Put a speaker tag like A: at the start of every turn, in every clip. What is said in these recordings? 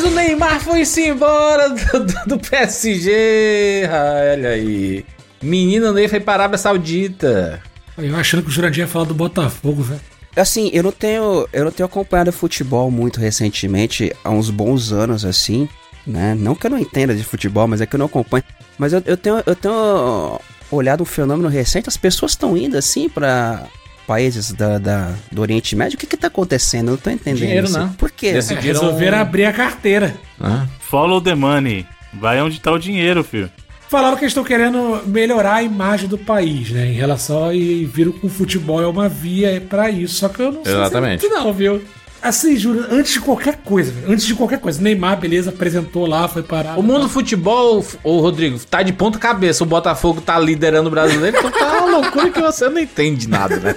A: Mas o Neymar foi-se embora do, do, do PSG. Ah, olha aí. Menino Ney foi para a Arábia Saudita.
B: Eu achando que o Jurandir ia falar do Botafogo, velho.
C: Assim, eu não tenho, eu não tenho acompanhado futebol muito recentemente, há uns bons anos assim, né? Não que eu não entenda de futebol, mas é que eu não acompanho. Mas eu, eu tenho, eu tenho olhado um fenômeno recente, as pessoas estão indo assim para países da, da, do Oriente Médio. O que que tá acontecendo? Eu não tô entendendo
A: Dinheiro,
C: isso.
A: né?
C: Por quê?
A: Decidiram-
B: resolveram abrir a carteira.
A: Ah,
D: Follow the money. Vai onde tá o dinheiro, filho.
B: Falaram que eles estão querendo melhorar a imagem do país, né? Em relação a. E viram que o futebol é uma via pra isso. Só que eu não sei
A: Exatamente.
B: se é muito não, viu? Assim, juro, antes de qualquer coisa, velho, antes de qualquer coisa. Neymar, beleza, apresentou lá, foi parar.
A: O mundo do futebol, ô Rodrigo, tá de ponta cabeça. O Botafogo tá liderando o brasileiro, então tá uma loucura que você não entende nada, né?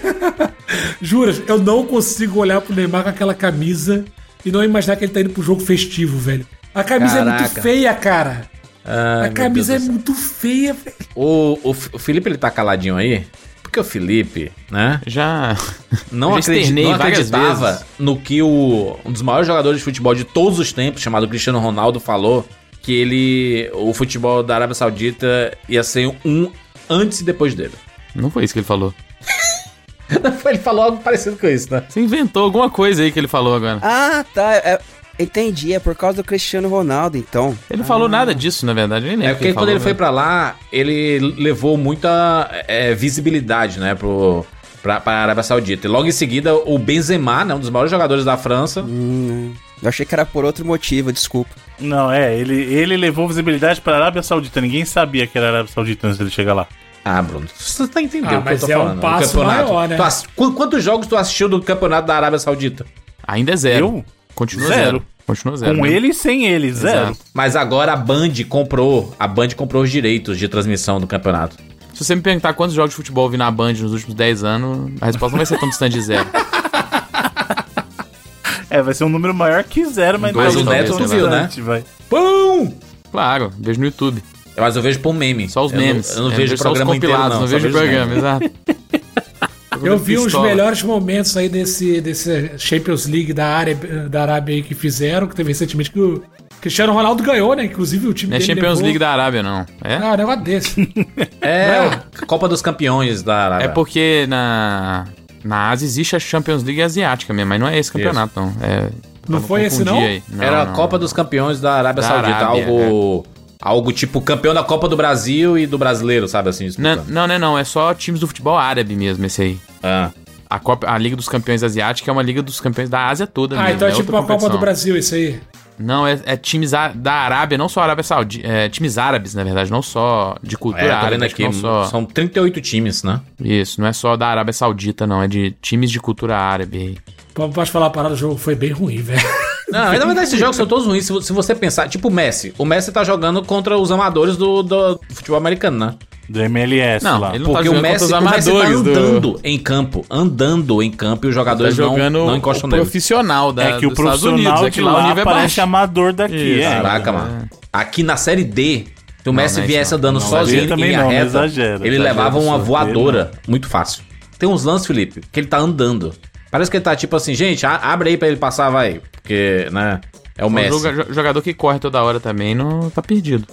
B: Juras, eu não consigo olhar pro Neymar com aquela camisa e não imaginar que ele tá indo pro jogo festivo, velho. A camisa é muito
A: Caraca.
B: feia, cara.
A: Ai,
B: a camisa é muito feia, velho.
A: O, o, o Felipe, ele tá caladinho aí? Porque o Felipe, né?
E: Já.
A: Não, acredit, não acreditava
E: vezes.
A: no que o, um dos maiores jogadores de futebol de todos os tempos, chamado Cristiano Ronaldo, falou que ele, o futebol da Arábia Saudita ia ser um antes e depois dele.
E: Não foi isso que ele falou.
A: ele falou algo parecido com isso, né?
E: Você inventou alguma coisa aí que ele falou agora.
C: Ah, tá. é- entendi. É por causa do Cristiano Ronaldo, então.
E: Ele não falou nada disso, na verdade. Nem lembro
A: É porque quando ele foi
E: né?
A: pra lá, ele levou muita é, visibilidade, né, pro, pra, pra Arábia Saudita. E logo em seguida, o Benzema, né, um dos maiores jogadores da França,
C: Hum, eu achei que era por outro motivo, desculpa.
D: Não, é, ele, ele levou visibilidade pra Arábia Saudita. Ninguém sabia que era Arábia Saudita antes dele chegar lá.
A: Ah, Bruno, você tá entendendo
B: Ah,
A: o que
B: mas
A: eu tô
B: é um
A: falando. do
B: passo
A: campeonato.
B: maior, né?
A: Ass- Quantos jogos tu assistiu do campeonato da Arábia Saudita?
E: Ainda é zero.
D: Eu?
E: Continua
D: Zero.
E: zero. Continua zero.
D: Com
E: né?
D: ele e sem ele, zero.
E: Exato.
A: Mas agora a Band comprou, a Band comprou os direitos de transmissão do campeonato.
E: Se você me perguntar quantos jogos de futebol eu vi na Band nos últimos 10 anos, a resposta não vai ser tão distante de zero.
D: É, vai ser um número maior que zero, mas
E: o
D: não
E: Neto
D: tão
E: viu,
A: né?
D: distante, vai.
A: Pum!
E: Claro, vejo no YouTube.
A: Mas eu vejo por meme.
E: Só os
A: Eu não-
E: memes.
A: Eu não,
E: É,
A: vejo
E: só
A: o programa
E: os
A: inteiro,
E: compilados,
A: não.
E: não vejo o
A: os
E: programa, exato.
B: Eu vi
E: Pistola.
B: melhores momentos aí desse, desse Champions League da, área, da Arábia aí que fizeram, que teve recentemente que o Cristiano Ronaldo ganhou, né? Inclusive o time
E: Não é Champions
B: levou-
E: League da Arábia, não. É?
B: Ah, um negócio desse.
A: É, a Copa dos Campeões da Arábia.
E: É porque na, na Ásia existe a Champions League asiática mesmo, mas não é esse campeonato, não. É,
B: Não foi esse, não?
E: Não,
A: Era a
E: não,
A: Copa
E: não.
A: dos Campeões da Arábia
E: Da
A: Saudita.
E: Arábia,
A: algo, algo tipo campeão da Copa do Brasil e do brasileiro, sabe assim?
E: Não, não, não, não, é só times do futebol árabe mesmo, esse aí.
A: Ah.
E: A, Copa, a Liga dos Campeões Asiática é uma Liga dos Campeões da Ásia toda
B: Ah,
E: mesmo,
B: então é
E: é
B: tipo
E: outra
B: a Copa do
E: competição.
B: Brasil, isso aí.
E: Não, é, é times da Arábia, não só Arábia Saudita, é times árabes, na verdade, não só de cultura
A: É,
E: árabe,
A: aqui,
E: não só...
A: são 38 times, né?
E: Isso, não é só da Arábia Saudita, não, é de times de cultura árabe.
B: Posso falar a parada, o jogo foi bem ruim, velho.
A: Não, na verdade esses jogos são todos ruins se vo- se você pensar. Tipo o Messi. O Messi tá jogando contra os amadores do, do futebol americano, né?
D: Do MLS
E: Não,
D: lá.
E: ele não tá
A: Porque o
E: jogando
A: Messi,
E: contra os
A: o Messi tá
E: amadores do-
A: andando em campo. Andando em campo e os
E: Tá
A: jogadores não,
E: jogando
A: não
E: o
A: encostam nele.
E: profissional da,
D: É que o profissional
E: Unidos, é
D: de
E: que lá o
D: lá
E: nível é
D: parece
E: baixo.
D: amador daqui,
E: Isso,
D: é.
A: Caraca, mano. Aqui na série D, se o Messi
E: não é
A: viesse
E: isso,
A: andando
E: não.
A: sozinho
D: Não,
A: em linha
D: não, não
A: reta,
D: exagera,
A: ele
D: exagera
A: levava uma voadora muito fácil. Tem uns lances, Felipe, que ele tá andando. Parece que ele tá tipo assim, gente, a- abre aí pra ele passar, vai. Porque, né, é o Messi.
E: joga- jogador que corre toda hora também não tá perdido.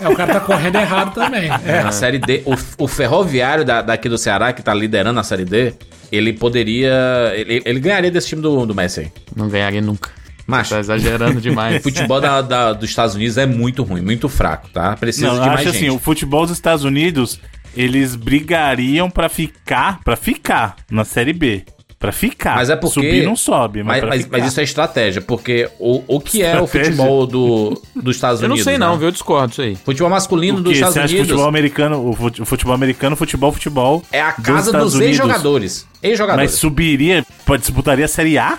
B: É, o cara tá correndo errado também. É.
A: Na série D, o, o ferroviário da- daqui do Ceará, que tá liderando a série D, ele poderia. Ele, ele ganharia desse time do, do Messi aí.
E: Não ganharia nunca.
A: Macho,
E: Tá exagerando
A: o
E: demais.
A: futebol da- da- dos Estados Unidos é muito ruim, muito fraco, tá? Precisa
D: Não,
A: de mais
D: acho
A: gente.
D: assim, o futebol dos Estados Unidos, eles brigariam pra ficar, para ficar na Série B. Pra ficar.
A: Mas é porque.
D: Subir não sobe, mas,
A: mas, mas, mas isso é estratégia, porque o, o que é o
D: Estratégia?
A: futebol do, dos Estados
E: Eu não
A: Unidos?
E: sei não,
A: né?
E: viu? Eu discordo disso aí.
A: Futebol masculino dos? Estados
D: Você acha que o
A: Unidos
D: futebol americano, o fute- o futebol americano, futebol, futebol.
A: é a
D: dos
A: casa
D: Estados
A: dos
D: Unidos.
A: ex-jogadores.
D: Mas
A: Ex-jogadores.
D: subiria, pode disputaria a Série A?
E: Não, não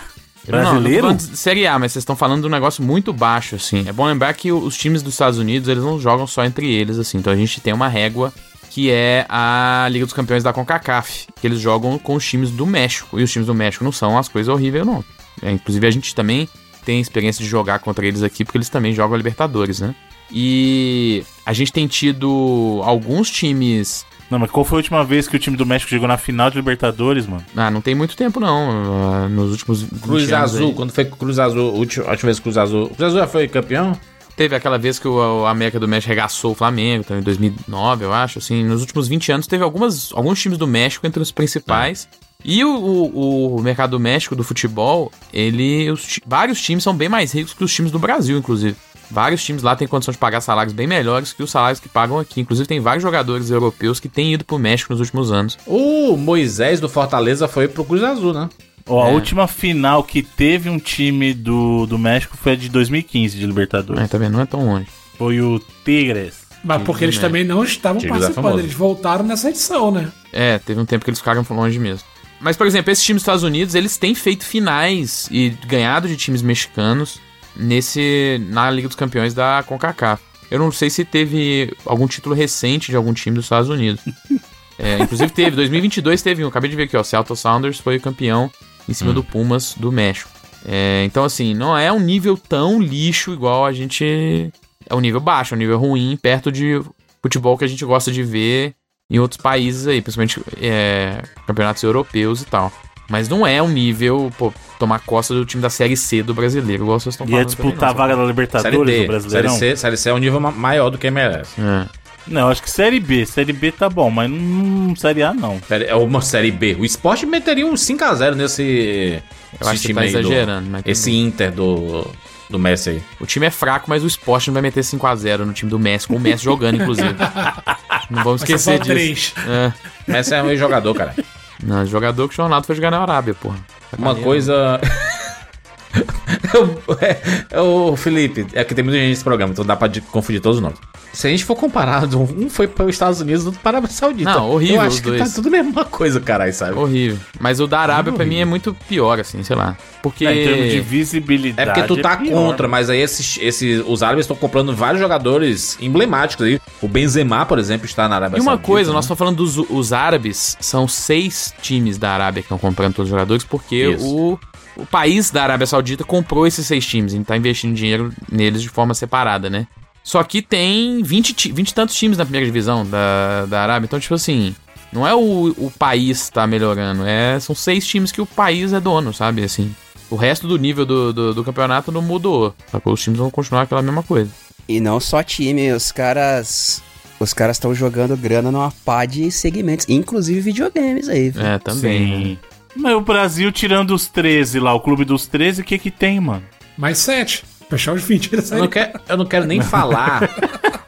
E: tô
D: Brasileiro?
E: falando de Série A, mas vocês estão falando de um negócio muito baixo, assim. É bom lembrar que os times dos Estados Unidos, eles não jogam só entre eles, assim. Então a gente tem uma régua que é a Liga dos Campeões da CONCACAF, que eles jogam com os times do México. E os times do México não são as coisas horríveis, não. É, inclusive a gente também tem experiência de jogar contra eles aqui, porque eles também jogam a Libertadores, né? E a gente tem tido alguns times
D: Não, mas qual foi a última vez que o time do México chegou na final de Libertadores, mano?
E: Ah, não tem muito tempo, não. ah, Nos últimos 20
A: Cruz Azul,
E: aí.
A: quando foi Cruz Azul, a última, a última vez que Cruz Azul. O Cruz Azul já foi campeão?
E: Teve aquela vez que o, a América do México regaçou o Flamengo, então, em 2009, eu acho. Assim, nos últimos 20 anos teve algumas, alguns times do México entre os principais. E o, o, o mercado do México do futebol, ele. os vários times são bem mais ricos que os times do Brasil, inclusive. Vários times lá têm condição de pagar salários bem melhores que os salários que pagam aqui. Inclusive, tem vários jogadores europeus que têm ido pro México nos últimos anos.
A: O Moisés do Fortaleza foi pro Cruz Azul, né?
D: Ó, a
E: É.
D: última final que teve um time do, do México foi a de 2015 de Libertadores.
E: É, tá vendo? Não é tão longe.
D: Foi o Tigres.
B: Mas porque eles
E: né?
B: também não estavam
A: Tigres é
B: participando, eles voltaram nessa edição, né?
E: É, teve um tempo que eles ficaram longe mesmo. Mas, por exemplo, esses times dos Estados Unidos, eles têm feito finais e ganhado de times mexicanos nesse na Liga dos Campeões da CONCACAF. Eu não sei se teve algum título recente de algum time dos Estados Unidos. É, inclusive teve, 2022 teve um, acabei de ver aqui, ó, Seattle Sounders foi o campeão em cima do Pumas do México. É, então, assim, não é um nível tão lixo igual a gente... É um nível baixo, é um nível ruim, perto de futebol que a gente gosta de ver em outros países aí, principalmente é, campeonatos europeus e tal. Mas não é um nível, pô, tomar costa do time da Série C do brasileiro, igual vocês estão
D: Ia
E: falando.
D: disputar
E: também,
D: a vaga da
A: Série
D: Libertadores do
A: D. Série? C, série C é um nível ma- maior do que merece.
E: É.
D: Não, acho que Série B. Série B tá bom, mas não Série A não.
A: Série- É uma Série B. O Sport meteria um 5x0 nesse.
E: Eu acho que tá
A: aí do-
E: exagerando, mas
A: esse. Inter do, do Messi aí.
E: O time é fraco, mas o Sport não vai meter 5x0 no time do Messi, com o Messi jogando, inclusive. Não vamos esquecer
B: só
E: disso.
B: três.
E: É.
A: Messi é um jogador, cara.
E: Não, jogador que o Ronaldo foi jogar na Arábia, porra.
A: Uma coisa. É, é o Felipe, é que tem muita gente nesse programa, então dá pra confundir todos os nomes. Se a gente for comparar, um foi para os Estados Unidos, outro para a Arábia Saudita.
E: Não, horrível
A: Eu
E: os
A: acho que
E: dois.
A: tá tudo a mesma coisa, caralho, sabe?
E: Horrível. Mas o da Arábia, pra mim, é muito pior, assim, sei lá. Porque.
D: É, em termos de visibilidade.
A: É porque tu tá
D: pior,
A: contra,
D: mano.
A: mas aí esses, esses, os árabes estão comprando vários jogadores emblemáticos aí. O Benzema, por exemplo, está na Arábia
E: E uma
A: Saudita,
E: coisa,
A: né?
E: nós estamos falando dos os árabes, são seis times da Arábia que estão comprando todos os jogadores, porque
A: Isso.
E: o, o país da Arábia Saudita comprou esses seis times e tá investindo dinheiro neles de forma separada, né? Só que tem 20, ti- 20 e tantos times na primeira divisão da, da Arábia, então, tipo assim, não é o, o país tá melhorando, é, são seis times que o país é dono, sabe? Assim, o resto do nível do, do, do campeonato não mudou, sacou? Os times vão continuar aquela mesma coisa.
C: E não só time, os caras. Os caras estão jogando grana numa pá de segmentos, inclusive videogames aí. viu?
E: É, também. né?
D: Sim. Mas o Brasil, tirando os 13 lá, o clube dos 13, o que que tem, mano?
B: Mais sete. Fechar os 20 da
A: Eu não, quero, eu não quero nem falar.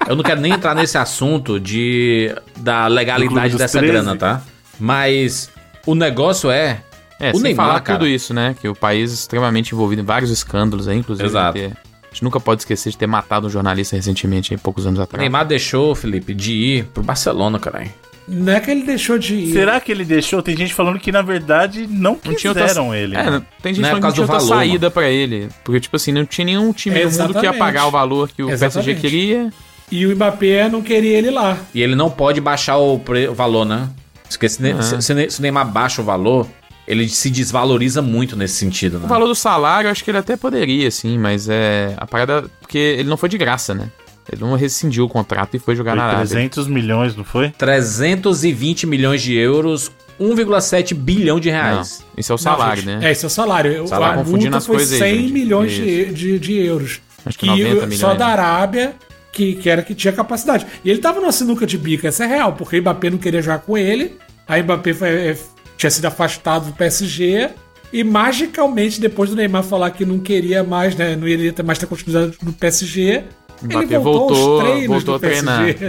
A: eu não quero nem entrar nesse assunto de da legalidade dessa
D: 13?
A: grana, tá? Mas o negócio é.
E: É,
A: o
E: sem
A: Neymar,
E: falar
A: cara.
E: tudo isso, né? Que o país é extremamente envolvido em vários escândalos aí, inclusive.
A: Exato.
E: ter- a gente nunca pode esquecer de ter matado um jornalista recentemente, aí, poucos anos
A: O
E: atrás.
A: Neymar deixou, Felipe, de ir pro Barcelona, caralho.
B: Não é que ele deixou de ir.
D: Será que ele deixou? Tem gente falando que, na verdade, não
E: Não tinha outra-
D: quiseram ele.
E: É,
D: mano.
E: tem gente
A: Não é
E: falando
A: por
E: que não tinha outra
A: do valor,
E: saída pra ele. Porque, tipo assim, não tinha nenhum time no mundo que ia pagar o valor que o PSG
B: Exatamente.
E: queria.
B: E o Mbappé não queria ele lá.
A: E ele não pode baixar o, pre- o valor, né? Porque se,
E: Ah.
A: se- se o Neymar baixa o valor, ele se desvaloriza muito nesse sentido, né?
E: O valor do salário, eu acho que ele até poderia, sim, mas é. A parada. Porque ele não foi de graça, né? Ele não rescindiu o contrato e foi jogar
D: Foi
E: na Arábia.
D: 300 milhões, não foi?
A: 320 milhões de euros, 1,7 bilhão de
E: Não,
A: reais.
E: isso é o salário,
B: Não,
E: né?
B: É, esse é o salário.
A: Salário,
B: a
E: confundindo
B: multa
E: as
B: foi
E: coisas aí,
B: 100
E: gente.
B: milhões de, de, de euros.
E: Acho que 90 milhões,
B: Só da
E: né?
B: Arábia, que, que era que tinha capacidade. E ele tava numa sinuca de bica, essa é real, porque o Mbappé não queria jogar com ele. Aí o Mbappé foi- é, tinha sido afastado do PSG. E magicamente, depois do Neymar falar que não queria mais, né? Não iria ter mais ter continuidade no PSG.
E: Mbappé voltou,
B: aos treinos
E: voltou a treinar.
B: PSG.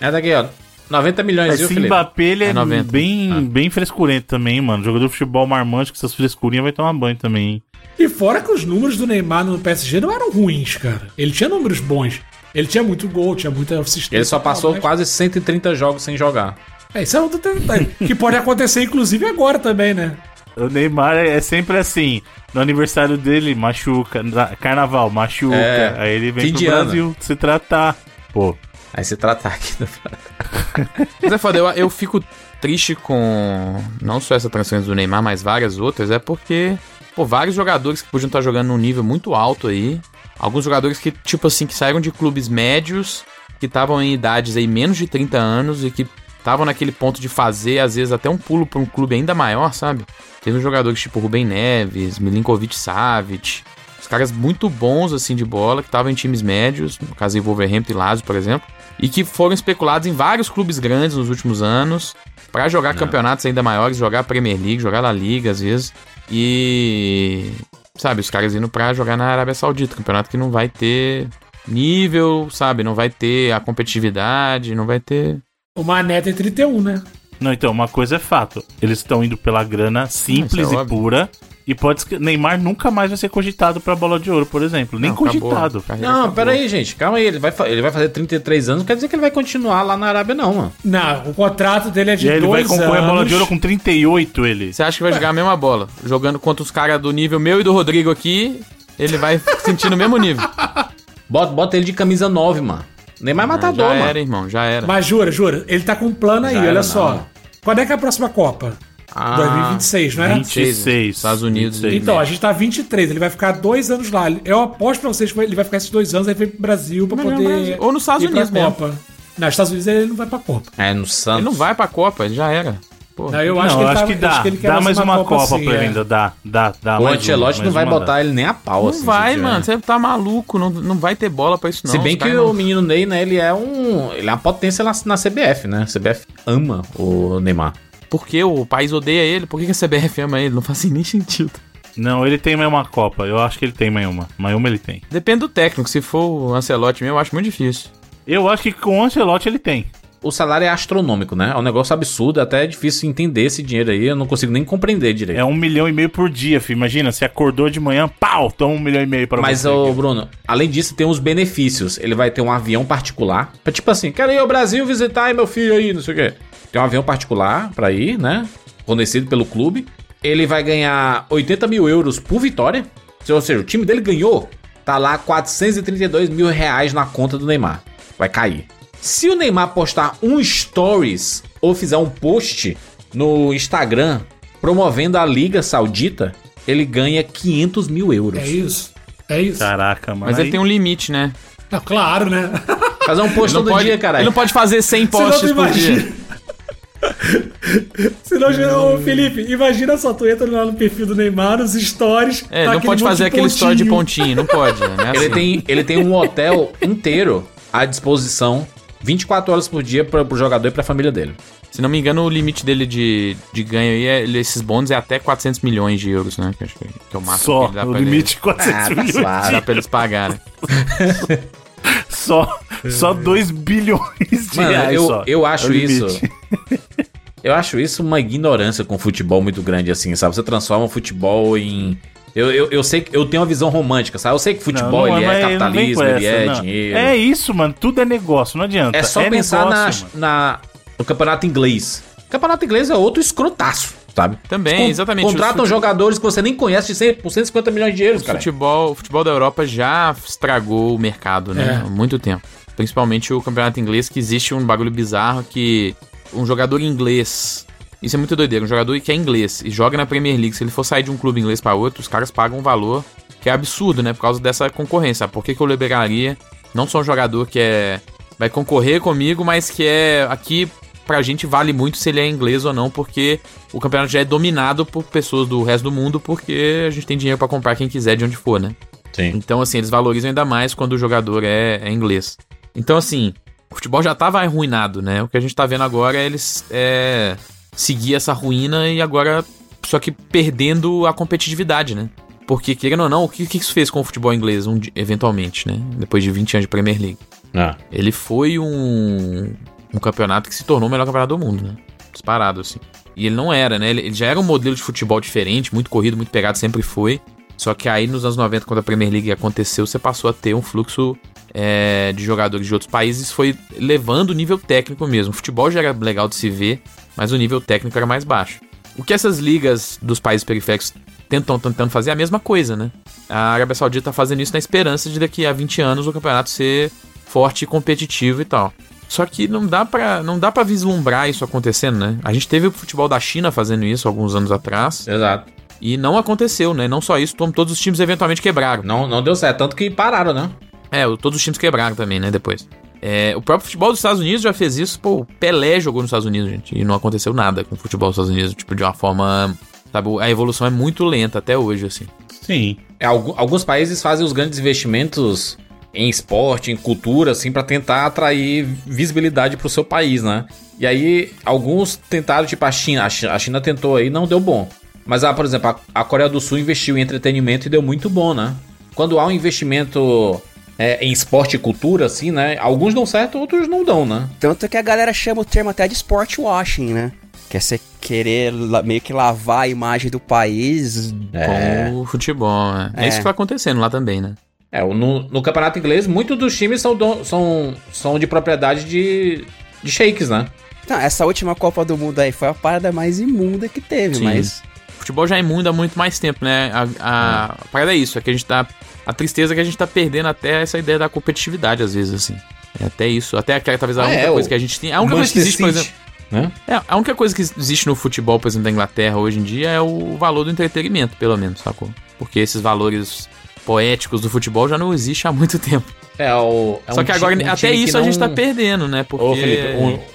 E: É.
A: É daqui, ó. 90 milhões, viu,
D: Esse
A: Felipe?
D: Mbappé, ele é,
E: É 90.
D: bem, bem frescurento também, mano. Jogador de futebol marmante com essas frescurinhas vai tomar banho também. hein?
B: E fora que os números do Neymar no PSG não eram ruins, cara. Ele tinha números bons. Ele tinha muito gol, tinha muita assistência.
A: Ele só
B: tal,
A: passou
B: mas-
A: quase 130 jogos sem jogar.
B: É, isso é outro detalhe. que pode acontecer, inclusive, agora também, né?
D: O Neymar é é sempre assim. No aniversário dele, machuca. Na- Carnaval, machuca.
A: É,
D: Aí ele vem pro
A: de ano.
D: Brasil se tratar. Pô,
A: Aí se tratar aqui. do-
E: Mas é foda, eu, eu fico triste com não só essa transferência do Neymar, mas várias outras, é porque, pô, vários jogadores que podiam estar jogando num nível muito alto aí. Alguns jogadores que, tipo assim, que saíram de clubes médios, que estavam em idades aí menos de 30 anos e que estavam naquele ponto de fazer, às vezes, até um pulo para um clube ainda maior, sabe? Teve jogadores tipo Rubem Neves, Milinkovic Savic, os caras muito bons, assim, de bola, que estavam em times médios, no caso em Wolverhampton e Lazio, por exemplo, e que foram especulados em vários clubes grandes nos últimos anos, para jogar campeonatos ainda maiores, jogar Premier League, jogar La Liga, às vezes, e... Sabe, os caras indo pra jogar na Arábia Saudita, campeonato que não vai ter nível, sabe? Não vai ter a competitividade, não vai ter.
B: O Mané tem 31, né?
D: Não, então, uma coisa é fato. Eles estão indo pela grana simples
E: é
D: e
E: óbvio.
D: pura. E pode ser que Neymar nunca mais vai ser cogitado pra bola de ouro, por exemplo. Nem
E: Não,
D: cogitado.
A: Não,
E: acabou.
A: pera aí, gente. Calma aí. Ele vai, ele vai fazer 33 anos, não quer dizer que ele vai continuar lá na Arábia, não, mano.
B: Não, o contrato dele é de
D: E aí ele vai concorrer a bola de
B: anos.
D: ouro com 38, ele.
E: Você acha que vai jogar a mesma bola? Jogando contra os caras do nível meu e do Rodrigo aqui, ele vai sentir no mesmo nível.
A: Bota, bota ele de camisa 9, mano. Neymar é matador,
E: já
A: mano.
E: era, irmão, já era.
B: Mas jura, jura, ele tá com um plano aí,
A: Já
B: olha
A: era,
B: só.
A: não.
B: Quando é que é a próxima Copa?
A: Ah,
B: 2026, não é?
D: 26.
E: Estados Unidos.
D: 26.
B: Então, a gente tá 23, ele vai ficar dois anos lá. Eu aposto pra vocês que ele vai ficar esses dois anos, aí vem pro Brasil pra
E: Melhor
B: poder.
E: Brasil. Ou nos Estados
B: pra
E: Unidos mesmo.
B: Copa. Não, nos Estados Unidos ele não vai pra Copa.
A: É, no Santos.
E: Ele não vai pra Copa, ele já era. Pô,
B: Não, eu
D: Não,
B: acho que
D: eu
B: ele
D: acho
B: tá-
D: que dá.
B: acho que ele quer
D: dá mais uma Copa,
B: assim,
D: pra ele
B: é.
D: ainda. Dá, dá, dá.
A: O Ancelotti
D: uma,
A: não vai
D: uma
A: botar
D: dá.
A: ele nem a pau,
E: não
A: assim,
E: vai,
A: se tiver.
E: mano. Você tá maluco, não, não vai ter bola pra isso, não.
A: Se bem
E: Os
A: que o
E: não-
A: menino Ney, né, ele é um. Ele é uma potência na, na CBF, né? A CBF ama o Neymar.
E: Por que o país odeia ele? Por que que a CBF ama ele? Não faz nem sentido.
D: Não, ele tem mais uma Copa. Eu acho que ele tem mais uma. Mais uma ele tem.
E: Depende do técnico. Se for o Ancelotti mesmo, eu acho muito difícil.
D: Eu acho que com o Ancelotti ele tem.
A: O salário é astronômico, né? É um negócio absurdo, até é difícil entender esse dinheiro aí. Eu não consigo nem compreender direito.
D: É um milhão e meio por dia, filho. Imagina, você acordou de manhã, pau, toma um milhão e meio pra
A: Mas,
D: você.
A: ô,
D: aqui.
A: Bruno, além disso, tem os benefícios. Ele vai ter um avião particular. Pra, tipo assim, quero ir ao Brasil visitar aí meu filho aí, não sei o quê. Tem um avião particular pra ir, né? Fornecido pelo clube. Ele vai ganhar 80 mil euros por vitória. Ou seja, o time dele ganhou. Tá lá 432 mil reais na conta do Neymar. Vai cair. Se o Neymar postar um stories ou fizer um post no Instagram promovendo a Liga Saudita, ele ganha 500 mil euros.
B: É isso. É isso.
D: Caraca, mano.
E: Mas ele tem um limite, né?
B: Não, claro, né?
A: Fazer um post
E: não,
A: todo
E: pode,
A: dia, caralho.
E: ele não pode fazer 100 posts por dia.
B: imagina. Senão, ô, Felipe, imagina só, tu entra lá no perfil do Neymar, nos stories.
E: É,
B: tá
E: não pode fazer aquele story de
B: pontinho.
E: pontinho, não pode. Né?
A: Ele
E: Assim.
A: tem, ele tem um hotel inteiro à disposição 24 horas por dia para o jogador e para a família dele.
E: Se não me engano, o limite dele de, de ganho aí, é, ele- esses bônus é até 400 milhões de euros, né? Que, acho que, que é o máximo
D: Só,
E: que ele dá
D: o
E: pra
D: limite de 400
A: Ah, tá
D: milhões.
A: suave.
E: Dá pra eles pagarem.
D: Só, só 2 bilhões de
A: Mano,
D: reais
A: eu,
D: só.
A: eu
D: É
A: acho
D: o
A: isso. Eu acho isso uma ignorância com o futebol muito grande, assim, sabe? Você transforma o futebol em. Eu, eu, eu sei que eu tenho uma visão romântica, sabe? Eu sei que futebol
D: Não, não
A: ele é capitalismo, ele
D: essa,
A: é
D: não.
A: dinheiro.
D: É isso, mano. Tudo é negócio, não adianta.
A: É só pensar
D: negócio,
A: na, na- no campeonato inglês. O campeonato inglês é outro escrotaço, sabe?
E: Também,
A: Con-
E: exatamente.
A: Contratam jogadores que você nem conhece de 100, por 150 milhões de euros,
E: O
A: cara.
E: futebol, o futebol da Europa já estragou o mercado, né?
B: É.
E: Há muito tempo. Principalmente o campeonato inglês, que existe um bagulho bizarro que um jogador inglês. Isso é muito doideiro. Um jogador que é inglês e joga na Premier League, se ele for sair de um clube inglês pra outro, os caras pagam um valor que é absurdo, né? Por causa dessa concorrência. Por que, que eu liberaria não só um jogador que é. vai concorrer comigo, mas que é aqui. Pra gente vale muito se ele é inglês ou não, porque o campeonato já é dominado por pessoas do resto do mundo, porque a gente tem dinheiro pra comprar quem quiser de onde for, né?
A: Sim.
E: Então, assim, eles valorizam ainda mais quando o jogador é, é inglês. Então, assim, o futebol já tava arruinado, né? O que a gente tá vendo agora é eles é, seguir essa ruína e agora, só que perdendo a competitividade, né? Porque, querendo ou não, o que, que isso fez com o futebol inglês, um eventualmente, né? Depois de 20 anos de Premier League.
A: Ah.
E: Ele foi um, um campeonato que se tornou o melhor campeonato do mundo, né? Disparado, assim. E ele não era, né? Ele, ele já era um modelo de futebol diferente, muito corrido, muito pegado, sempre foi. Só que aí nos anos 90, quando a Premier League aconteceu, você passou a ter um fluxo é, de jogadores de outros países, foi levando o nível técnico mesmo. O futebol já era legal de se ver, mas o nível técnico era mais baixo. O que essas ligas dos países periféricos tentam tentando fazer é a mesma coisa, né? A Arábia Saudita tá fazendo isso na esperança de daqui a 20 anos o campeonato ser forte e competitivo e tal. Só que não dá pra não dá para vislumbrar isso acontecendo, né? A gente teve o futebol da China fazendo isso alguns anos atrás
A: Exato.
E: e não aconteceu, né? Não só isso, todos os times eventualmente quebraram.
A: Não, não deu certo, tanto que pararam, né?
E: É, todos os times quebraram também, né, depois. É, o próprio futebol dos Estados Unidos já fez isso. Pô, o Pelé jogou nos Estados Unidos, gente. E não aconteceu nada com o futebol dos Estados Unidos. Tipo, de uma forma. Sabe, a evolução é muito lenta até hoje, assim.
D: Sim.
A: É, algu- alguns países fazem os grandes investimentos em esporte, em cultura, assim, pra tentar atrair visibilidade pro seu país, né? E aí, alguns tentaram, tipo a China. A China, tentou aí, não deu bom. Mas, ah, por exemplo, a Coreia do Sul investiu em entretenimento e deu muito bom, né? Quando há um investimento é, em esporte e cultura, assim, né? Alguns dão certo, outros não dão, né?
C: Tanto que a galera chama o termo até de sport washing, né? Que é você querer meio que lavar a imagem do país.
A: É.
E: Com o futebol, né? É.
C: É.
E: isso que tá acontecendo lá também, né?
A: É, o- no, no campeonato inglês, muitos dos times são, don- são, são de propriedade de, de shakes, né?
C: Não, essa última Copa do Mundo aí foi a parada mais imunda que teve,
E: Sim.
C: mas.
E: O futebol já é imundo há muito mais tempo, né? A, a, a parada é isso, é que a gente tá. A tristeza é que a gente tá perdendo até essa ideia da competitividade, às vezes, assim. É até isso. Até aquela, talvez a
A: Ah,
E: única
A: é,
E: coisa
A: o-
E: que a gente tem. A única coisa que existe, por exemplo.
A: né?
E: É, a única coisa que existe no futebol, por exemplo, da Inglaterra hoje em dia é o valor do entretenimento, pelo menos, sacou? Porque esses valores poéticos do futebol já não existem há muito tempo.
A: É, o, é
E: Só
A: um
E: que agora,
A: um
E: até isso a gente tá
A: não-
E: perdendo, né? Porque.
A: Ô, Felipe,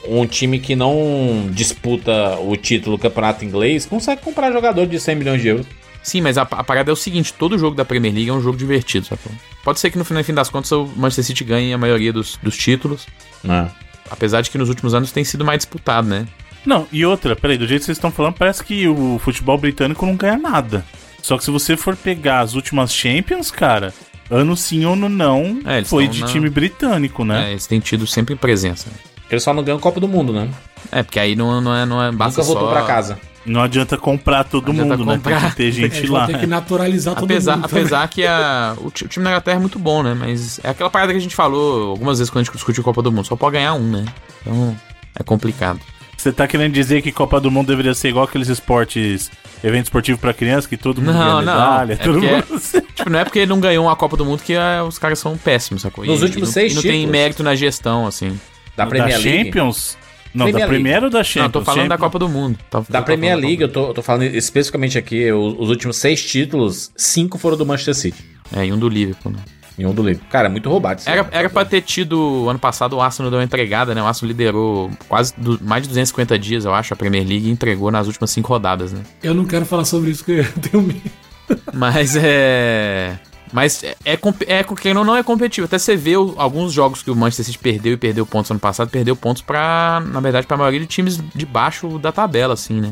A: um, um time que não disputa o título do campeonato inglês consegue comprar jogador de 100 milhões de euros.
E: Sim, mas a, a parada é o seguinte: todo jogo da Premier League é um jogo divertido, sacou? Pode ser que no fim, no fim das contas o Manchester City ganhe a maioria dos, dos títulos,
A: Né?
E: apesar de que nos últimos anos tem sido mais disputado, né?
D: Não, e outra, peraí, do jeito que vocês estão falando, parece que o futebol britânico não ganha nada. Só que se você for pegar as últimas Champions, cara, ano sim ou ano não,
E: É,
D: foi de
E: na-
D: time britânico, né?
E: É, eles têm tido sempre presença.
A: Eles só não ganham Copa do Mundo, né?
E: É, porque aí não, não é. Não é basta
A: Nunca voltou
E: só...
A: pra casa.
D: Não adianta comprar todo
E: adianta
D: mundo, né? Tem
E: comprar.
D: que ter gente
B: vão
D: lá.
B: ter que naturalizar todo
E: Apesar,
B: mundo. também.
E: apesar que a, o, ti- o time da Inglaterra é muito bom, né? Mas é aquela parada que a gente falou algumas vezes quando a gente discutiu a Copa do Mundo. Só pode ganhar um, né? Então é complicado.
D: Você tá querendo dizer que Copa do Mundo deveria ser igual aqueles esportes, evento esportivo pra criança, que todo mundo
E: Não,
D: ganha
E: não.
D: medalha,
E: É
D: todo
E: porque-
D: mundo...
E: Tipo, não é porque ele não ganhou uma Copa do Mundo que é, os caras são péssimos, sacou?
A: Nos
E: E-
A: últimos
E: e não,
A: seis
E: e não tem mérito na gestão, assim.
A: Da Premier
D: da
A: League.
D: Champions? Não,
A: Premier
D: da
A: League.
D: Premier ou da
E: Não,
D: Champions?
E: eu tô falando da
D: Champions-
E: Copa do Mundo. Tá-
A: Da
E: tô
A: Premier League, eu tô, tô falando especificamente aqui, o- os últimos seis títulos, cinco foram do Manchester City.
E: É, e um do Liverpool, né?
A: E um do Liverpool. Cara, é muito roubado isso.
E: Era, era pra ter tido, ano passado, o Arsenal deu uma entregada, né? O Arsenal liderou quase du- mais de 250 dias, eu acho, a Premier League e entregou nas últimas cinco rodadas, né?
B: Eu não quero falar sobre isso, porque eu tenho medo.
E: Mas é. Mas é, é, é não, é competitivo. Até você vê o- alguns jogos que o Manchester City perdeu e perdeu pontos ano passado, perdeu pontos pra, na verdade, pra maioria de times de baixo da tabela, assim, né?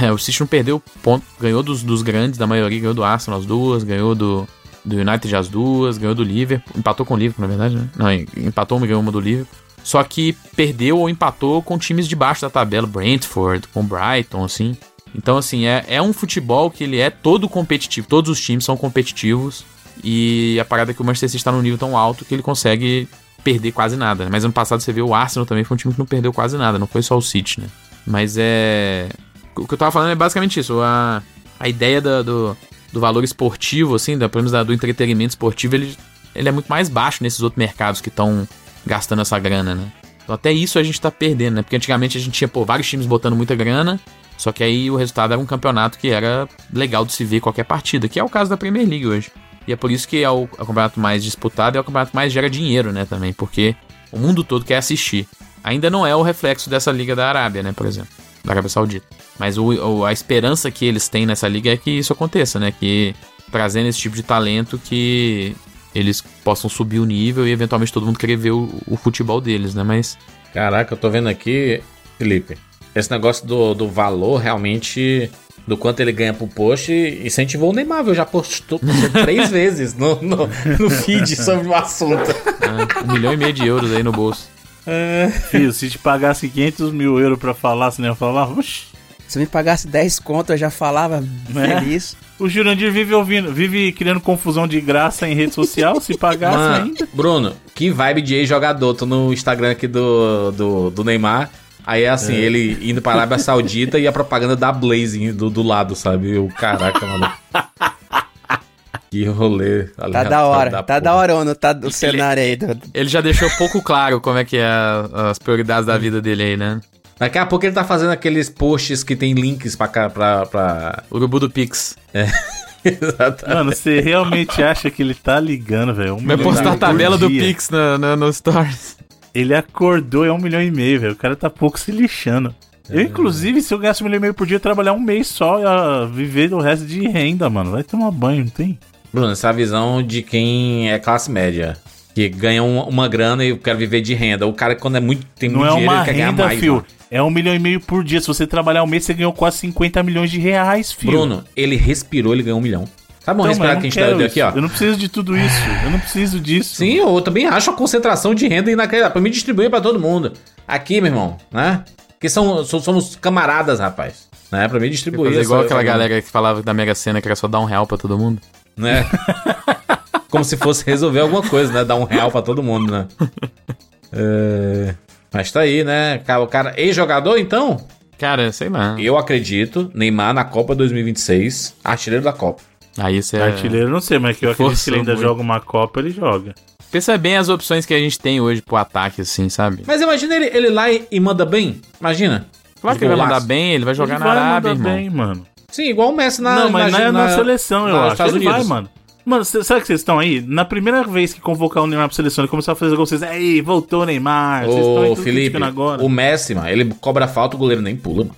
E: É, o City não perdeu ponto, ganhou dos, dos grandes, da maioria, ganhou do Arsenal as duas, ganhou do, do United as duas, ganhou do Liverpool, empatou com o Liverpool, na verdade, né? Não, empatou uma e ganhou uma do Liverpool. Só que perdeu ou empatou com times de baixo da tabela, Brentford, com Brighton, assim. Então, assim, é, é um futebol que ele é todo competitivo, todos os times são competitivos. E a parada é que o Manchester City está num nível tão alto que ele consegue perder quase nada. né? Mas ano passado você vê o Arsenal também foi um time que não perdeu quase nada, não foi só o City, né? Mas é. O que eu tava falando é basicamente isso. A, a ideia da- do, do valor esportivo, assim, da, pelo menos da- do entretenimento esportivo, ele, ele é muito mais baixo nesses outros mercados que estão gastando essa grana, né? Então até isso a gente tá perdendo, né? Porque antigamente a gente tinha, pô, vários times botando muita grana, só que aí o resultado era um campeonato que era legal de se ver qualquer partida, que é o caso da Premier League hoje. E é por isso que é o, é o campeonato mais disputado e é o campeonato que mais gera dinheiro, né, também, porque o mundo todo quer assistir. Ainda não é o reflexo dessa Liga da Arábia, né, por exemplo, da Arábia Saudita. Mas o, o- a esperança que eles têm nessa liga é que isso aconteça, né, que trazendo esse tipo de talento que eles possam subir o nível e eventualmente todo mundo querer ver o, o futebol deles, né, mas
A: Caraca, eu tô vendo aqui, Felipe. Esse negócio do, do valor realmente. Do quanto ele ganha por post, incentivou o Neymar, viu? Já postou postou três vezes no, no, no feed sobre o assunto.
E: ah, um milhão e meio de euros aí no bolso.
D: Filho, se te pagasse 500 mil euros pra falar, você não ia falar? Oxi.
C: Se me pagasse 10 conto, eu já falava
D: É.
C: feliz.
D: O Jurandir vive ouvindo, vive criando confusão de graça em rede social, se pagasse
A: Mano,
D: ainda.
A: Bruno, que vibe de ex-jogador. Tô no Instagram aqui do, do, do Neymar. Aí é assim, ele indo pra Arábia Saudita e a propaganda da Blaze do, do lado, sabe? O caraca, mano. Que rolê.
C: Tá
A: aleatório
C: da hora, tá
A: porra.
C: da hora não tá do cenário aí. Do...
E: Ele já deixou pouco claro como é que é as prioridades da vida dele aí, né?
A: Daqui a pouco ele tá fazendo aqueles posts que tem links pra cá, pra... pra...
E: Urubu do Pix.
A: Exatamente.
D: Mano, você realmente acha que ele tá ligando, velho? Um
E: Vai postar a tabela do. Pix no, no, no Stories.
D: Ele acordou é um milhão e meio, velho. O cara tá pouco se lixando. Eu, inclusive, se eu ganhasse um milhão e meio por dia, eu ia trabalhar um mês só e viver o resto de renda, mano. Vai tomar banho, não tem?
A: Bruno, essa é a visão de quem é classe média. Que ganha uma, uma grana e quer viver de renda. O cara, quando é muito, tem
D: Não
A: muito
D: é
A: dinheiro,
D: uma
A: ele quer ganhar
D: renda,
A: mais.
D: fio.
A: mano.
D: É um milhão e meio por dia. Se você trabalhar um mês, você ganhou quase 50 milhões de reais, filho.
A: Bruno, ele respirou, ele ganhou um milhão. Sabe uma
D: Então,
A: respirada que a gente tá deu aqui, ó?
D: Eu não preciso de tudo isso. Eu não preciso disso.
A: Sim, eu também acho a concentração de renda inacreditável. Pra me distribuir pra todo mundo. Aqui, meu irmão, né? Porque são, so- somos camaradas, rapaz. Né? Pra me distribuir.
E: Fazer igual aquela galera que falava da Mega Sena que era só dar um real pra todo mundo.
A: Né? Como se fosse resolver alguma coisa, né? Dar um real pra todo mundo, né? É, Mas tá aí, né? Cara, O cara, ex-jogador, então?
E: Cara, sei lá.
A: Eu acredito, Neymar na Copa 2026, artilheiro da Copa.
E: Aí você.
D: Artilheiro eu não sei, mas que eu acredito que ele ainda
E: muito.
D: joga uma Copa, ele joga.
E: Pensa bem as opções que a gente tem hoje pro ataque, assim, sabe?
A: Mas imagina ele, ele lá e, e manda bem. Imagina.
E: Claro que ele vai mandar bem, ele vai jogar
D: ele
E: na
D: vai
E: Arábia,
D: mandar
E: irmão.
D: bem, mano.
A: Sim, igual o Messi na
D: não, mas
A: na,
D: na, na seleção, eu acho.
A: Estados
D: ele vai, mano. Mano, cê- sabe que vocês estão aí? Na primeira vez que convocar o Neymar pra seleção, ele começou a fazer gol, vocês, ei, voltou o Neymar. Vocês estão aí
A: Ô, Felipe,
D: agora.
A: o Messi, mano, ele cobra falta, o goleiro nem pula, mano.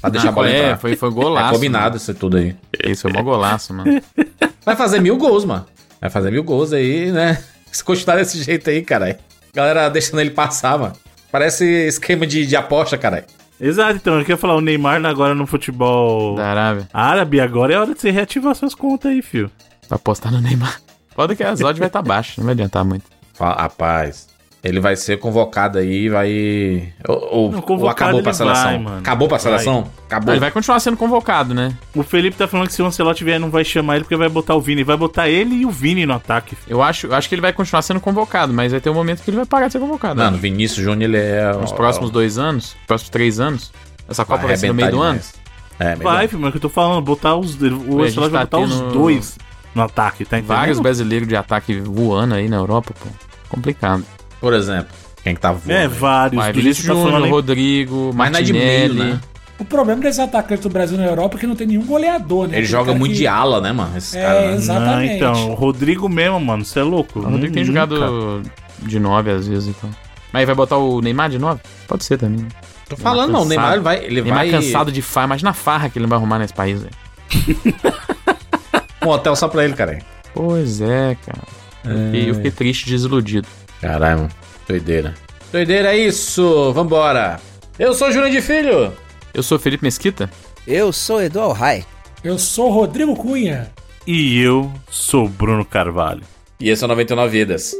A: Pra deixar a
E: Ah,
A: bola
E: é,
A: entrar.
E: foi, foi
A: É
E: golaço.
A: combinado isso tudo aí.
E: mano. Isso foi mó golaço, mano.
A: Vai fazer mil gols, mano. Vai fazer mil gols aí, né? Se continuar desse jeito aí, caralho. Galera deixando ele passar, mano. Parece esquema de, de aposta, caralho.
D: Exato, então, eu queria falar, o Neymar agora no futebol
E: Da Arábia.
D: árabe, agora é hora de você reativar suas contas aí, fio.
E: Pra apostar no Neymar. Pode que as odds vai estar baixo, não vai adiantar muito.
A: Rapaz, ele vai ser convocado aí, vai. Ou, ou-
D: Não,
A: ou
D: convocado
A: acabou pra
D: ele
A: seleção?
D: vai, mano.
A: Acabou pra
D: Vai.
A: seleção? Acabou.
E: Ele vai continuar sendo convocado, né?
D: O Felipe tá falando que se o Ancelotti vier, não vai chamar ele porque vai botar o Vini. Vai botar ele e o Vini no ataque.
E: Eu acho, eu acho que ele vai continuar sendo convocado, mas vai ter um momento que ele vai parar de ser convocado.
A: Mano,
E: acho.
A: Vinícius Júnior, ele é.
E: Nos próximos dois anos, próximos três anos. Essa Copa vai, ser no meio do ano.
A: demais. É, meio do
D: Vai,
A: ano.
D: filho, mas é o que eu tô falando, botar os. O
E: a gente
D: Ancelotti vai
E: tá
D: botar os dois no ataque, tá entendendo?
E: Vários brasileiros de ataque voando aí na Europa, pô. Complicado.
A: Por exemplo, quem que tá voando?
D: É, vários. Jeito
E: Vinícius
D: que tá
E: Júnior,
D: falando.
E: Rodrigo,
A: Mas é de meio,
E: Martinelli.
A: né?
B: O problema desses atacantes do Brasil na Europa é que não tem nenhum goleador, né?
A: Ele
B: Aquele
A: joga muito
B: que-
A: de ala, né, mano? Esse
B: É,
A: cara. né?
B: exatamente.
D: Não, então, o Rodrigo mesmo, mano, você é louco.
E: O Rodrigo tem
D: Nunca.
E: jogado de 9 às vezes, então. Mas aí vai botar o Neymar de 9? Pode ser também.
A: Tô falando, não. O Neymar ele vai. Ele
E: Neymar
A: vai
E: cansado de farra, imagina a farra que ele não vai arrumar nesse país, velho.
A: um hotel só pra ele, cara.
E: Pois é, cara. Eu fiquei, eu fiquei triste, desiludido.
A: Caralho, mano. Doideira. Doideira é isso. Vambora. Eu sou o Júnior de Filho.
E: Eu sou Felipe Mesquita.
C: Eu sou Edu Alhai.
B: Eu sou Rodrigo Cunha.
D: E eu sou Bruno Carvalho.
A: E esse é o 99 Vidas.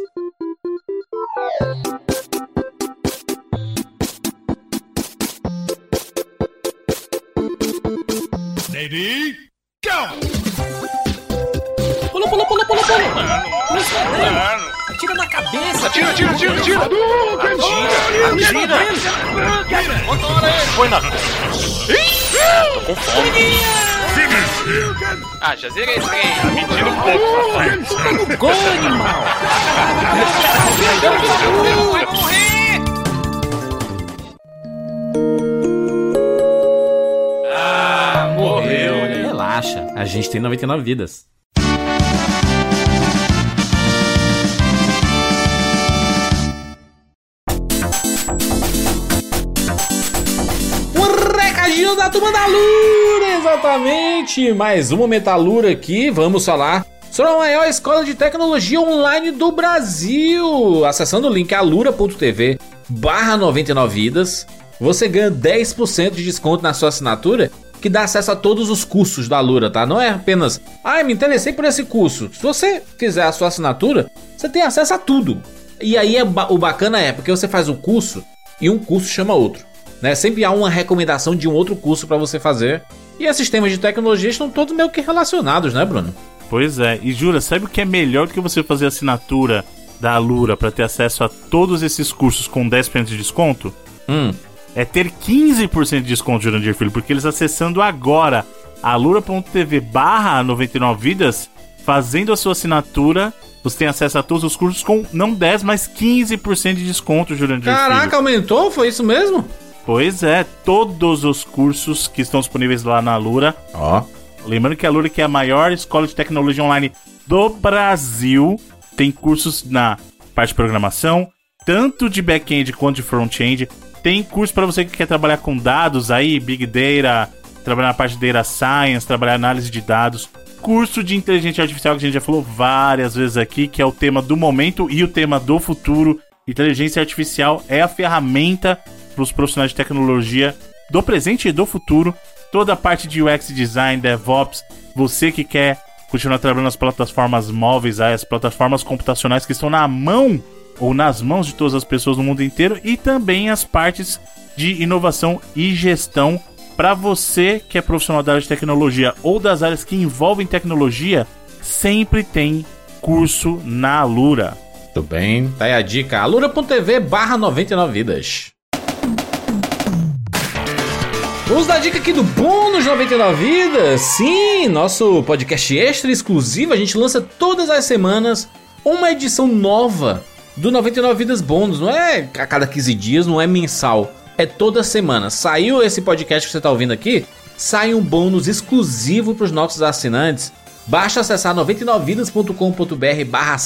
F: Pula, pula, pula, pula, pula. Atira na cabeça. Atira, atira, atira, atira. Atira, atira. Motora ele. Põe na... Tô com fome. Ah, já zerei esse trem. Mentira um pouco, rapaz. Gol, animal. Vai morrer. Ah, morreu.
A: Relaxa. A gente tem 99 vidas. Turma da Lura, exatamente. Mais um momento da Lura aqui. Vamos falar sobre a maior escola de tecnologia online do Brasil. Acessando o link alura.tv barra 99 vidas, você ganha 10% de desconto na sua assinatura que dá acesso a todos os cursos da Lura, tá? Não é apenas, ah, me interessei por esse curso. Se você fizer a sua assinatura, você tem acesso a tudo. E aí é o bacana é porque você faz o curso e um curso chama outro, né? Sempre há uma recomendação de um outro curso para você fazer. E esses temas de tecnologia estão todos meio que relacionados, né, Bruno?
D: Pois é, e jura, sabe o que é melhor do que você fazer assinatura da Alura pra ter acesso a todos esses cursos com 10% de desconto?
A: Hum.
D: É ter 15% de desconto, Jurandir Filho, porque eles acessando agora alura.tv barra 99 vidas, fazendo a sua assinatura, você tem acesso a todos os cursos com não 10, mas 15% de desconto, Jurandir
A: Caraca,
D: Filho.
A: aumentou? Foi isso mesmo?
D: Pois é, todos os cursos que estão disponíveis lá na Alura
A: Ó.
D: Lembrando que a Lura que é a maior escola de tecnologia online do Brasil, tem cursos na parte de programação, tanto de back-end quanto de front-end. Tem curso para você que quer trabalhar com dados aí, Big Data, trabalhar na parte de Data Science, trabalhar análise de dados. Curso de inteligência artificial que a gente já falou várias vezes aqui, que é o tema do momento e o tema do futuro. Inteligência artificial é a ferramenta para os profissionais de tecnologia do presente e do futuro. Toda a parte de UX design, DevOps, você que quer continuar trabalhando nas plataformas móveis, as plataformas computacionais que estão na mão ou nas mãos de todas as pessoas no mundo inteiro e também as partes de inovação e gestão para você que é profissional da área de tecnologia ou das áreas que envolvem tecnologia, sempre tem curso na Alura.
A: Tudo bem, tá aí a dica. alura.tv barra 99 vidas. Vamos dar dica aqui do Bônus 99 Vidas. Sim, nosso podcast extra exclusivo. A gente lança todas as semanas uma edição nova do 99 Vidas Bônus. Não é a cada 15 dias, não é mensal. É toda semana. Saiu esse podcast que você está ouvindo aqui, sai um bônus exclusivo para os nossos assinantes. Basta acessar 99vidas.com.br barra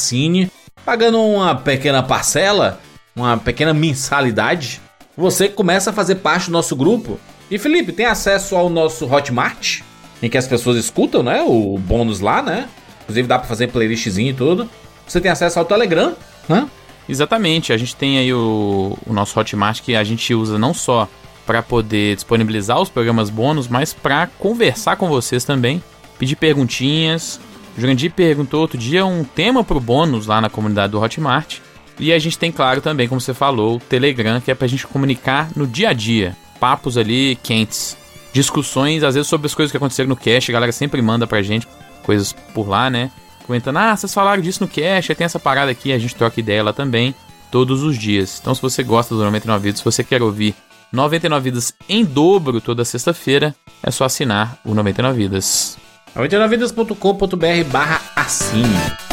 A: pagando uma pequena parcela, uma pequena mensalidade. Você começa a fazer parte do nosso grupo e Felipe, tem acesso ao nosso Hotmart, em que as pessoas escutam, né? O bônus lá, né? Inclusive dá pra fazer playlistzinho e tudo. Você tem acesso ao Telegram, né?
E: Exatamente, a gente tem aí o, o nosso Hotmart que a gente usa não só para poder disponibilizar os programas bônus, mas para conversar com vocês também, pedir perguntinhas. O Jurandir perguntou outro dia um tema pro bônus lá na comunidade do Hotmart. E a gente tem, claro, também, como você falou, o Telegram, que é pra gente comunicar no dia a dia papos ali quentes. Discussões, às vezes, sobre as coisas que aconteceram no cast. A galera sempre manda pra gente coisas por lá, né? Comentando, ah, vocês falaram disso no cast, tem essa parada aqui, a gente troca ideia lá também, todos os dias. Então, se você gosta do 99 Vidas, se você quer ouvir 99 Vidas em dobro toda sexta-feira, é só assinar o 99 Vidas.
A: 99vidas.com.br barra assine.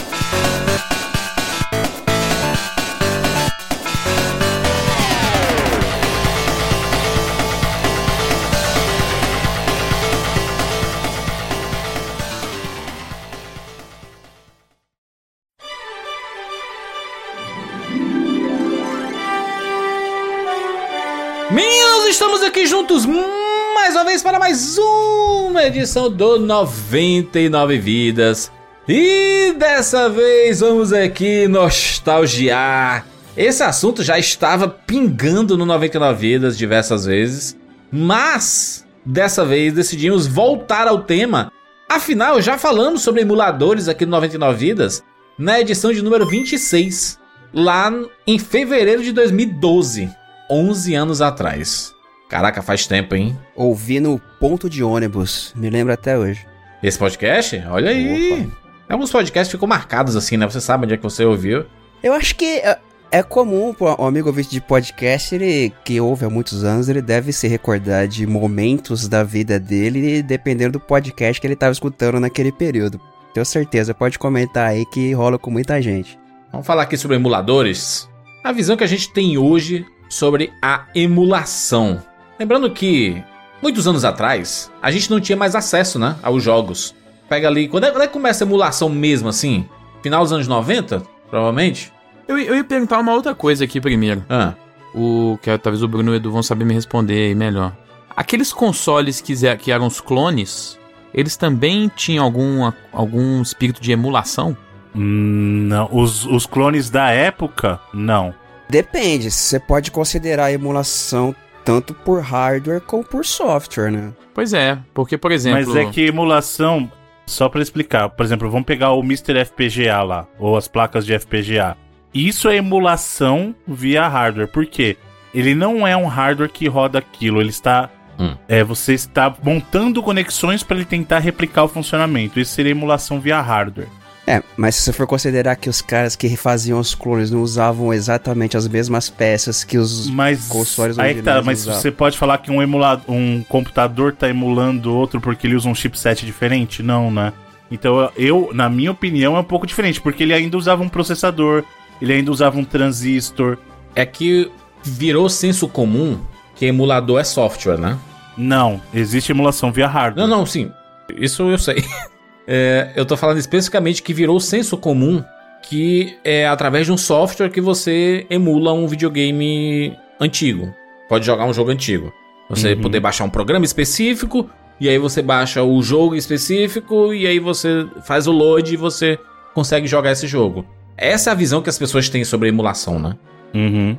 A: Meninos, estamos aqui juntos mais uma vez para mais uma edição do 99 Vidas. E dessa vez vamos aqui nostalgiar. Esse assunto já estava pingando no 99 Vidas diversas vezes, mas dessa vez decidimos voltar ao tema. Afinal, já falamos sobre emuladores aqui no 99 Vidas na edição de número 26, lá em fevereiro de 2012. 11 anos atrás. Caraca, faz tempo, hein?
C: Ouvi no ponto de ônibus, me lembro até hoje.
A: Esse podcast? Olha aí. Alguns podcasts ficam marcados assim, né? Você sabe onde é que você ouviu.
C: Eu acho que é, é comum para um amigo ouvinte de podcast, ele que ouve há muitos anos, ele deve se recordar de momentos da vida dele, dependendo do podcast que ele estava escutando naquele período. Tenho certeza, pode comentar aí que rola com muita gente.
A: Vamos falar aqui sobre emuladores. A visão que a gente tem hoje sobre a emulação. Lembrando que muitos anos atrás a gente não tinha mais acesso, né, aos jogos. Pega ali, quando é, quando é que começa a emulação mesmo assim? Final dos anos 90, provavelmente?
E: Eu, eu ia perguntar uma outra coisa aqui primeiro.
A: Ah,
E: O que é, talvez o Bruno e o Edu vão saber me responder aí melhor. Aqueles consoles que, que eram os clones, eles também tinham algum, algum espírito de emulação?
D: Hum, Não, os, os clones da época, não.
C: Depende, você pode considerar a emulação tanto por hardware como por software, né?
E: Pois é, porque, por exemplo.
D: Mas é que emulação, só pra explicar, por exemplo, vamos pegar o Mr. FPGA lá, ou as placas de FPGA. Isso é emulação via hardware, por quê? Ele não é um hardware que roda aquilo, ele está.
A: Hum.
D: É, você está montando conexões para ele tentar replicar o funcionamento. Isso seria emulação via hardware.
C: É, mas se você for considerar que os caras que faziam os clones não usavam exatamente as mesmas peças que os
D: Mas
C: consoles
D: aí que tá, mas
C: usavam.
D: você pode falar que um emulador, um computador tá emulando outro porque ele usa um chipset diferente? Não, né? Então eu, na minha opinião, é um pouco diferente, porque ele ainda usava um processador, ele ainda usava um transistor.
A: é que virou senso comum que emulador é software, né?
D: Não, existe emulação via hardware.
A: Não, não, sim. Isso eu sei. É, eu tô falando especificamente que virou senso comum que é através de um software que você emula um videogame antigo. Pode jogar um jogo antigo. Você poder baixar um programa específico, e aí você baixa o jogo específico, e aí você faz o load e você consegue jogar esse jogo. Essa é a visão que as pessoas têm sobre a emulação, né?
D: Uhum.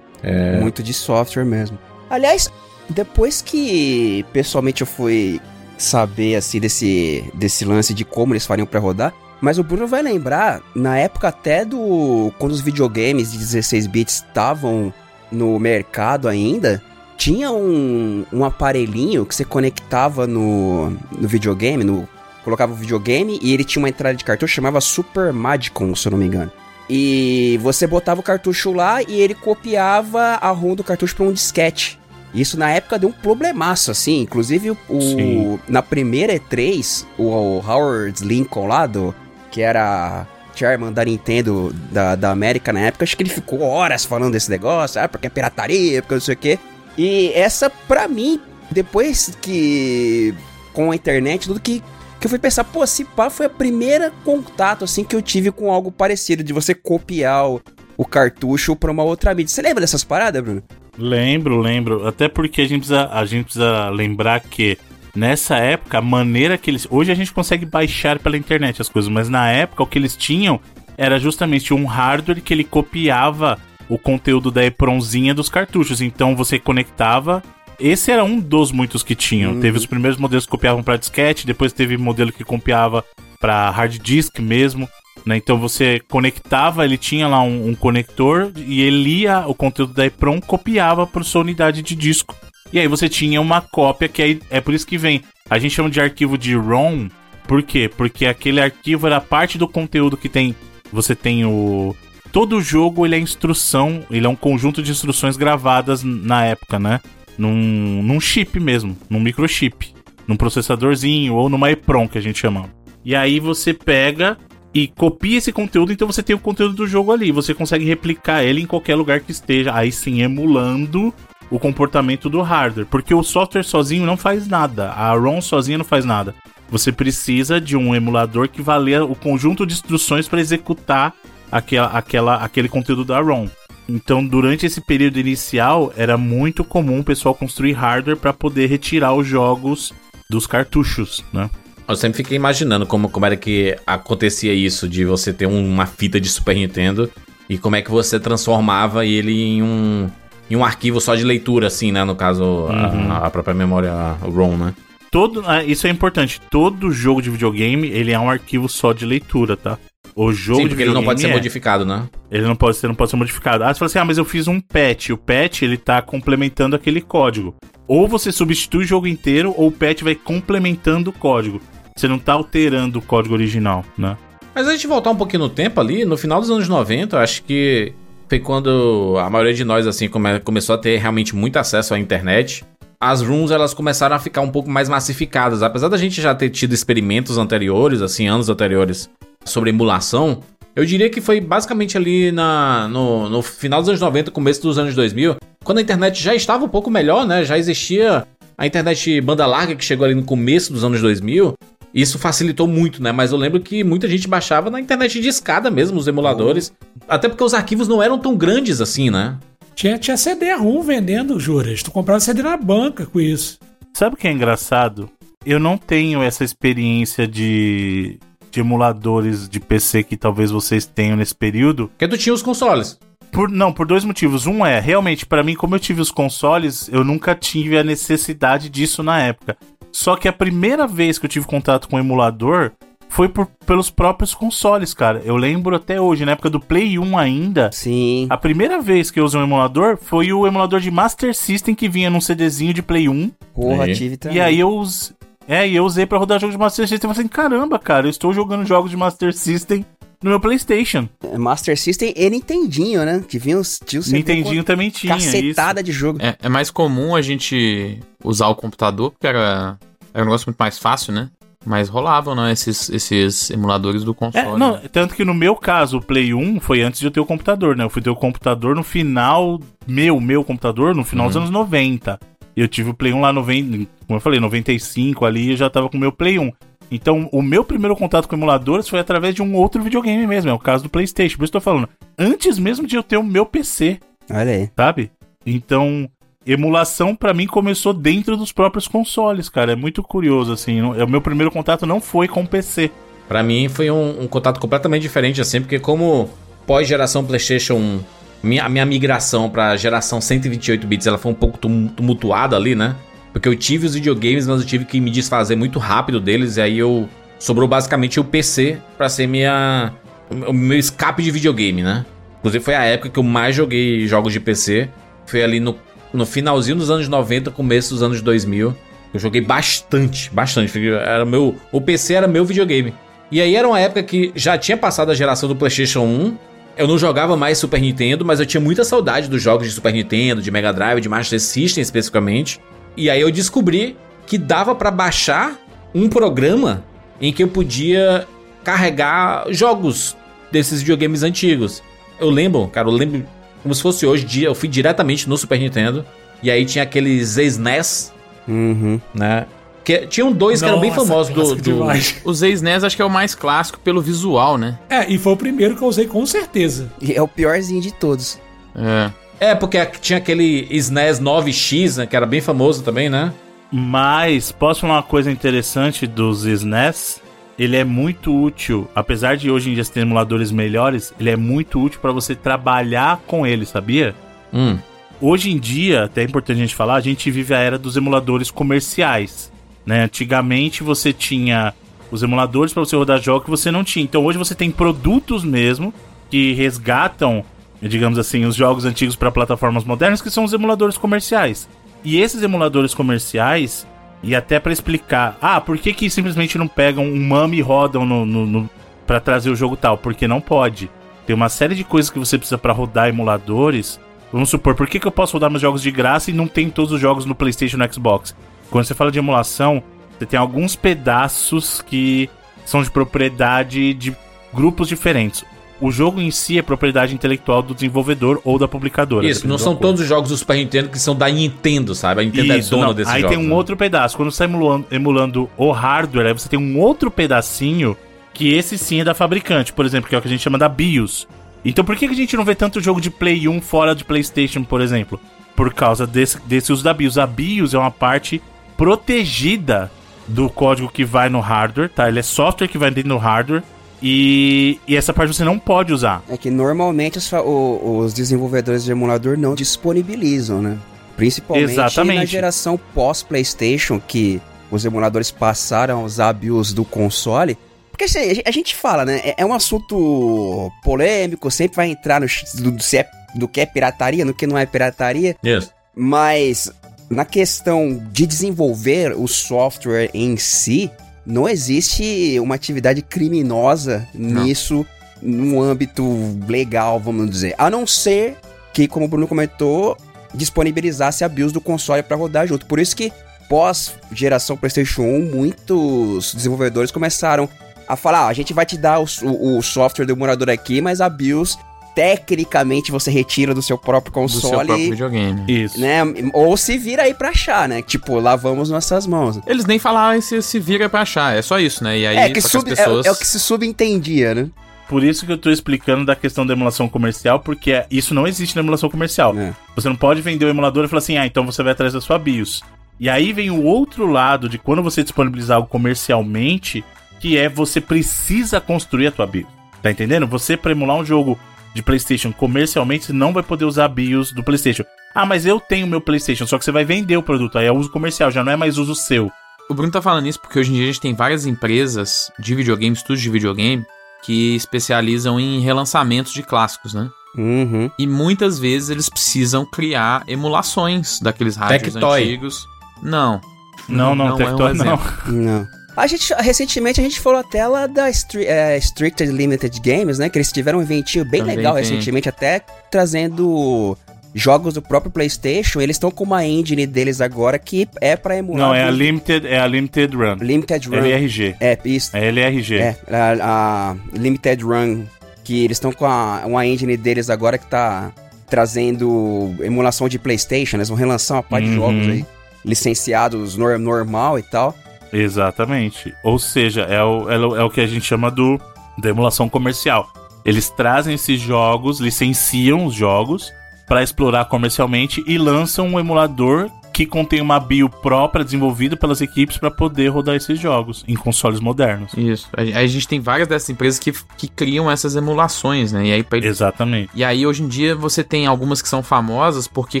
C: Muito de software mesmo. Aliás, depois que pessoalmente eu fui saber assim desse, desse lance de como eles fariam pra rodar, mas o Bruno vai lembrar, na época até do quando os videogames de 16 bits estavam no mercado ainda, tinha um, um aparelhinho que você conectava no, no videogame, no, colocava o videogame e ele tinha uma entrada de cartucho chamava Super Magicom, se eu não me engano. E você botava o cartucho lá e ele copiava a ROM do cartucho para um disquete. Isso na época deu um problemaço, assim. Inclusive, o,
D: Sim.
C: na primeira E3, o, o Howard Lincoln lá, do, que era chairman da Nintendo da, da América na época, acho que ele ficou horas falando desse negócio, ah, porque é pirataria, porque não sei o quê. E essa, pra mim, depois que. com a internet, tudo que. Que eu fui pensar, pô, se pá foi a primeira contato, assim, que eu tive com algo parecido, de você copiar o, o cartucho pra uma outra mídia. Você lembra dessas paradas, Bruno?
D: Lembro, lembro. Até porque a gente precisa, a gente precisa lembrar que nessa época, a maneira que eles. Hoje a gente consegue baixar pela internet as coisas, mas na época o que eles tinham era justamente um hardware que ele copiava o conteúdo da EPROMzinha dos cartuchos. Então você conectava. Esse era um dos muitos que tinham. Teve os primeiros modelos que copiavam para disquete, depois teve modelo que copiava para hard disk mesmo. Né? Então você conectava, ele tinha lá um, um conector e ele lia o conteúdo da EPROM, copiava para sua unidade de disco. E aí você tinha uma cópia que aí, é por isso que vem. A gente chama de arquivo de ROM. Por quê? Porque aquele arquivo era parte do conteúdo que tem. Você tem o. Todo jogo ele é instrução, ele é um conjunto de instruções gravadas na época, né? Num, num chip mesmo, num microchip, num processadorzinho ou numa EPROM que a gente chama. E aí você pega e copia esse conteúdo, então você tem o conteúdo do jogo ali. Você consegue replicar ele em qualquer lugar que esteja, aí sim emulando o comportamento do hardware. Porque o software sozinho não faz nada, a ROM sozinha não faz nada. Você precisa de um emulador que valha o conjunto de instruções para executar aquela, aquela, aquele conteúdo da ROM. Então, durante esse período inicial, era muito comum o pessoal construir hardware para poder retirar os jogos dos cartuchos, né?
A: Eu sempre fiquei imaginando como, como era que acontecia isso, de você ter um- uma fita de Super Nintendo e como é que você transformava ele em um, em um arquivo só de leitura, assim, né? No caso, a, a própria memória ROM, né?
D: Todo, ah, isso é importante. Todo jogo de videogame, ele é um arquivo só de leitura, tá? O jogo
A: Sim, porque ele não pode ser
D: é.
A: modificado, né?
D: Ele não pode ser, não pode ser modificado. Ah, você fala assim, ah, mas eu fiz um patch. O patch, ele tá complementando aquele código. Ou você substitui o jogo inteiro, ou o patch vai complementando o código. Você não tá alterando o código original, né?
A: Mas a gente voltar um pouquinho no tempo ali, no final dos anos 90, eu acho que foi quando a maioria de nós, assim, come- começou a ter realmente muito acesso à internet. As rooms, elas começaram a ficar um pouco mais massificadas. Apesar da gente já ter tido experimentos anteriores, assim, anos anteriores, sobre emulação, eu diria que foi basicamente ali na, no, no final dos anos 90, começo dos anos 2000, quando a internet já estava um pouco melhor, né? Já existia a internet banda larga que chegou ali no começo dos anos 2000. Isso facilitou muito, né? Mas eu lembro que muita gente baixava na internet de escada mesmo, os emuladores. Até porque os arquivos não eram tão grandes assim, né?
B: Tinha, tinha CD-ROM vendendo, juras. Tu comprava CD na banca com isso.
D: Sabe o que é engraçado? Eu não tenho essa experiência de, de emuladores de PC que talvez vocês tenham nesse período.
A: Porque tu tinha os consoles.
D: Por, não, por dois motivos. Um é, realmente, pra mim, como eu tive os consoles, eu nunca tive a necessidade disso na época. Só que a primeira vez que eu tive contato com o emulador foi por- pelos próprios consoles, cara. Eu lembro até hoje, na época do Play 1 ainda.
C: Sim.
D: A primeira vez que eu usei um emulador foi o emulador de Master System que vinha num CDzinho de Play 1.
C: Porra,
A: Aí.
C: tive também.
D: E aí eu us... É, e eu usei pra rodar jogos de Master System. Eu falei assim, caramba, cara, eu estou jogando jogos de Master System no meu Playstation.
C: Master System e Nintendinho, né? Que vinha os tios
D: Nintendinho também tinha isso.
C: cacetada de jogo.
E: É, é mais comum a gente usar o computador, porque era, era um negócio muito mais fácil, né? Mas rolavam, né? Esses, esses emuladores do console.
D: É, não,
E: né?
D: tanto que no meu caso, o Play 1 foi antes de eu ter o computador, né? Eu fui ter o computador no final, meu, meu computador, no final dos anos 90. E eu tive o Play 1 lá, 90, como eu falei, 95 ali, eu já tava com o meu Play 1. Então, o meu primeiro contato com emuladores foi através de um outro videogame mesmo, é o caso do PlayStation. Por isso que eu tô falando, antes mesmo de eu ter o meu PC,
C: Olha aí.
D: sabe? Então, emulação pra mim começou dentro dos próprios consoles, cara. É muito curioso, assim. não- O meu primeiro contato não foi com o PC.
A: Pra mim foi um, um contato completamente diferente, assim, porque como pós-geração PlayStation 1, minha, a minha migração pra geração 128 bits, ela foi um pouco tum- tumultuada ali, né? Porque eu tive os videogames, mas eu tive que me desfazer muito rápido deles, e aí eu sobrou basicamente o PC pra ser minha o meu escape de videogame, né? Inclusive foi a época que eu mais joguei jogos de PC, foi ali no, no finalzinho dos anos 90, começo dos anos 2000. Eu joguei bastante, bastante. Era meu, o PC era meu videogame. E aí era uma época que já tinha passado a geração do PlayStation 1. Eu não jogava mais Super Nintendo, mas eu tinha muita saudade dos jogos de Super Nintendo, de Mega Drive, de Master System especificamente. E aí eu descobri que dava pra baixar um programa em que eu podia carregar jogos desses videogames antigos. Eu lembro, cara, eu lembro como se fosse hoje, dia, eu fui diretamente no Super Nintendo. E aí tinha aqueles SNES,
C: Uhum.
A: né? Que, tinham dois que eram bem
B: Nossa,
A: famosos do, do,
B: demais.
E: O Z-SNES acho que é o mais clássico pelo visual, né?
B: É, e foi o primeiro que eu usei com certeza.
C: E é o piorzinho de todos.
E: É.
A: É, porque tinha aquele SNES 9X, né? Que era bem famoso também, né?
D: Mas, posso falar uma coisa interessante dos SNES? Ele é muito útil, apesar de hoje em dia ter emuladores melhores, ele é muito útil pra você trabalhar com ele, sabia?
A: Hum.
D: Hoje em dia, até é importante a gente falar, a gente vive a era dos emuladores comerciais. Né? Antigamente você tinha os emuladores para você rodar jogos que você não tinha. Então hoje você tem produtos mesmo que resgatam, digamos assim, os jogos antigos para plataformas modernas, que são os emuladores comerciais. E esses emuladores comerciais, e até para explicar, ah, por que, que simplesmente não pegam um MAME e rodam no, no, no para trazer o jogo tal? Porque não pode. Tem uma série de coisas que você precisa para rodar emuladores. Vamos supor, por que, que eu posso rodar meus jogos de graça e não tem todos os jogos no PlayStation e no Xbox? Quando você fala de emulação, você tem alguns pedaços que são de propriedade de grupos diferentes. O jogo em si é propriedade intelectual do desenvolvedor ou da publicadora.
A: Isso, não são todos os jogos do Super Nintendo que são da Nintendo, sabe? A Nintendo
D: Isso,
A: é dona
D: não.
A: desses
D: Aí
A: jogos.
D: tem um
A: né?
D: outro pedaço. Quando você está emulando, emulando o hardware, aí você tem um outro pedacinho que esse sim é da fabricante, por exemplo, que é o que a gente chama da BIOS. Então por que que a gente não vê tanto jogo de Play 1 fora de PlayStation, por exemplo? Por causa desse, desse uso da BIOS. A BIOS é uma parte protegida do código que vai no hardware, tá? Ele é software que vai dentro do hardware. E, e essa parte você não pode usar.
C: É que normalmente os, os desenvolvedores de emulador não disponibilizam, né? Principalmente
D: Exatamente.
C: na geração pós-PlayStation, que os emuladores passaram a usar a BIOS do console. Porque assim, a gente- fala, né? É, é um assunto polêmico, sempre vai entrar no, do, se é- do que é pirataria, no que não é pirataria.
A: Isso.
C: Mas na questão de desenvolver o software em si, não existe uma atividade criminosa nisso num âmbito legal, vamos dizer. A não ser que, como o Bruno comentou, disponibilizasse a BIOS do console para rodar junto. Por isso que pós geração PlayStation 1, muitos desenvolvedores começaram a falar: ah, a gente vai te dar o, o- o software do emulador aqui, mas a BIOS tecnicamente você retira do seu próprio
E: Do
C: console
E: seu próprio videogame.
D: Isso.
C: né? Ou se vira aí pra achar, né? Tipo, lavamos nossas mãos.
E: Eles nem falaram se se vira pra achar, é só isso, né? E aí
C: é, que sub-
E: as pessoas...
C: é, é o que se subentendia, né?
D: Por isso que eu tô explicando da questão da emulação comercial, porque é- isso não existe na emulação comercial.
C: É.
D: Você não pode vender o emulador e falar assim, ah, então você vai atrás da sua BIOS. E aí vem o outro lado de quando você disponibilizar algo comercialmente, que é você precisa construir a tua BIOS. Tá entendendo? Você, pra emular um jogo de PlayStation comercialmente, você não vai poder usar BIOS do PlayStation. Ah, mas eu tenho meu PlayStation, só que você vai vender o produto, aí é uso comercial, já não é mais uso seu.
E: O Bruno tá falando isso porque hoje em dia a gente tem várias empresas de videogame, estúdios de videogame, que especializam em relançamentos de clássicos, né?
C: Uhum.
E: E muitas vezes eles precisam criar emulações daqueles
A: Tectoy.
E: antigos. Não.
D: Não, não,
E: Não é um
D: Tectoy não.
C: Não. A gente, recentemente a gente falou até lá da Stri- é, Stricted Limited Games, né? Que eles tiveram um eventinho bem
E: Também
C: legal
E: tem.
C: recentemente, até trazendo jogos do próprio PlayStation. Eles estão com uma engine deles agora que é pra emular.
D: Não, é a Limited, é a Limited Run.
C: Limited Run.
D: LRG.
C: É, isso.
D: É LRG.
C: É, a, a Limited Run, que eles estão com a, uma engine deles agora que tá trazendo emulação de PlayStation, eles vão relançar uma parte de
D: Uhum.
C: jogos aí licenciados nor- normal e tal.
D: Exatamente. Ou seja, é o, é, o, é o que a gente chama do, da emulação comercial. Eles trazem esses jogos, licenciam os jogos para explorar comercialmente e lançam um emulador que contém uma bio própria desenvolvida pelas equipes para poder rodar esses jogos em consoles modernos.
E: Isso. A gente tem várias dessas empresas que, que criam essas emulações, né? E aí, pra...
D: Exatamente.
E: e aí, hoje em dia, você tem algumas que são famosas porque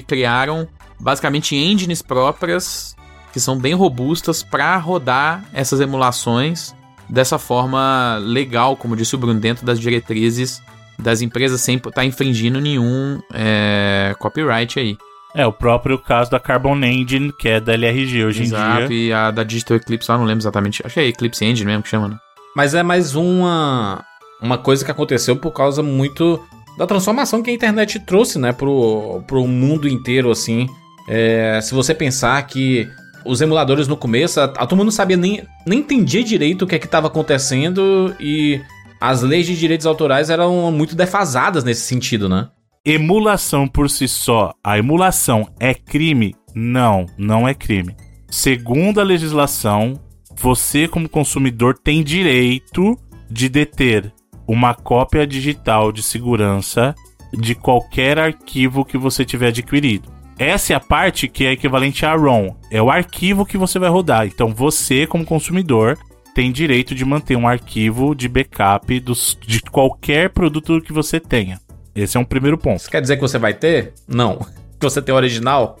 E: criaram basicamente engines próprias que são bem robustas para rodar essas emulações dessa forma legal, como disse o Bruno, dentro das diretrizes das empresas sem estar tá infringindo nenhum é, copyright aí.
D: É, o próprio caso da Carbon Engine, que é da LRG hoje
E: Exato,
D: em dia.
E: e a da Digital Eclipse, lá não lembro exatamente. Acho que é Eclipse Engine mesmo que chama, né?
A: Mas é mais uma, uma coisa que aconteceu por causa muito da transformação que a internet trouxe, né, pro, pro mundo inteiro, assim. É, se você pensar que os emuladores no começo, a, a turma não sabia nem, nem entendia direito o que é que estava acontecendo e as leis de direitos autorais eram muito defasadas nesse sentido, né?
D: Emulação por si só, a emulação é crime? Não, não é crime. Segundo a legislação, você, como consumidor, tem direito de deter uma cópia digital de segurança de qualquer arquivo que você tiver adquirido. Essa é a parte que é equivalente a ROM. É o arquivo que você vai rodar. Então você, como consumidor, tem direito de manter um arquivo de backup dos, de qualquer produto que você tenha. Esse é um primeiro ponto.
A: Isso quer dizer que você vai ter? Não. Que você tem o original?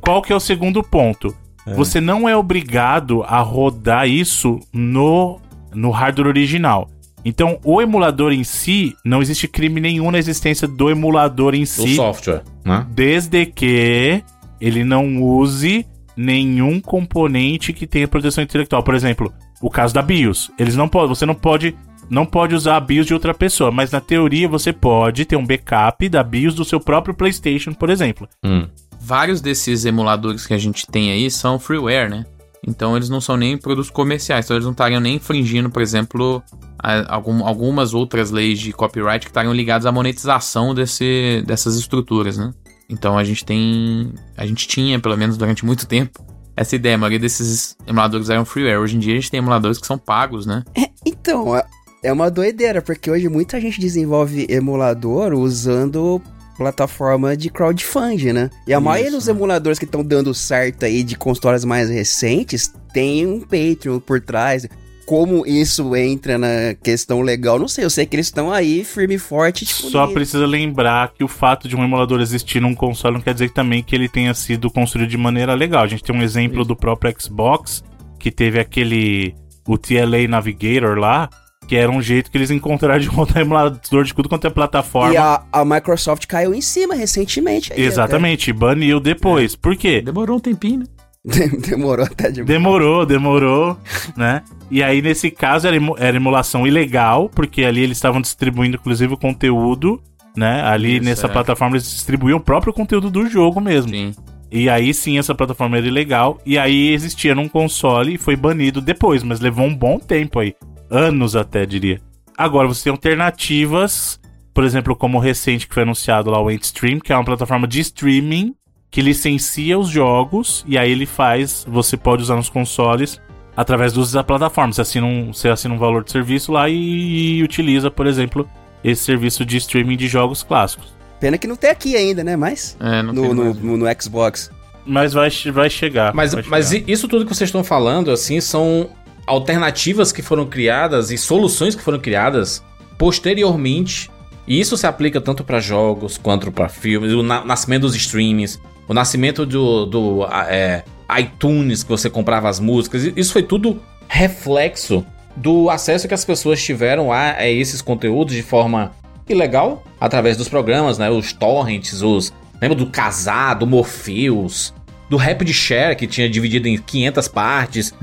D: Qual que é o segundo ponto? Você não é obrigado a rodar isso no, no hardware original. Então, o emulador em si, não existe crime nenhum na existência do emulador em
A: Do
D: si,
A: software, né?
D: desde que ele não use nenhum componente que tenha proteção intelectual. Por exemplo, o caso da BIOS. Eles não podem, você não pode, não pode usar a BIOS de outra pessoa, mas na teoria você pode ter um backup da BIOS do seu próprio PlayStation, por exemplo.
A: Hum.
E: Vários desses emuladores que a gente tem aí são freeware, né? Então eles não são nem produtos comerciais, então eles não estariam nem infringindo, por exemplo, a- algum- algumas outras leis de copyright que estariam ligadas à monetização desse, dessas estruturas, né? Então a gente tem. A gente tinha, pelo menos durante muito tempo, essa ideia. A maioria desses emuladores eram freeware. Hoje em dia a gente tem emuladores que são pagos, né?
C: Então, é- é uma doideira, porque hoje muita gente desenvolve emulador usando plataforma de crowdfunding, né? E a
E: Isso,
C: maioria dos emuladores que estão dando certo aí de consoles mais recentes tem um Patreon por trás. Como isso entra na questão legal, não sei. Eu sei que eles estão aí firme e forte. Tipo,
D: Só precisa lembrar que o fato de um emulador existir num console não quer dizer também que ele tenha sido construído de maneira legal. A gente tem um exemplo do próprio Xbox, que teve aquele. o TLA Navigator lá, que era um jeito que eles encontraram de rodar emulador de tudo quanto é plataforma.
C: E a, a Microsoft caiu em cima recentemente. aí,
D: Exatamente, baniu depois. Por quê?
E: Demorou um tempinho, né?
C: até. Demorou até demais.
D: Demorou, demorou, né? E aí, nesse caso, era, emu- era emulação ilegal, porque ali eles estavam distribuindo, inclusive, o conteúdo, né? Ali
E: Isso,
D: nessa
E: é.
D: plataforma eles distribuíam o próprio conteúdo do jogo mesmo.
E: Sim.
D: E aí sim, essa plataforma era ilegal. E aí existia num console e foi banido depois, mas levou um bom tempo aí. Anos até, diria. Agora, você tem alternativas, por exemplo, como o recente que foi anunciado lá, o Endstream, que é uma plataforma de streaming que licencia os jogos e aí ele faz, você pode usar nos consoles através do uso da plataforma. Você assina um, você assina um valor de serviço lá e, e utiliza, por exemplo, esse serviço de streaming de jogos clássicos.
C: Pena que não tem aqui ainda, né? Mas
E: É, não
C: no,
E: tem
C: no,
E: mais.
C: no, no Xbox.
D: Mas vai, vai chegar.
A: Mas,
D: vai
A: mas
D: chegar.
A: i- isso tudo que vocês estão falando, assim, são alternativas que foram criadas e soluções que foram criadas posteriormente. E isso se aplica tanto para jogos quanto para filmes, o na- nascimento dos streamings, o nascimento do, do é, iTunes, que você comprava as músicas. Isso foi tudo reflexo do acesso que as pessoas tiveram a, a esses conteúdos de forma ilegal, através dos programas, né? Os torrents, os. Lembra do Casar, do Morpheus, do Rapid Share, que tinha dividido em 500 partes,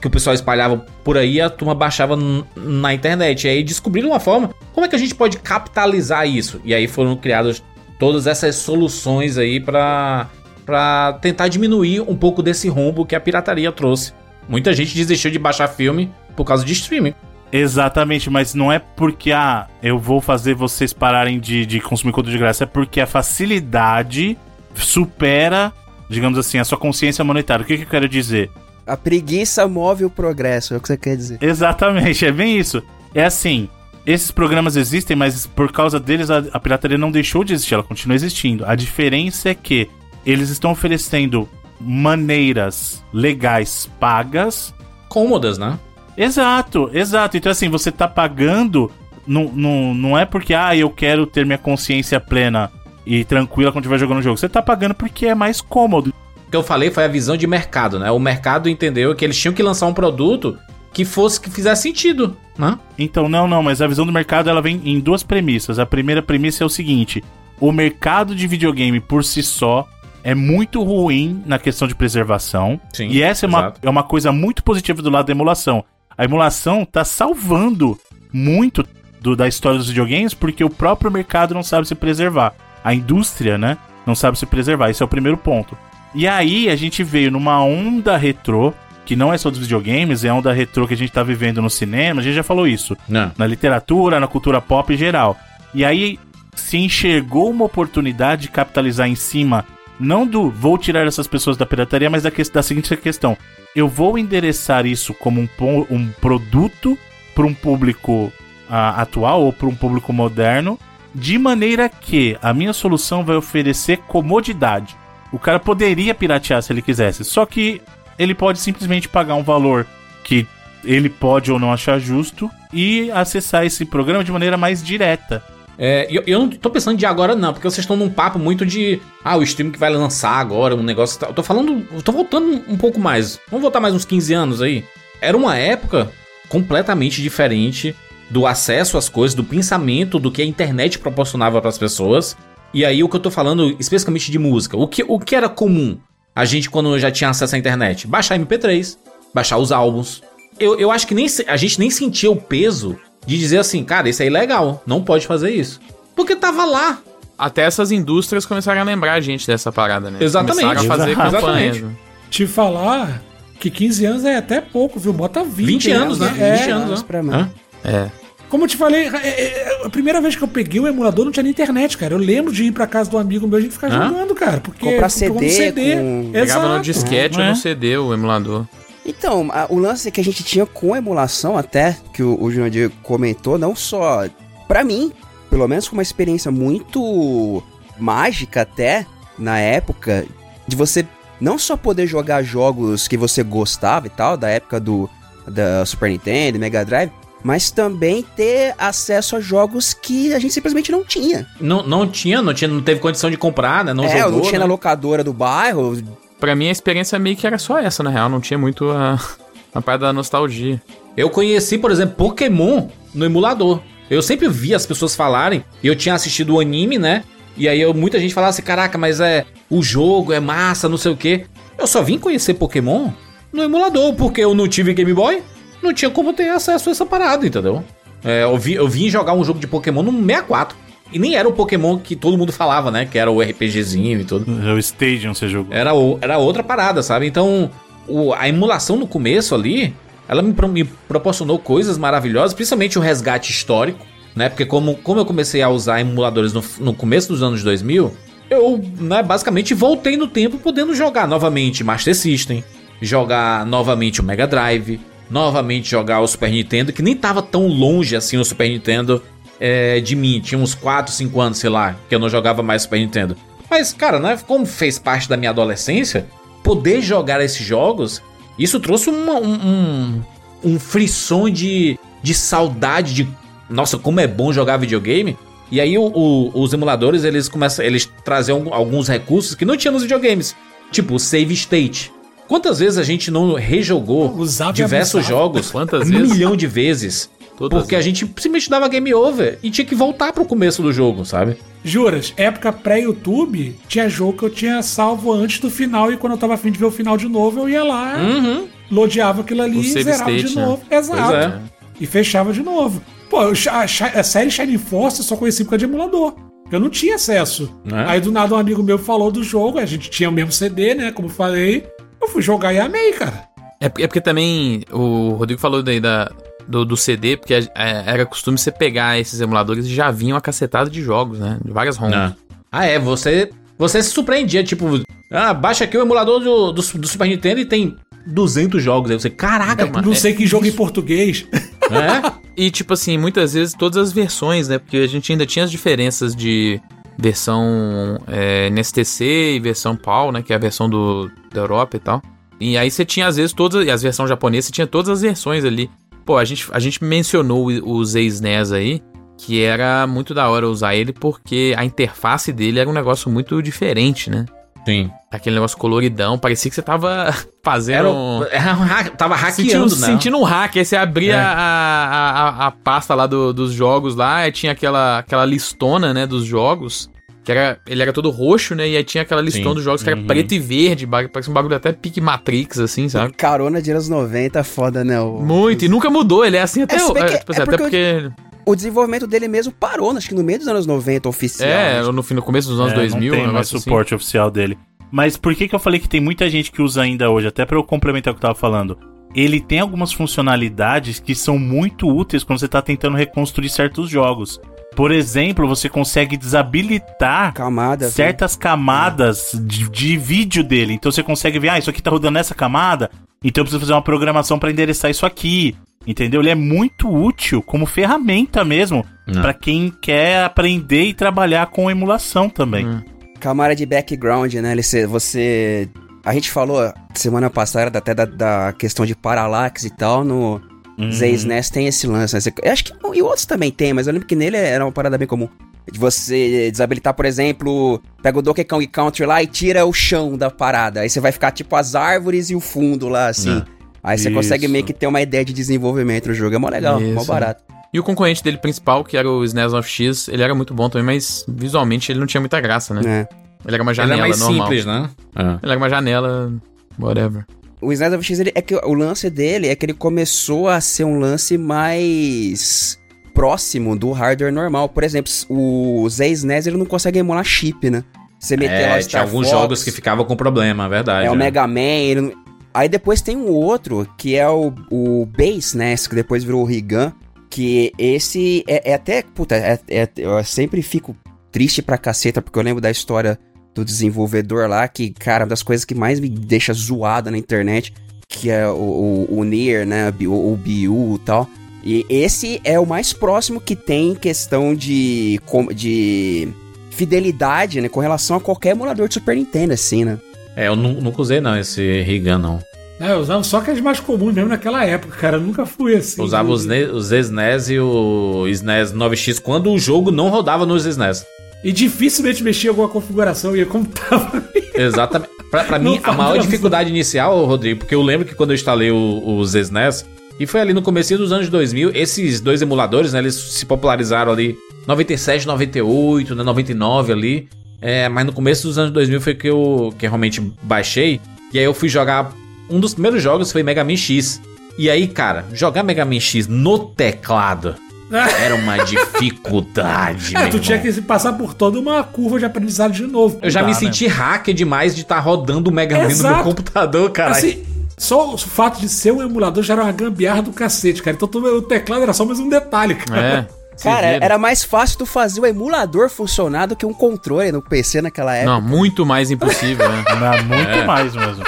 A: que o pessoal espalhava por aí a turma baixava na internet. E aí descobriram uma forma, como é que a gente pode capitalizar isso? E aí foram criadas todas essas soluções aí pra para tentar diminuir um pouco desse rombo que a pirataria trouxe. Muita gente desistiu de baixar filme por causa de streaming.
D: Exatamente, mas não é porque ah, eu vou fazer vocês pararem de, de consumir conteúdo de graça, é porque a facilidade supera, digamos assim, a sua consciência monetária. O que, que eu quero dizer?
C: A preguiça move o progresso, é o que você quer dizer.
D: Exatamente, é bem isso. É assim, esses programas existem, mas por causa deles a, a pirataria não deixou de existir, ela continua existindo. A diferença é que eles estão oferecendo maneiras legais pagas.
A: Cômodas, né?
D: Exato, exato. Então, assim, você tá pagando. Não, não, não é porque, ah, eu quero ter minha consciência plena e tranquila quando estiver jogando o jogo. Você tá pagando porque é mais cômodo.
A: O que eu falei foi a visão de mercado, né? O mercado entendeu que eles tinham que lançar um produto que fosse que fizesse sentido, né?
D: Então, não, não, mas a visão do mercado ela vem em duas premissas. A primeira premissa é o seguinte: o mercado de videogame por si só é muito ruim na questão de preservação.
A: Sim,
D: e essa é uma,
A: exato.
D: é uma coisa muito positiva do lado da emulação. A emulação tá salvando muito do- da história dos videogames porque o próprio mercado não sabe se preservar. A indústria, né, não sabe se preservar. Esse é o primeiro ponto. E aí a gente veio numa onda retrô, que não é só dos videogames, é a onda retrô que a gente tá vivendo no cinema, a gente já falou isso
A: Não.
D: na literatura, na cultura pop em geral. E aí se enxergou uma oportunidade de capitalizar em cima, não do vou tirar essas pessoas da pirataria, mas da, que- da seguinte questão: eu vou endereçar isso como um, um produto para um público ah, atual ou para um público moderno, de maneira que a minha solução vai oferecer comodidade. O cara poderia piratear se ele quisesse, só que ele pode simplesmente pagar um valor que ele pode ou não achar justo e acessar esse programa de maneira mais direta.
A: É, eu, eu não tô pensando de agora, não, porque vocês estão num papo muito de. Ah, o stream que vai lançar agora, um negócio. Eu tô falando. Eu tô voltando um, um pouco mais. Vamos voltar mais uns 15 anos aí. Era uma época completamente diferente do acesso às coisas, do pensamento, do que a internet proporcionava pras pessoas. E aí o que eu tô falando especificamente de música. O que, o que era comum a gente quando já tinha acesso à internet? Baixar MP3, baixar os álbuns. Eu, eu acho que nem se- a gente nem sentia o peso de dizer assim, cara, isso é ilegal, não pode fazer isso. Porque tava lá.
E: Até essas indústrias começaram a lembrar a gente dessa parada, né?
A: Exatamente.
E: Começaram a fazer
D: Exato.
E: campanhas.
A: Exatamente.
B: Te falar que 15 anos é até pouco, viu? Bota 20,
A: 20 anos, né?
B: É,
A: 20 anos,
C: Mas
A: né?
C: pra mim.
A: Hã?
E: É.
B: Como eu te falei, é, é, a primeira vez que eu peguei o emulador não tinha nem internet, cara. Eu lembro de ir pra casa do amigo meu e a gente ficar
A: Hã?
B: jogando, cara. Porque
C: Comprar
B: porque eu
C: CD com-
E: Pegava no disquete ou
D: É.
E: no CD o emulador.
C: Então, a- o lance que a gente tinha com emulação, até que o, o Jurandir comentou, não só pra mim, pelo menos foi uma experiência muito mágica até na época, de você não só poder jogar jogos que você gostava e tal, da época do da Super Nintendo, Mega Drive, mas também ter acesso a jogos que a gente simplesmente não tinha.
A: Não, não tinha, não tinha, não teve condição de comprar, né? Não
C: é, eu
A: jogou.
C: não tinha
A: né?
C: na locadora do bairro,
E: Pra mim a experiência meio que era só essa, na real. Não tinha muito a, a parte da nostalgia.
A: Eu conheci, por exemplo, Pokémon no emulador. Eu sempre vi as pessoas falarem, e eu tinha assistido o anime, né? E aí eu, muita gente falava assim, caraca, mas é o jogo é massa, não sei o quê. Eu só vim conhecer Pokémon no emulador, porque eu não tive Game Boy, não tinha como ter acesso a essa parada, entendeu? É, eu, vi, eu vim jogar um jogo de Pokémon no 64. E nem era o Pokémon que todo mundo falava, né? Que era o RPGzinho e tudo.
D: É o Stadium você jogou.
A: Era, o- era outra parada, sabe? Então, o- a emulação no começo ali, ela me, me proporcionou coisas maravilhosas, principalmente o resgate histórico, né? Porque como, como eu comecei a usar emuladores no, no começo dos anos 2000, eu, né, basicamente voltei no tempo podendo jogar novamente Master System, jogar novamente o Mega Drive, novamente jogar o Super Nintendo, que nem tava tão longe assim o Super Nintendo é, de mim. Tinha uns 4, 5 anos, sei lá, que eu não jogava mais Super Nintendo. Mas, cara, né, como fez parte da minha adolescência, poder jogar esses jogos, isso trouxe uma- um, um, um frisson de, de saudade de. Nossa, como é bom jogar videogame. E aí o- o- os emuladores eles começam. Eles traziam alguns recursos que não tinha nos videogames. Tipo save state. Quantas vezes a gente não rejogou
B: e
A: diversos
B: abusava.
A: jogos
E: Quantas
A: um
E: vezes?
A: milhão de vezes?
E: Todas
A: porque a gente simplesmente dava game over e tinha que voltar pro começo do jogo, sabe?
B: Juras, época pré-YouTube, tinha jogo que eu tinha salvo antes do final e quando eu tava afim de ver o final de novo, eu ia lá,
A: Uhum.
B: lodeava aquilo ali
E: O
B: e zerava
E: state,
B: de
E: né?
B: novo. Exato.
A: É.
B: E fechava de novo. Pô, a, a série Shining Force eu só conheci por causa de emulador. Eu não tinha acesso.
A: É.
B: Aí do nada um amigo meu falou do jogo, a gente tinha o mesmo CD, né? Como eu falei. Eu fui jogar e amei, cara.
E: É, porque- é porque também o Rodrigo falou daí da, do, do CD, porque é, era costume você pegar esses emuladores e já vinham a cacetada de jogos, né? De várias ROMs.
A: Ah, Ah, é, você você se surpreendia, tipo, ah, baixa aqui o emulador do, do, do Super Nintendo e tem 200 jogos. Aí você, caraca, mano.
B: Não sei que jogo em português.
A: É?
E: E, tipo assim, muitas vezes todas as versões, né? Porque a gente ainda tinha as diferenças de versão é, NSTC e versão PAL, né? Que é a versão do, da Europa e tal. E aí você tinha, às vezes, todas. E as versões japonesas, você tinha todas as versões ali. Pô, a gente, a gente mencionou os ex-NES aí, que era muito da hora usar ele, porque a interface dele era um negócio muito diferente, né?
A: Sim.
E: Aquele negócio coloridão, parecia que você tava fazendo.
A: Era,
E: um-
A: era um hack- tava
E: Sentindo,
A: hackeando, né?
E: sentindo um hack, aí você abria
A: É.
E: a, a, a- a pasta lá do- dos jogos lá, e tinha aquela, aquela listona, né, dos jogos, que era, ele era todo roxo, né, e aí tinha aquela listona
A: Sim.
E: dos jogos que era preto e verde, parece um bagulho até pique Matrix, assim, sabe?
C: Carona de anos 90, foda, né? O,
E: Muito, e nunca mudou, ele é assim até,
C: É,
E: o- é,
C: que-
E: tipo assim,
C: é
E: até
C: porque
E: porque...
C: o desenvolvimento dele mesmo parou, acho que no meio dos anos 90, oficial.
E: É,
C: né?
E: no, fim- no começo dos anos
D: É,
E: 2000,
D: não
E: um
D: tem mais
E: assim.
D: suporte oficial dele. Mas por que que eu falei que tem muita gente que usa ainda hoje? Até pra eu complementar o que eu tava falando. Ele tem algumas funcionalidades que são muito úteis quando você tá tentando reconstruir certos jogos. Por exemplo, você consegue desabilitar
C: Camada.
D: certas camadas de, de vídeo dele. Então você consegue ver, ah, isso aqui tá rodando nessa camada, então eu preciso fazer uma programação pra endereçar isso aqui. Entendeu? Ele é muito útil como ferramenta mesmo
A: Não.
D: pra quem quer aprender e trabalhar com emulação também.
E: Hum.
C: Camada de background, né? Ele, se- você. A gente falou semana passada até da, da questão de parallax e tal. No
D: Uhum.
C: ZSNES tem esse lance. Né? Você- Eu acho que e outros também tem, mas eu lembro que nele era uma parada bem comum. De você desabilitar, por exemplo, pega o Donkey Kong Country lá e tira o chão da parada. Aí você vai ficar tipo as árvores e o fundo lá, assim.
A: É.
C: Aí você
D: Isso.
C: consegue meio que ter uma ideia de desenvolvimento do jogo. É mó legal, mó
E: Isso.
C: barato.
E: E o concorrente dele principal, que era o SNES of X, ele era muito bom também, mas visualmente ele não tinha muita graça, né?
C: né?
E: Ele era uma
A: Ele
E: janela
A: é mais
E: normal.
A: simples, né? É.
E: Ele era uma janela, whatever.
C: O SNES of X, ele, é que o lance dele é que ele começou a ser um lance mais próximo do hardware normal. Por exemplo, o Z-SNES ele não consegue emular chip, né? Você meter lá
A: É, tinha
C: Star
A: alguns
C: Fox,
A: jogos que ficavam com problema, é verdade.
C: É o
A: é.
C: Mega Man. ele não- Aí depois tem um outro, que é o, o Base NES, que depois virou o Rigan. Que esse é, é até. Puta, é- é- eu sempre fico triste pra caceta, porque eu lembro da história do desenvolvedor lá, que, cara, uma das coisas que mais me deixa zoada na internet, que é o, o, o Nier, né? O, o BU e tal. E esse é o mais próximo que tem em questão de, de fidelidade, né? Com relação a qualquer emulador de Super Nintendo, assim, né?
A: É, eu nu- nunca usei não esse Rigan, não.
B: É, eu usava só aqueles mais comuns mesmo naquela época, cara. Eu nunca fui assim.
A: Usava os, os SNES e o SNES 9X quando o jogo não rodava nos SNES.
B: E dificilmente mexia alguma configuração, ia como tava.
A: Exatamente. Pra, pra mim, a maior dificuldade inicial, Rodrigo, porque eu lembro que quando eu instalei o- os SNES, e foi ali no começo dos anos 2000, esses dois emuladores, né, eles se popularizaram ali 97, 98, né, 99 ali, é, mas no começo dos anos 2000 foi que eu que eu realmente baixei, e aí eu fui jogar, um dos primeiros jogos foi Mega Man X, e aí, cara, jogar Mega Man X no teclado era uma dificuldade,
B: É,
A: meu
B: tu tinha que passar por toda uma curva de aprendizado de novo.
A: Eu já
D: Dá,
A: me
D: né?
A: senti hacker demais de estar rodando o Mega Man no meu
B: Exato.
A: computador, cara.
B: Assim, só o fato de ser um emulador já era uma gambiarra do cacete, cara. Então o teclado era só mais um detalhe, cara.
E: É.
C: Cara, era mais fácil tu fazer o emulador funcionar do que um controle no PC naquela época.
E: Não, muito mais impossível, né?
D: Mas muito mais mesmo.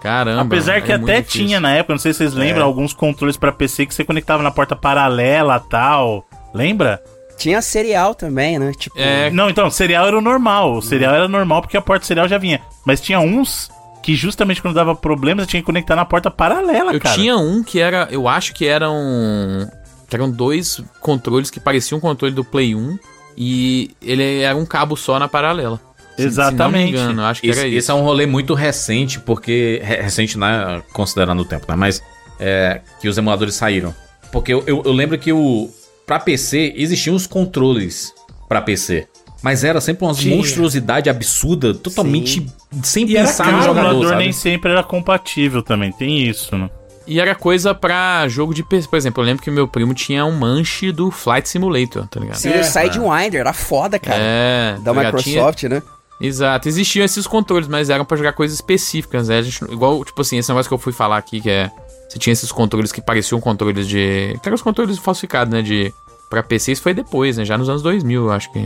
E: Caramba.
D: Apesar que
E: é
D: até tinha na época, não sei se vocês lembram, alguns controles pra PC que você conectava na porta paralela tal. Lembra?
C: Tinha serial também, né? Tipo,
E: É,
D: Não, então, serial era o normal. O serial era normal porque a porta serial já vinha. Mas tinha uns que justamente quando dava problemas, você tinha que conectar na porta paralela,
E: eu
D: cara.
E: tinha um que era. Eu acho que eram. Que eram dois controles que pareciam um controle do Play 1. E ele era um cabo só na paralela. Se- Se não me
D: Exatamente.
E: engano, acho que
A: Esse,
E: era
A: esse
E: isso.
A: é um rolê muito recente, porque. re- Recente, né? Considerando o tempo, né? Mas. É, que os emuladores saíram. Porque eu, eu, eu lembro que o. Pra PC, existiam os controles pra PC. Mas era sempre uma
B: Tinha.
A: monstruosidade absurda, totalmente sem
B: E era
A: pensar
B: caro,
A: no
D: o
A: jogador,
D: emulador
A: sabe?
D: nem sempre era compatível também, tem isso, né?
E: E era coisa pra jogo de PC. Por exemplo, eu lembro que meu primo tinha um manche do Flight Simulator, tá ligado?
C: Sim, o Sidewinder, era foda, cara.
E: É,
C: Da
E: tá ligado? Tinha-
C: Microsoft, né?
E: Exato, existiam esses controles, mas eram pra jogar coisas específicas, né? A gente, igual, tipo assim, esse negócio que eu fui falar aqui, que é. Você tinha esses controles que pareciam controles de. Que eram os controles falsificados, né? De. Pra PC, isso foi depois, né? Já nos anos 2000, eu acho que.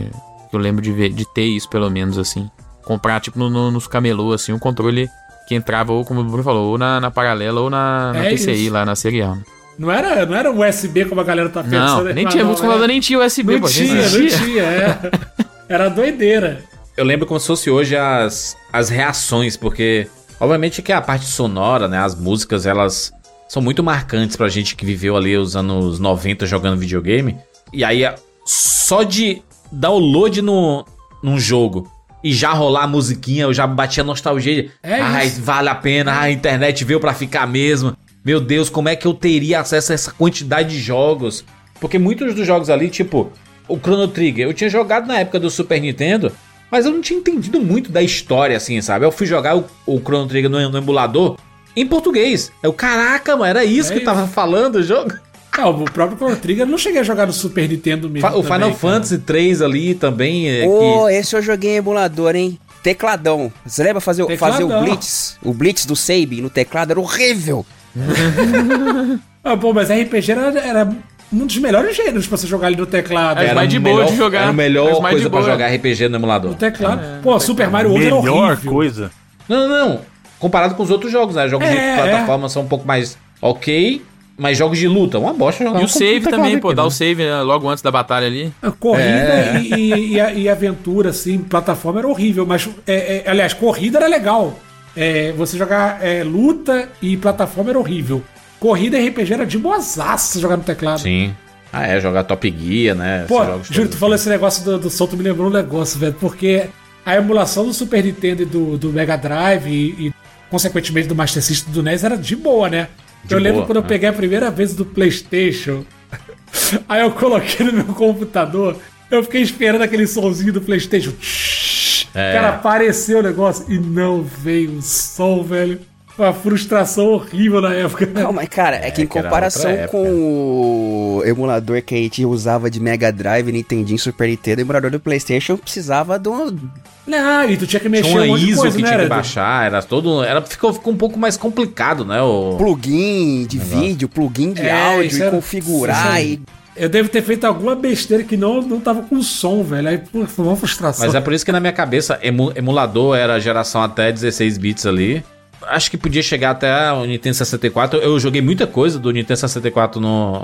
E: que eu lembro de, ver, de ter isso, pelo menos, assim. Comprar, tipo, no, no- nos camelô, assim, um controle Que entrava, ou como o Bruno falou, ou na, na paralela ou na, na
B: É
E: PCI,
B: isso.
E: lá na serial.
B: Não era, não era USB como a galera tá
E: Não,
B: pensando.
E: nem
B: Ah,
E: tinha,
B: não, era-
E: nem tinha USB,
B: Não
E: pô. gente,
B: tinha, não
E: existia.
B: tinha, é. Era doideira.
A: Eu lembro como se fosse hoje as, as reações, porque obviamente que a parte sonora, né, as músicas, elas são muito marcantes pra gente que viveu ali os anos 90 jogando videogame. E aí, só de download no, num jogo e já rolar a musiquinha, eu já batia nostalgia.
B: É
A: Ai,
B: isso.
A: vale a pena, a internet veio pra ficar mesmo. Meu Deus, como é que eu teria acesso a essa quantidade de jogos? Porque muitos dos jogos ali, tipo, o Chrono Trigger, eu tinha jogado na época do Super Nintendo, mas eu não tinha entendido muito da história, assim, sabe? Eu fui jogar o, o Chrono Trigger no, no emulador em português. Eu, caraca, mano, era isso
B: É
A: que tava falando o jogo?
B: Não, o próprio Chrono Trigger eu não cheguei a jogar no Super Nintendo mesmo.
A: O
B: também,
A: Final
B: cara.
A: Fantasy 3 ali também. É,
C: Ô,
A: que...
C: esse eu joguei em emulador, hein? Tecladão. Você lembra fazer, o- fazer o
B: Tecladão.
C: Blitz? O Blitz do Sabe no teclado era horrível.
B: Ah, pô, mas RPG era, era um dos melhores gêneros pra você jogar ali no teclado.
E: Era mais de boa
A: melhor-
E: de jogar.
A: Era a melhor coisa pra jogar RPG no emulador.
B: No teclado. pô, Super Mario World era
D: Melhor
B: horrível.
D: coisa.
A: Não, não, não. Comparado com os outros jogos, né? Jogos
B: É,
A: de plataforma são um pouco mais ok, mas jogos de luta, uma bosta jogar
E: E
A: um
E: o save também,
A: aqui,
E: pô, dá
A: né?
E: o save né, logo antes da batalha ali.
B: A corrida
A: É.
B: e, e- e a- e aventura, assim, plataforma era horrível, mas, é, é, aliás, corrida era legal. É, você jogar é, luta e plataforma era horrível. Corrida e RPG era de boazaço você jogar no teclado.
A: Sim. Ah, é, jogar Top Gear, né?
B: Pô, Júlio, tu falou esse negócio do, do som, tu me lembrou um negócio, velho, porque a emulação do Super Nintendo e do, do Mega Drive e, e, consequentemente, do Master System do NES era de boa, né?
A: De
B: eu lembro
A: boa,
B: quando eu
A: né?
B: peguei a primeira vez do PlayStation, aí eu coloquei no meu computador, eu fiquei esperando aquele sonzinho do PlayStation.
A: É.
B: Cara, apareceu o negócio e não veio o som, velho. Uma frustração horrível na época.
C: Não, mas cara, é, que em
A: que
C: comparação com o emulador que a gente usava de Mega Drive, Nintendinho, Super Nintendo, o emulador do Playstation precisava de um...
B: Não, e tu tinha que mexer
A: Tinha uma
B: um monte de
A: ISO
B: coisa,
A: que
B: né,
A: tinha que baixar, era todo. Era, ficou, ficou um pouco mais complicado, né? O...
C: plugin de vídeo, plugin de
B: É,
C: áudio, e
B: era-
C: configurar e...
B: Eu devo ter feito alguma besteira que não, não tava com som, velho. Aí foi uma frustração.
A: Mas é por isso que na minha cabeça, emu- emulador era geração até 16 bits ali. Acho que podia chegar até o Nintendo 64. Eu joguei muita coisa do Nintendo 64 no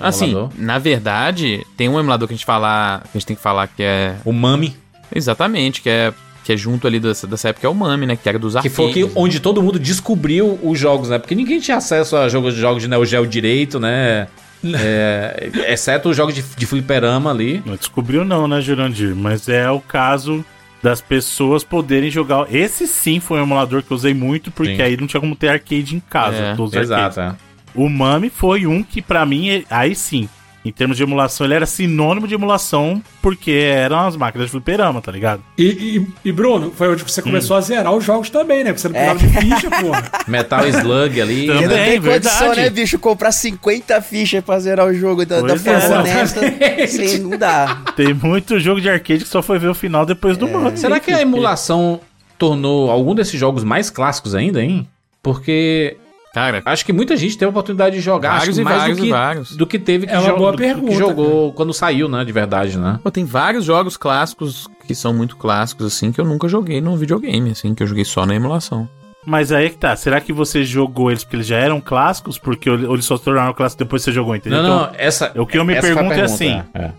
E: Assim,
A: emulador.
E: na verdade, tem um emulador que a gente falar, que a gente tem que falar que é
A: O Mami,
E: exatamente, que é que é junto ali dessa, dessa época é o Mami, né, que era dos
A: que
E: arcades.
A: foi que, onde todo mundo descobriu os jogos, né? Porque ninguém tinha acesso a jogos, jogos de Neo Geo direito, né? É, exceto os jogos de, de fliperama ali.
D: Não descobriu não, né, Jurandir? Mas é o caso das pessoas poderem jogar. Esse sim foi um emulador que eu usei muito, porque
A: Sim.
D: aí não tinha como ter arcade em casa.
E: É,
D: todos os arcades.
A: Exato, é.
D: O Mami foi um que pra mim, é- aí sim, em termos de emulação, ele era sinônimo de emulação, porque eram as máquinas de fliperama, tá ligado?
B: E, e- e, Bruno, foi onde você começou a zerar os jogos também, né? Porque você não precisava de ficha, porra.
A: Metal Slug ali.
D: Também. É,
C: tem condição,
D: verdade.
C: né, bicho? Comprar 50 fichas pra zerar o jogo da, da
D: Pois é.
C: forma honesta.
B: Exatamente.
C: Sim, não dá.
D: Tem muito jogo de arcade que só foi ver o final depois do Mami.
A: Será que a emulação tornou algum desses jogos mais clássicos ainda, hein? Porque
E: Cara,
A: acho que muita gente teve a oportunidade de jogar
E: Vários
A: acho que
E: e
A: mais
E: vários
A: do, que,
E: e vários.
A: do que teve que,
B: É uma
A: jo-
B: boa
A: do que
B: pergunta,
A: jogou quando saiu, né? De verdade, né?
E: pô, tem vários jogos clássicos que são muito clássicos, assim, que eu nunca joguei num videogame, assim, que eu joguei só na emulação.
D: Mas aí é que tá. Será que você jogou eles porque eles já eram clássicos? Porque ou eles só se tornaram clássicos depois que você jogou, entendeu?
A: Não,
D: Então,
A: não, essa.
D: o que eu me pergunto é
A: pergunta,
D: assim,
A: é.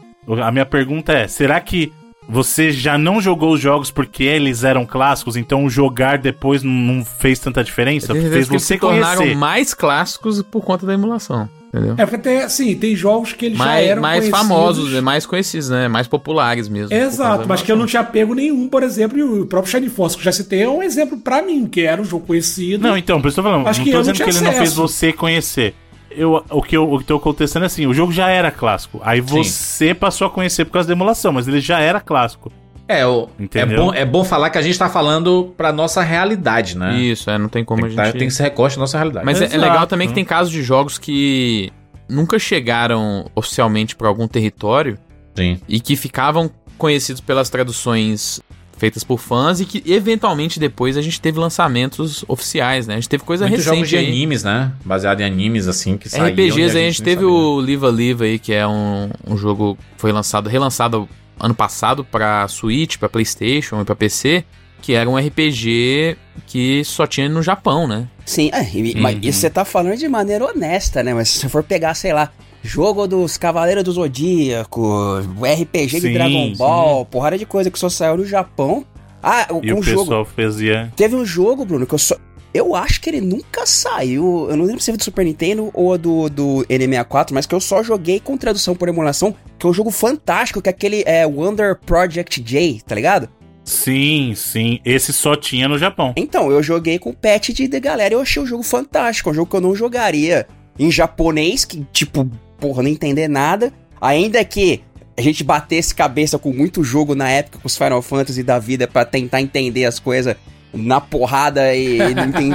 D: A minha pergunta é: será que você já não jogou os jogos porque eles eram clássicos, então jogar depois não- fez tanta diferença?
E: Tenho
D: Fez você
E: se tornaram
D: conhecer.
E: mais clássicos por conta da emulação, entendeu?
B: É porque tem, assim, tem jogos que eles já
E: mais
B: eram
E: mais
B: conhecidos.
E: famosos, né, mais conhecidos, né? Mais populares mesmo.
B: Exato, mas que eu não tinha pego nenhum, por exemplo, e o próprio Shining Force que eu já citei é um exemplo pra mim, que era um jogo conhecido.
D: Não, então, por isso que eu tô falando.
B: Acho
D: não
B: que
D: tô dizendo que ele não fez
B: acesso.
D: você conhecer. Eu, o, que eu, o que tô acontecendo é assim: o jogo já era clássico. Aí você passou a conhecer por causa da emulação, mas ele já era clássico.
A: É, o, é, bom, é bom falar que a gente tá falando pra nossa realidade, né?
E: Isso, é, não tem como
A: Tem,
E: a
A: que
E: gente...
A: tá- tem que ser recorte da nossa realidade.
E: Mas é, é legal também que tem casos de jogos que nunca chegaram oficialmente pra algum território
A: Sim.
E: e que ficavam conhecidos pelas traduções feitas por fãs e que eventualmente depois a gente teve lançamentos oficiais, né? A gente teve coisa
A: Muitos
E: recente
A: jogos de
E: aí.
A: animes, né? Baseado em animes, assim, que saíram.
E: RPGs aí a gente
A: nem
E: teve
A: sabia.
E: o Live a Live aí, que é um, um jogo que foi lançado, relançado ano passado pra Switch, pra Playstation e pra PC. que era um RPG que só tinha no Japão, né?
C: Sim, é, e- mas isso você tá falando de maneira honesta, né? Mas se você for pegar, sei lá, jogo dos Cavaleiros do Zodíaco, o RPG de
D: Sim,
C: Dragon Ball, porrada de coisa que só saiu no Japão. Ah,
D: E
C: um
D: o
C: jogo.
D: pessoal fazia.
C: Teve um jogo, Bruno, que eu só. Eu acho que ele nunca saiu. Eu não lembro se foi do Super Nintendo ou do, do N64, mas que eu só joguei com tradução por emulação, que é um jogo fantástico, que é aquele é, Wonder Project J, tá ligado?
D: Sim, sim. Esse só tinha no Japão.
C: Então, eu joguei com o patch de, de galera e eu achei o jogo fantástico. É um jogo que eu não jogaria em japonês, que, tipo, porra, não entender nada. Ainda que a gente batesse cabeça com muito jogo na época com os Final Fantasy da vida pra tentar entender as coisas na porrada e,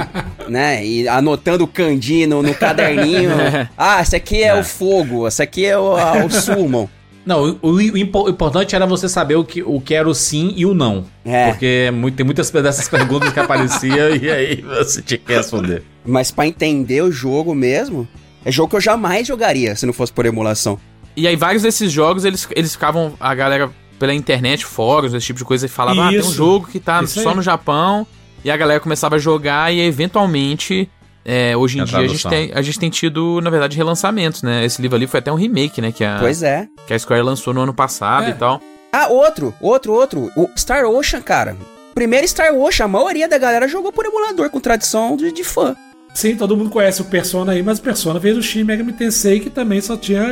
C: né, e anotando kanji no, no caderninho. Ah, esse aqui é, o fogo, esse aqui é o, a- o summon.
A: Não, o, o o importante era você saber o que, o que era o sim e o não.
C: É.
A: Porque mu- tem muitas dessas perguntas que apareciam e aí você tinha que responder.
C: Mas pra entender o jogo mesmo, é jogo que eu jamais jogaria se não fosse por emulação.
E: E aí vários desses jogos, eles, eles ficavam, a galera pela internet, fóruns, esse tipo de coisa, e falava, ah, tem um
B: Isso.
E: jogo que tá
B: Isso
E: só
B: aí.
E: no Japão, e a galera começava a jogar, e eventualmente, é, hoje em
A: A
E: dia, a gente, tem, a gente tem tido, na verdade, relançamentos, né? Esse livro ali foi até um remake, né? Que a,
C: Pois é.
E: que a Square lançou no ano passado
B: É.
E: e tal.
C: Ah, outro, outro, outro. O Star Ocean, cara. Primeiro Star Ocean, a maioria da galera jogou por emulador com tradição de, de fã.
B: Sim, todo mundo conhece o Persona aí, mas o Persona veio do Shin Megami Tensei, que também só tinha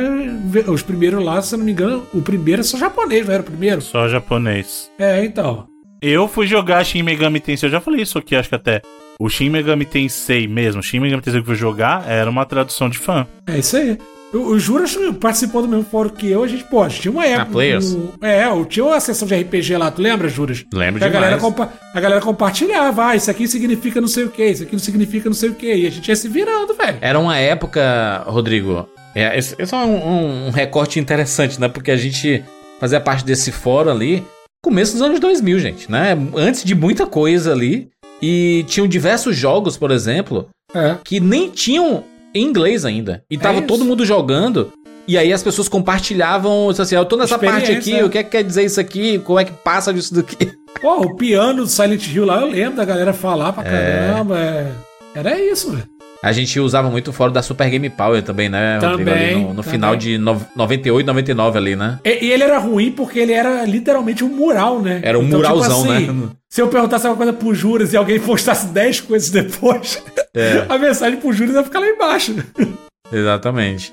B: os primeiros lá, se eu não me engano, o primeiro é só japonês, não era o primeiro?
D: Só japonês.
B: É, então.
D: Eu fui jogar Shin Megami Tensei, eu já falei isso aqui, acho que até. O Shin Megami Tensei mesmo, Shin Megami Tensei que eu fui jogar, era uma tradução de fã.
B: É isso aí. O, o Juras participou do mesmo fórum que eu, a gente, pô, a gente tinha uma época.
A: Players?
B: um- é, tinha uma sessão de RPG lá, tu lembra, Juras?
A: Lembro
B: Que a galera,
A: demais.
B: compa a galera compartilhava, ah, isso aqui significa não sei o que, isso aqui não significa não sei o que. E a gente ia se virando, velho.
A: Era uma época, Rodrigo. É, esse, esse é um, um- um recorte interessante, né? Porque a gente fazia parte desse fórum ali, começo dos anos 2000, gente, né? Antes de muita coisa ali. E tinham diversos jogos, por exemplo,
B: É.
A: que nem tinham em inglês ainda. E tava
B: isso.
A: todo mundo jogando. E aí as pessoas compartilhavam, assim, eu tô nessa parte aqui,
B: Experiência.
A: o que é que quer dizer isso aqui? Como é que passa disso daqui?
B: Pô, o piano do Silent Hill lá, eu lembro da galera falar pra caramba. é. Era isso, velho.
A: A gente usava muito o fórum da Super Game Power também, né? Rodrigo?
B: Também,
A: Ali no, no
B: também.
A: final de no, 98, 99 ali, né?
B: E, e ele era ruim porque ele era literalmente um mural, né?
A: Era um
B: Então,
A: muralzão, né?
B: Se eu perguntasse uma coisa pro Juras e alguém postasse 10 coisas depois,
A: É.
B: a mensagem pro Juras ia ficar lá embaixo.
A: Exatamente.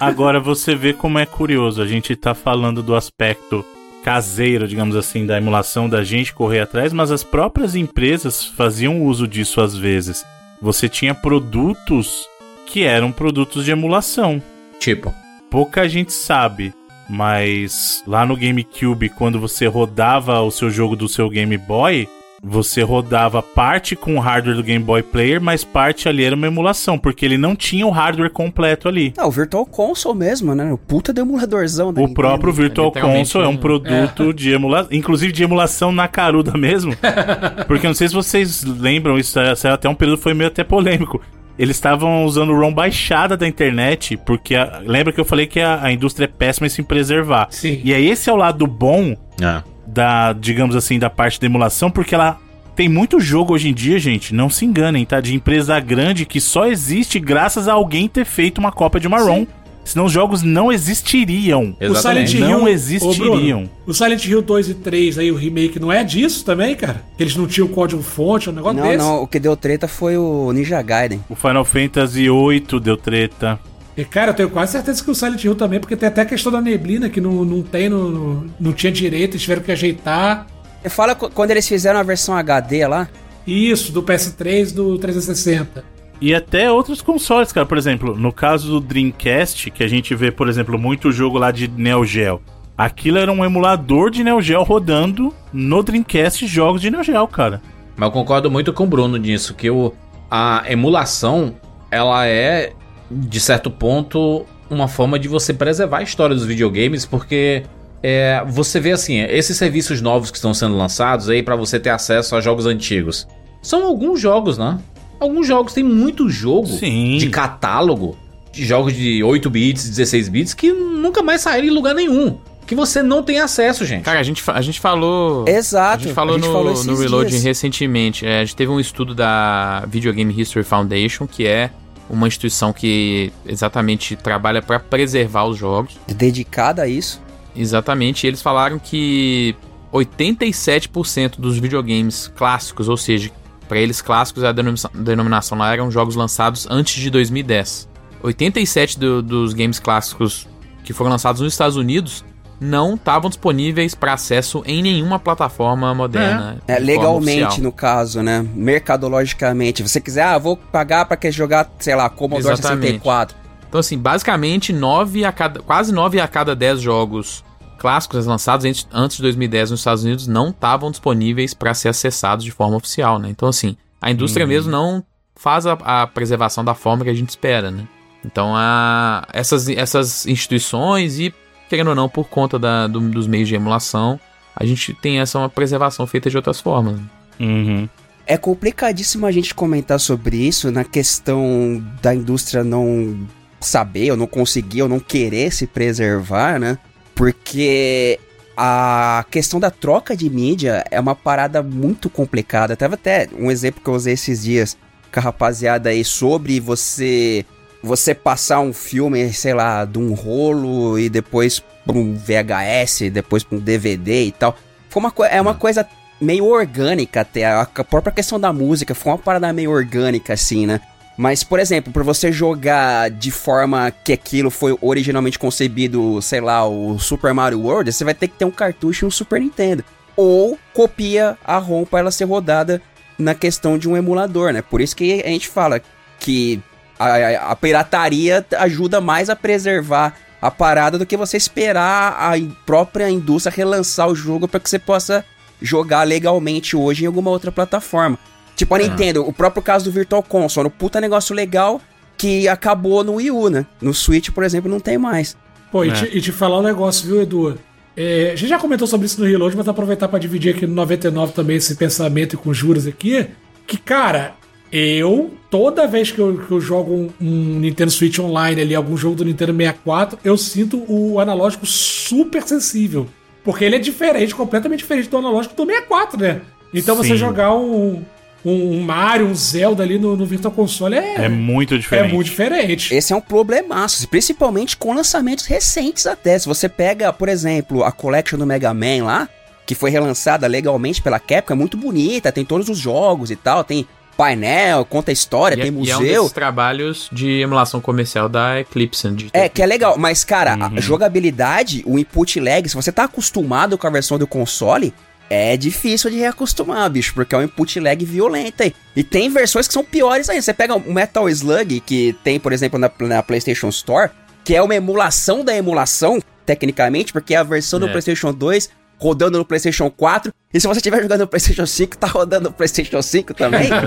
D: Agora você vê como é curioso, a gente tá falando do aspecto caseiro, digamos assim, da emulação da gente correr atrás, mas as próprias empresas faziam uso disso às vezes. Você tinha produtos que eram produtos de emulação.
A: Tipo,
D: Pouca gente sabe, mas lá no GameCube, quando você rodava o seu jogo do seu Game Boy, você rodava parte com o hardware do Game Boy Player, mas parte ali era uma emulação, porque ele não tinha o hardware completo ali.
C: Ah, o Virtual Console mesmo, né? O puta do emuladorzão da
D: O
C: Nintendo.
D: próprio Virtual Console é um produto de emulação, inclusive de emulação na caruda mesmo. Porque eu não sei se vocês lembram, isso é- saiu até um período foi meio até polêmico. Eles estavam usando ROM baixada da internet, porque a- lembra que eu falei que a, a indústria é péssima em se preservar.
B: Sim.
D: E aí esse é o lado bom
A: ah,
D: da, digamos assim, da parte da emulação, porque ela tem muito jogo hoje em dia, gente, não se enganem, tá? De empresa grande que só existe graças a alguém ter feito uma cópia de uma ROM. Senão os jogos não existiriam.
B: O Silent
A: exatamente.
B: Hill.
D: Não
B: Ô,
D: existiriam.
B: Bruno, o Silent Hill 2 e 3 aí, o remake, não é disso também, cara? Eles não tinham código fonte, um negócio
C: Não,
B: desse.
C: não, o que deu treta foi o Ninja Gaiden.
D: O Final Fantasy VIII deu treta.
B: E, cara, eu tenho quase certeza que o Silent Hill também, porque tem até a questão da neblina que não, não tem, no, no- não tinha direito, eles tiveram que ajeitar.
C: Você fala qu- quando eles fizeram a versão HD lá?
B: Isso, do PS3 do 360.
D: E até outros consoles, cara. Por exemplo, no caso do Dreamcast, que a gente vê, por exemplo, muito jogo lá de Neo Geo. Aquilo era um emulador de Neo Geo rodando no Dreamcast jogos de Neo Geo, cara.
A: mas eu concordo muito com o Bruno nisso, que o, a emulação, ela é, de certo ponto, uma forma de você preservar a história dos videogames, porque é, você vê assim, esses serviços novos que estão sendo lançados aí para você ter acesso a jogos antigos. São alguns jogos, né? Alguns jogos, tem muito jogo
D: Sim.
A: de catálogo, de jogos de 8 bits, 16 bits, que nunca mais saíram em lugar nenhum. que você não tem acesso, gente.
E: Cara, a gente, a gente falou.
C: Exato.
E: A gente falou no,
C: esses
E: no Reloading
C: dias.
E: recentemente. É, a gente teve um estudo da Video Game History Foundation, que é uma instituição que exatamente trabalha para preservar os jogos.
C: Dedicada a isso.
E: Exatamente. E eles falaram que 87% dos videogames clássicos, ou seja, para eles clássicos a denomina- denominação lá eram jogos lançados antes de 2010. 87 do- dos games clássicos que foram lançados nos Estados Unidos não estavam disponíveis para acesso em nenhuma plataforma moderna.
C: É, legalmente,
E: oficial.
C: no caso, né? Mercadologicamente. Se você quiser, ah, vou pagar pra quer jogar, sei lá, Commodore
E: Exatamente.
C: 64.
E: Então, assim, basicamente, 9 a cada, quase 9 a cada 10 jogos clássicos lançados antes, de 2010 nos Estados Unidos não estavam disponíveis para ser acessados de forma oficial, né? Então, assim, a indústria mesmo não faz a, a preservação da forma que a gente espera, né? Então, a, essas, essas instituições e, querendo ou não, por conta da- do- dos meios de emulação, a gente tem essa uma preservação feita de outras formas.
D: Uhum.
C: É complicadíssimo a gente comentar sobre isso na questão da indústria não saber, ou não conseguir, ou não querer se preservar, né? Porque a questão da troca de mídia é uma parada muito complicada. Teve até um exemplo que eu usei esses dias com a rapaziada aí sobre você você passar um filme, sei lá, de um rolo e depois pra um VHS, depois pra um DVD e tal. Foi uma, é uma coisa meio orgânica até. A própria questão da música foi uma parada meio orgânica, assim, né? Mas, por exemplo, pra você jogar de forma que aquilo foi originalmente concebido, sei lá, o Super Mario World, você vai ter que ter um cartucho e um Super Nintendo. Ou copia a ROM pra ela ser rodada na questão de um emulador, né? Por isso que a gente fala que a, a- pirataria ajuda mais a preservar a parada do que você esperar a própria indústria relançar o jogo para que você possa jogar legalmente hoje em alguma outra plataforma. Tipo a Nintendo, o próprio caso do Virtual Console, um puta negócio legal que acabou no Wii U, né? No Switch, por exemplo, não tem mais.
B: Pô, e,
D: É.
B: te, e te falar um negócio, viu, Edu? É, a gente já comentou sobre isso no Reload, mas aproveitar pra dividir aqui no 99 também esse pensamento e com juros aqui. Que, cara, eu, toda vez que eu, que eu jogo um, um Nintendo Switch Online ali, algum jogo do Nintendo 64, eu sinto o analógico super sensível. Porque ele é diferente, completamente diferente do analógico do 64, né? Então você
D: Sim.
B: jogar um, um, um Mario, um Zelda ali no, no Virtual Console é,
D: É muito
B: é
D: diferente.
B: muito diferente.
C: Esse é um problemaço, principalmente com lançamentos recentes até. Se você pega, por exemplo, a Collection do Mega Man lá, que foi relançada legalmente pela Capcom, é muito bonita, tem todos os jogos e tal, tem painel, conta história,
E: E,
C: tem
E: é- e é um
C: museu.
E: trabalhos de emulação comercial da Eclipse. De
C: É, que é legal, mas cara,
D: Uhum.
C: a jogabilidade, o input lag, se você tá acostumado com a versão do console, é difícil de reacostumar, bicho, porque é um input lag violento aí. E tem versões que são piores ainda. Você pega o Metal Slug, que tem, por exemplo, na, na PlayStation Store, que é uma emulação da emulação, tecnicamente, porque é a versão do
E: É.
C: PlayStation 2 rodando no PlayStation 4. E se você estiver jogando no PlayStation 5, tá rodando no PlayStation 5 também.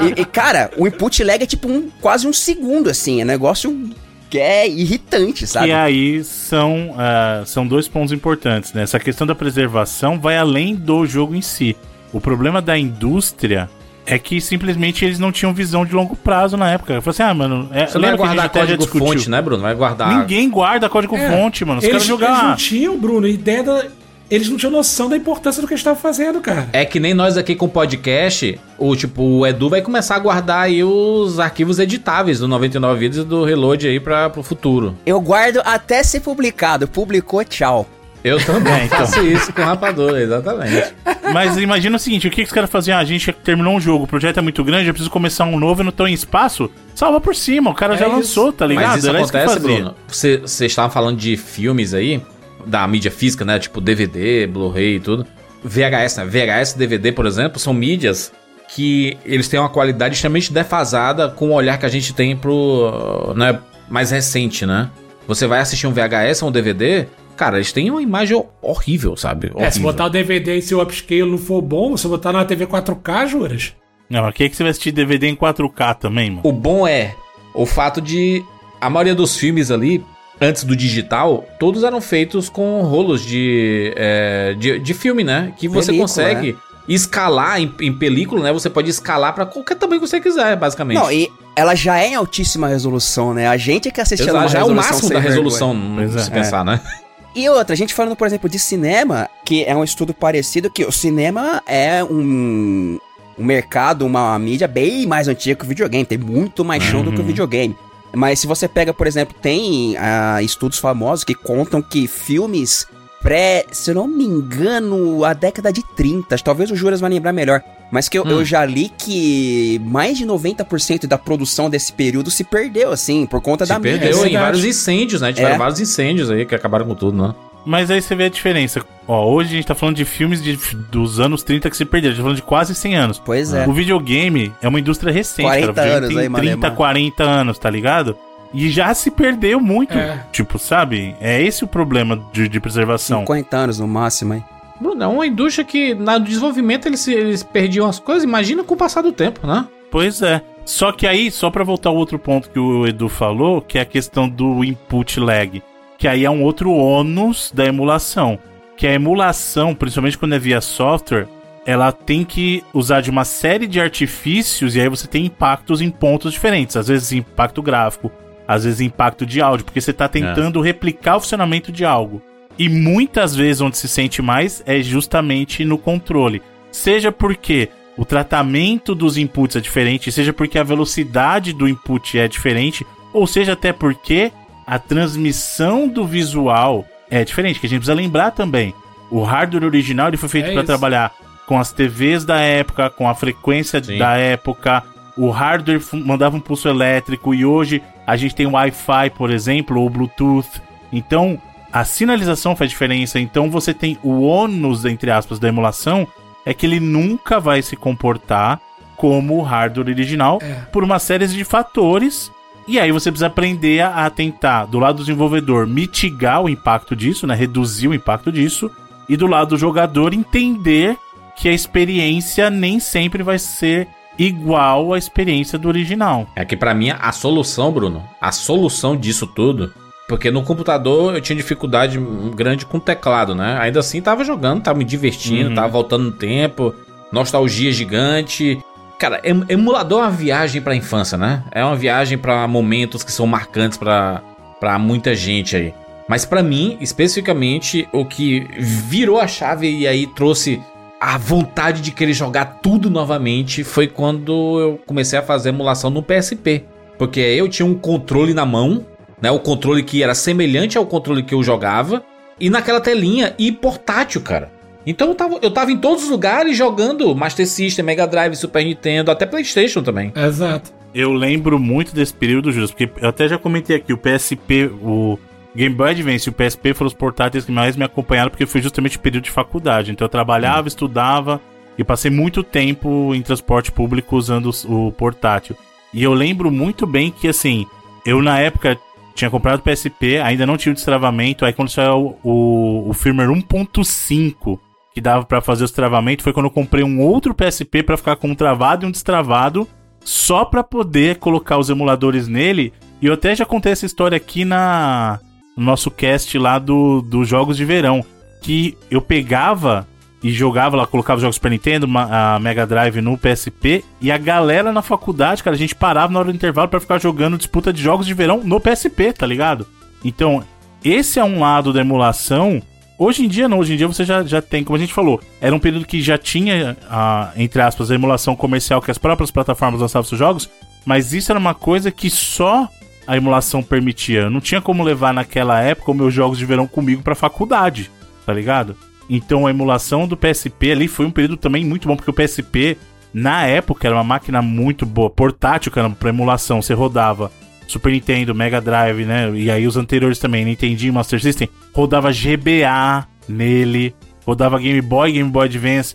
C: E, e, cara, o input lag é tipo um, quase um segundo, assim. É um negócio que é irritante, sabe?
D: E aí são, ah, são dois pontos importantes, né? Essa questão da preservação vai além do jogo em si. O problema da indústria é que simplesmente eles não tinham visão de longo prazo na época. Eu falei assim, ah, mano, é,
A: Você não vai
D: lembra que a gente
A: guardar código fonte, né, Bruno? Vai guardar.
D: Ninguém guarda código
B: É,
D: fonte, mano. Os
B: Eles,
D: caras
B: eles não tinham, Bruno, ideia da. Eles não tinham noção da importância do que eles estavam fazendo, cara.
A: É que nem nós aqui com o podcast, o tipo, o Edu vai começar a guardar aí os arquivos editáveis do 99 vídeos e do Reload aí para pro futuro.
C: Eu guardo até ser publicado. Publicou, tchau.
A: Eu também
D: É, então.
A: faço isso com rapadura, exatamente.
D: Mas imagina o seguinte, o que, que os caras faziam? Ah, a gente terminou um jogo, o projeto é muito grande, eu preciso começar um novo e não tô em espaço. Salva por cima, o cara
B: É
D: já
B: isso.
D: lançou, tá ligado?
A: Mas isso
D: Era isso que
A: acontece,
D: fazia.
A: Bruno. Você você estava falando de filmes aí, da mídia física, né? Tipo DVD, Blu-ray e tudo. VHS, né? VHS e DVD, por exemplo, são mídias que eles têm uma qualidade extremamente defasada com o olhar que a gente tem pro. Né, mais recente, né? Você vai assistir um VHS ou um DVD, cara, eles têm uma imagem horrível, sabe?
B: É, se
A: Horrível.
B: botar o DVD e se o upscale não for bom, se botar na TV 4K, juras.
D: Não, aqui é que você vai assistir DVD em 4K também, mano.
A: O bom é o fato de a maioria dos filmes ali, antes do digital, todos eram feitos com rolos de, é, de, de filme, né? Que você
C: Película,
A: consegue escalar em, em película, né? Você pode escalar pra qualquer tamanho que você quiser, basicamente.
C: Não, e ela já é em altíssima resolução, né? A gente é que assiste ela
A: já é o
C: resolução
A: máximo da
C: vergonha.
A: resolução,
D: é.
A: se pensar, né?
C: E outra, a gente falando, por exemplo, de cinema, que é um estudo parecido, que o cinema é um, um mercado, uma mídia bem mais antiga que o videogame, tem muito mais show do que o videogame. Mas se você pega, por exemplo, tem ah, estudos famosos que contam que filmes pré, se eu não me engano, a década de 30, talvez o Juras vai lembrar melhor, mas que eu, eu já li que mais de 90% da produção desse período se perdeu, assim, por conta
A: Se
C: da mídia.
A: perdeu em vários incêndios, né? Tiveram
C: É.
A: vários incêndios aí que acabaram com tudo, né?
D: Mas aí você vê a diferença. Ó, hoje a gente tá falando de filmes de- dos anos 30 que se perderam. A gente tá falando de quase 100 anos.
C: Pois é.
D: O videogame é uma indústria recente,
C: 40
D: cara.
C: Anos
D: tem
C: aí,
D: 30,
C: Malemar.
D: 40 anos, tá ligado? E já se perdeu muito.
B: É.
D: Tipo, sabe? É esse o problema de, de preservação.
C: 50 anos no máximo, hein?
A: Bruno, é uma indústria que no desenvolvimento eles, se- eles perdiam as coisas, imagina com o passar do tempo, né?
D: Pois é. Só que aí, só pra voltar ao outro ponto que o Edu falou, que é a questão do input lag. Que aí é um outro ônus da emulação. Que a emulação, principalmente quando é via software, ela tem que usar de uma série de artifícios e aí você tem impactos em pontos diferentes. Às vezes impacto gráfico, às vezes impacto de áudio, porque você tá tentando replicar o funcionamento de algo. E muitas vezes onde se sente mais é justamente no controle. Seja porque o tratamento dos inputs é diferente, seja porque a velocidade do input é diferente, ou seja até porque a transmissão do visual é diferente, que a gente precisa lembrar também. O hardware original ele foi feito
B: É
D: para trabalhar com as TVs da época, com a frequência
A: Sim.
D: da época. O hardware mandava um pulso elétrico e hoje a gente tem Wi-Fi, por exemplo, ou Bluetooth. Então, a sinalização faz diferença. Então, você tem o ônus, entre aspas, da emulação, é que ele nunca vai se comportar como o hardware original
B: É.
D: por uma série de fatores. E aí você precisa aprender a, tentar, do lado do desenvolvedor, mitigar o impacto disso, né? Reduzir o impacto disso. E do lado do jogador, entender que a experiência nem sempre vai ser igual à experiência do original.
A: É que pra mim a solução, Bruno, a solução disso tudo, porque no computador eu tinha dificuldade grande com o teclado, né? Ainda assim tava jogando, tava me divertindo,
D: Uhum.
A: tava voltando no tempo, nostalgia gigante. Cara, em- emulador é uma viagem pra infância, né? É uma viagem pra momentos que são marcantes pra muita gente aí. Mas pra mim, especificamente, o que virou a chave e aí trouxe a vontade de querer jogar tudo novamente foi quando eu comecei a fazer emulação no PSP. Porque eu tinha um controle na mão, né? O controle que era semelhante ao controle que eu jogava, e naquela telinha e portátil, cara. Então eu tava, eu tava em todos os lugares jogando Master System, Mega Drive, Super Nintendo, até PlayStation também.
B: Exato.
D: Eu lembro muito desse período, Júlio, porque eu até já comentei aqui, o PSP, o Game Boy Advance e o PSP foram os portáteis que mais me acompanharam, porque foi justamente o período de faculdade. Então eu trabalhava, estudava e passei muito tempo em transporte público usando o portátil. E eu lembro muito bem que, assim, eu na época tinha comprado o PSP, ainda não tinha o destravamento, aí quando saiu o, o, o firmware 1.5, que dava pra fazer os travamentos, foi quando eu comprei um outro PSP pra ficar com um travado e um destravado, só pra poder colocar os emuladores nele. E eu até já contei essa história aqui na no nosso cast lá do, dos jogos de verão, que eu pegava e jogava lá, colocava os jogos Super Nintendo, a Mega Drive no PSP, e a galera na faculdade, cara, a gente parava na hora do intervalo pra ficar jogando disputa de jogos de verão no PSP, tá ligado? Então, esse é um lado da emulação. Hoje em dia não, hoje em dia você já, já tem, como a gente falou, era um período que já tinha, a, entre aspas, a emulação comercial que as próprias plataformas lançavam seus jogos, mas isso era uma coisa que só a emulação permitia. Eu não tinha como levar naquela época os meus jogos de verão comigo pra faculdade, tá ligado? Então a emulação do PSP ali foi um período também muito bom, porque o PSP, na época, era uma máquina muito boa, portátil, cara, pra emulação. Você rodava Super Nintendo, Mega Drive, né? E aí os anteriores também, Nintendinho, Master System, rodava GBA nele, rodava Game Boy, Game Boy Advance,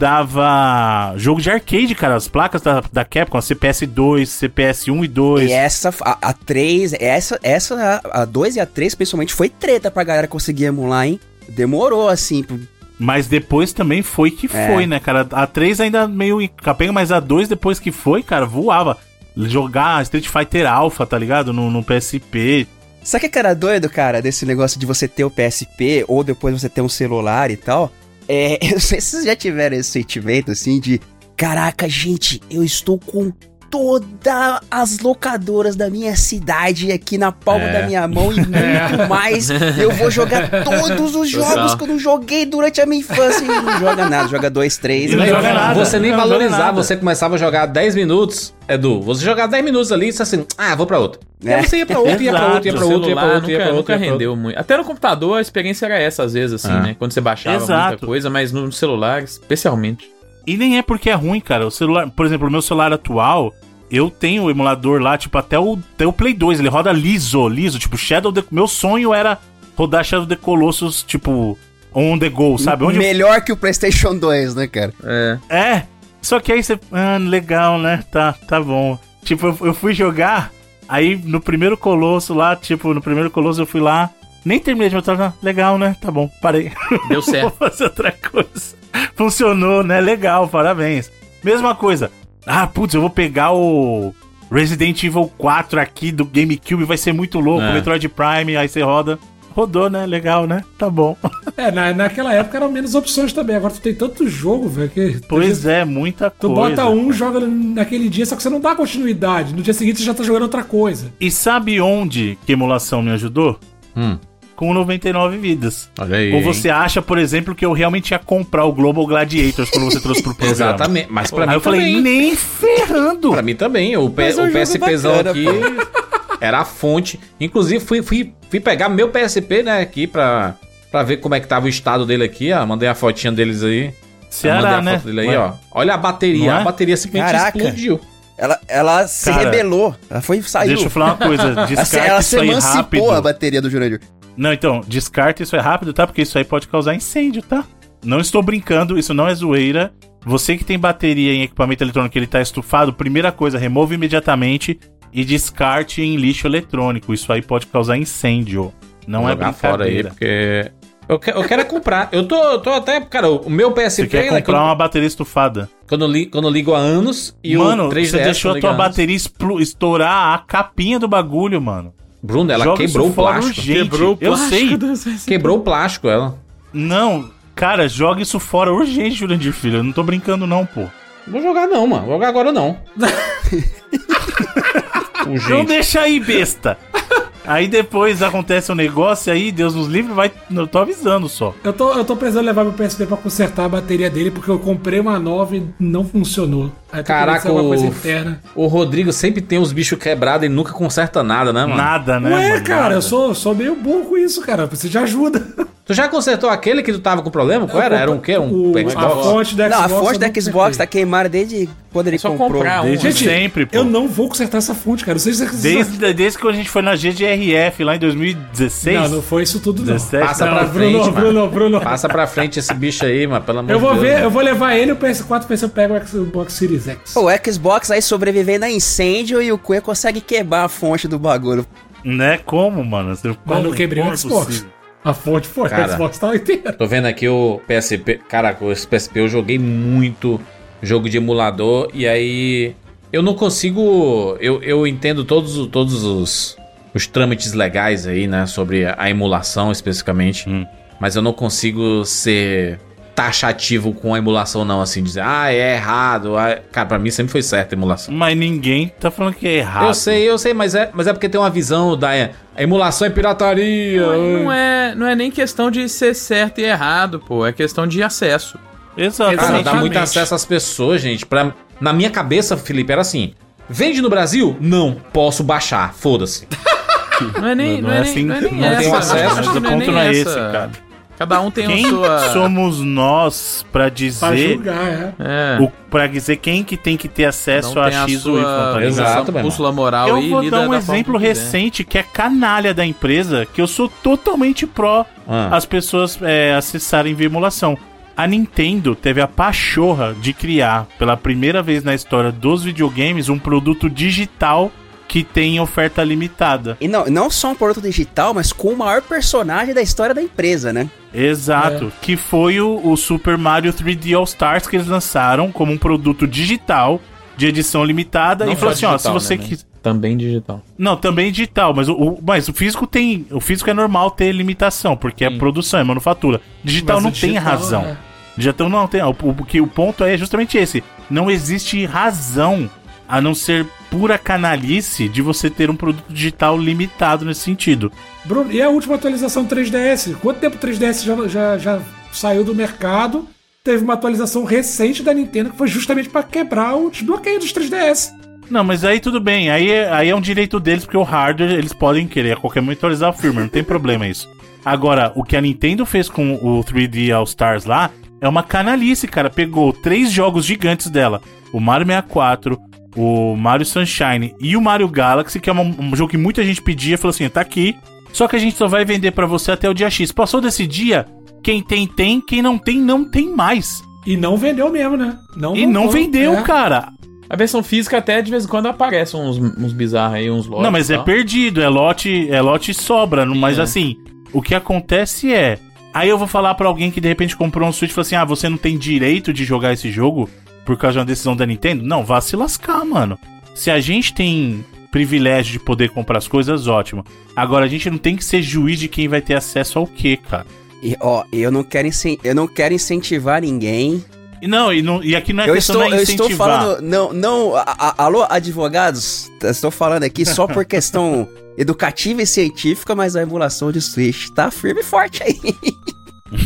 D: rodava jogo de arcade, cara, as placas da, da Capcom, a CPS 2, CPS 1 e 2.
C: E essa, a, a 3, essa, essa, a 2 e a 3, principalmente, foi treta pra galera conseguir emular, hein? Demorou, assim.
D: Mas depois também foi que
C: É.
D: foi, né, cara? A 3 ainda meio capenga, mas a 2 depois que foi, cara, voava. Jogar Street Fighter Alpha, tá ligado? No, no PSP.
C: Sabe o que era doido, cara, desse negócio de você ter o PSP ou depois você ter um celular e tal? É, eu não sei se vocês já tiveram esse sentimento, assim, de... Caraca, gente, eu estou com todas as locadoras da minha cidade aqui na palma
A: É.
C: da minha mão e muito mais. Eu vou jogar todos os jogos que eu não joguei durante a minha infância e não joga nada. Joga dois, três.
D: Não
C: e-
D: joga nada.
A: Você nem
D: Não
A: valorizava, você começava a jogar 10 minutos, Edu. Você jogava 10 minutos ali e disse assim, ah, vou pra outro. E aí
C: É.
A: você ia pra outro, ia pra outro, ia pra outro, ia pra
E: celular
A: outro, ia
E: nunca,
A: pra outro.
E: nunca
A: ia pra outro.
E: rendeu muito. Até no computador a experiência era essa, às vezes, assim,
A: Ah.
E: né? Quando você baixava
D: Exato.
E: muita coisa, mas no celular, especialmente.
D: E nem é porque é ruim, cara. O celular, por exemplo, o meu celular atual, eu tenho o emulador lá, tipo, até o, até o Play 2, ele roda liso, liso, tipo, Shadow the... Meu sonho era rodar Shadow the Colossus, tipo, on the go, sabe? Onde eu-
C: Melhor que o PlayStation 2, né, cara?
E: É.
D: É, só que aí você... Ah, legal, né? Tá, tá bom. Tipo, eu, eu fui jogar, aí no primeiro Colosso lá, tipo, no primeiro Colosso eu fui lá, nem terminei de botar, ah, legal, né? Tá bom, parei.
E: Deu
D: Vou
E: certo.
D: fazer outra coisa. Funcionou, né? Legal, parabéns. Mesma coisa. Ah, putz, eu vou pegar o Resident Evil 4 aqui do GameCube, vai ser muito louco.
A: É.
D: Metroid Prime, aí você roda. Rodou, né? Legal, né? Tá bom.
B: É, na, naquela época eram menos opções também. Agora tu tem tanto jogo, velho, que.
D: Pois é, muita
B: Tu
D: coisa.
B: bota um, joga naquele dia, só que você não dá continuidade. No dia seguinte você já tá jogando outra coisa.
D: E sabe onde que emulação me ajudou?
A: Hum,
D: Com 99 vidas.
A: olha aí.
D: Ou
A: hein?
D: você acha, por exemplo, que eu realmente ia comprar o Global Gladiators quando você trouxe pro programa.
A: Exatamente. Mas pra
D: Aí
A: mim
D: eu falei,
A: também.
D: nem ferrando.
A: Pra mim também. O, P- o PSPzão
C: bacana,
A: aqui era a fonte. Inclusive, fui, fui, fui pegar meu PSP, né, aqui pra, pra ver como é que tava o estado dele aqui, ó. Mandei a fotinha deles aí. mandei
D: Ceará,
A: a
D: né?
A: foto dele aí,
D: Ué.
A: ó. Olha a bateria.
D: É?
A: A bateria simplesmente
C: Caraca.
A: explodiu.
C: Ela, ela se
D: Cara,
C: rebelou. Ela foi saiu.
D: Deixa eu falar uma coisa.
C: Ela se-
D: Descarta
C: ela se emancipou
D: rápido.
C: a bateria do Jurandir.
D: Não, então, descarta isso aí rápido, tá? Porque isso aí pode causar incêndio, tá? Não estou brincando, isso não é zoeira. Você que tem bateria em equipamento eletrônico que ele tá estufado, primeira coisa, remova imediatamente e descarte em lixo eletrônico. Isso aí pode causar incêndio. Não
A: Vou
D: é
A: jogar fora aí,
D: brincadeira.
A: porque. Eu, que- eu quero é comprar. Eu tô, eu tô até. Cara, o meu PSP.
D: Você quer
A: né,
D: comprar
A: quando,
D: uma bateria estufada.
A: quando, eu li- quando eu ligo há anos. E
D: mano,
A: o 3DS
D: você deixou a tua bateria estourar a capinha do bagulho, mano.
A: Bruno, ela
D: Joga
A: quebrou o plástico.
D: urgente.
E: Quebrou o
D: Eu
E: plástico
D: sei.
E: do-
A: Quebrou o plástico, ela.
D: Não, cara, joga isso fora urgente, Jurandir Filho. Eu não tô brincando, não, pô.
A: Vou jogar não, mano. Vou jogar agora não.
D: Não deixa aí, besta. Aí depois acontece um negócio aí, Deus nos livre, vai. Eu tô avisando só.
B: Eu tô, eu tô precisando levar meu PSP pra consertar a bateria dele, porque eu comprei uma nova e não funcionou. Eu
A: Caraca, o,
B: interna.
A: o Rodrigo sempre tem os bichos quebrados e nunca conserta nada, né, mano?
D: Nada, né?
B: Ué,
D: mano?
B: cara,
D: Nada.
B: eu sou, sou meio burro com isso, cara. Você de ajuda.
A: Tu já consertou aquele que tu tava com problema? Qual era? Era um quê? Um
B: O-
A: Xbox?
B: A fonte da
C: Não,
B: Xbox.
C: a fonte
B: eu
C: da
B: não
C: Xbox tá queimada desde quando ele
E: É só
C: comprou.
E: comprar um.
D: Desde
B: Gente,
D: sempre, pô.
B: Eu não vou consertar essa fonte, cara. Não sei se você
D: Desde, desde que a gente foi na GGRF lá em 2016.
B: Não, não foi isso tudo, não.
D: 17,
A: Passa
B: Não,
A: pra
B: Bruno,
A: frente,
B: Bruno,
A: mano.
B: Bruno.
A: Passa pra frente esse bicho aí, mano. Pelo amor
B: Eu
A: de
B: vou
A: Deus.
B: ver,
A: mano.
B: eu vou levar ele e o PS4 pra ver se eu pego o Xbox Series X.
C: O Xbox aí sobrevivendo a incêndio e o Cunha consegue quebrar a fonte do bagulho.
D: Né? Como, mano? Você-
B: Mas
D: como-
B: não quebrei
D: como
B: o
D: é
B: Xbox.
D: possível?
B: A fonte foi,
A: Cara.
B: o Xbox tá inteiro.
A: Tô vendo aqui o PSP. Caraca, esse PSP eu joguei muito jogo de emulador e aí eu não consigo. Eu, eu entendo todos, o- todos os, os trâmites legais aí, né? Sobre a emulação especificamente.
D: Hum.
A: Mas eu não consigo ser taxativo com a emulação, não. Assim, dizer, ah, é errado. ah, Cara, pra mim sempre foi certo a emulação.
D: Mas ninguém tá falando que é errado.
A: Eu sei, eu sei, mas é, mas é porque tem uma visão da a emulação é pirataria.
E: Não, não é, não é nem questão de ser certo e errado, pô. É questão de acesso.
D: Exato.
A: Cara, dá
B: Exatamente.
A: muito acesso às pessoas, gente. Pra... Na minha cabeça, Felipe, era assim: vende no Brasil? Não, posso baixar, foda-se.
E: Não é nem,
D: Não-
E: não,
D: não
E: é
D: é
E: nem,
D: assim.
E: não é nem
A: Não
E: essa.
A: tem acesso,
E: que
D: o ponto não é esse, cara.
E: Cada um tem
D: Quem
E: a sua.
D: somos nós pra
B: Pra
D: dizer
B: julgar, é.
E: É.
D: o, pra dizer quem que tem que ter acesso
E: Não
D: a X ou Y, tá?
A: Exato,
E: bússola moral
D: Eu
E: e
D: vou dar um exemplo recente que é canalha da empresa, que eu sou totalmente pró
A: Ah.
D: as pessoas é, acessarem via emulação. A Nintendo teve a pachorra de criar, pela primeira vez na história dos videogames, um produto digital que tem oferta limitada.
C: E não, não só um produto digital, mas com o maior personagem da história da empresa, né?
D: Exato, que foi o, o Super Mario 3D All Stars que eles lançaram como um produto digital de edição limitada
E: Não
D: e falou assim,
E: só
D: ó, se
E: digital,
D: você
E: né,
D: quis...
E: Também digital.
D: Não, também digital, mas o, o- mas o físico tem, o físico é normal ter limitação, porque é
E: Sim.
D: produção, é manufatura. Digital
B: Mas
D: não
B: o
D: tem
B: digital,
D: razão.
B: é.
D: Digital não tem, o, o, que o ponto é justamente esse. Não existe razão a não ser pura canalice de você ter um produto digital limitado nesse sentido.
B: Bruno, e a última atualização 3DS? Quanto tempo o 3DS já, já, já saiu do mercado? Teve uma atualização recente da Nintendo que foi justamente para quebrar o desbloqueio dos 3DS.
D: Não, mas aí tudo bem, aí aí é um direito deles, porque o hardware eles podem querer a qualquer momento atualizar o firmware, não tem problema isso. Agora, o que a Nintendo fez com o 3D All Stars lá é uma canalice, cara. Pegou três jogos gigantes dela: o Mario 64, o Mario Sunshine e o Mario Galaxy, que é um, um jogo que muita gente pedia, falou assim: tá aqui. Só que a gente só vai vender pra você até o dia X. Passou desse dia, quem tem, tem, quem não tem, não tem mais.
B: E não vendeu mesmo, né? Não
D: E não vendeu,
B: É.
D: cara.
E: A versão física até de vez em quando aparece uns, uns bizarros aí, uns lotes.
D: Não, mas é perdido, é lote, é lote sobra. não- Mas
E: É.
D: assim, o que acontece é. Aí eu vou falar pra alguém que de repente comprou um Switch e falou assim: ah, você não tem direito de jogar esse jogo por causa de uma decisão da Nintendo? Não, vá se lascar, mano. Se a gente tem privilégio de poder comprar as coisas, ótimo. Agora a gente não tem que ser juiz de quem vai ter acesso ao quê, cara.
C: E, ó, eu não quero, eu não quero incentivar ninguém.
D: E não, e, não, e aqui não é
C: eu
D: questão
C: estou,
D: da
C: eu estou
D: incentivar.
C: falando. Não, não. a- a- alô, advogados? Eu Estou falando aqui só por questão educativa e científica, mas a emulação de Switch tá firme e forte aí.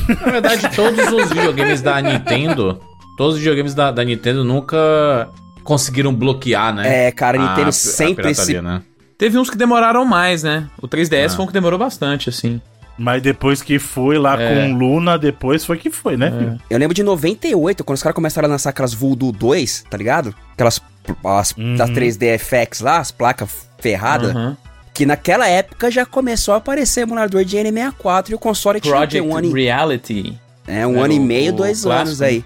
A: Na verdade, todos os videogames da Nintendo, todos os videogames da, da Nintendo nunca conseguiram bloquear, né?
C: É, cara, a
A: a-
C: Nintendo
A: a
C: sempre se.
A: pirataria, né?
E: Teve uns que demoraram mais, né? O 3DS
A: Ah.
E: foi um que demorou bastante, assim.
D: Mas depois que foi lá
E: É.
D: com Luna, depois foi que foi, né, filho?
C: Eu lembro de 98, quando os caras começaram a lançar aquelas Voodoo 2, tá ligado? Aquelas as,
D: Uhum.
C: das 3D FX lá, as placas ferradas.
E: Uhum.
C: Que naquela época já começou a aparecer emulador de N64 e o console tinha o quê?
E: Project
C: um ano, e-
E: Reality.
C: é, um
E: É,
C: ano e
E: o-
C: meio,
E: o
C: dois
E: clássico.
C: anos aí.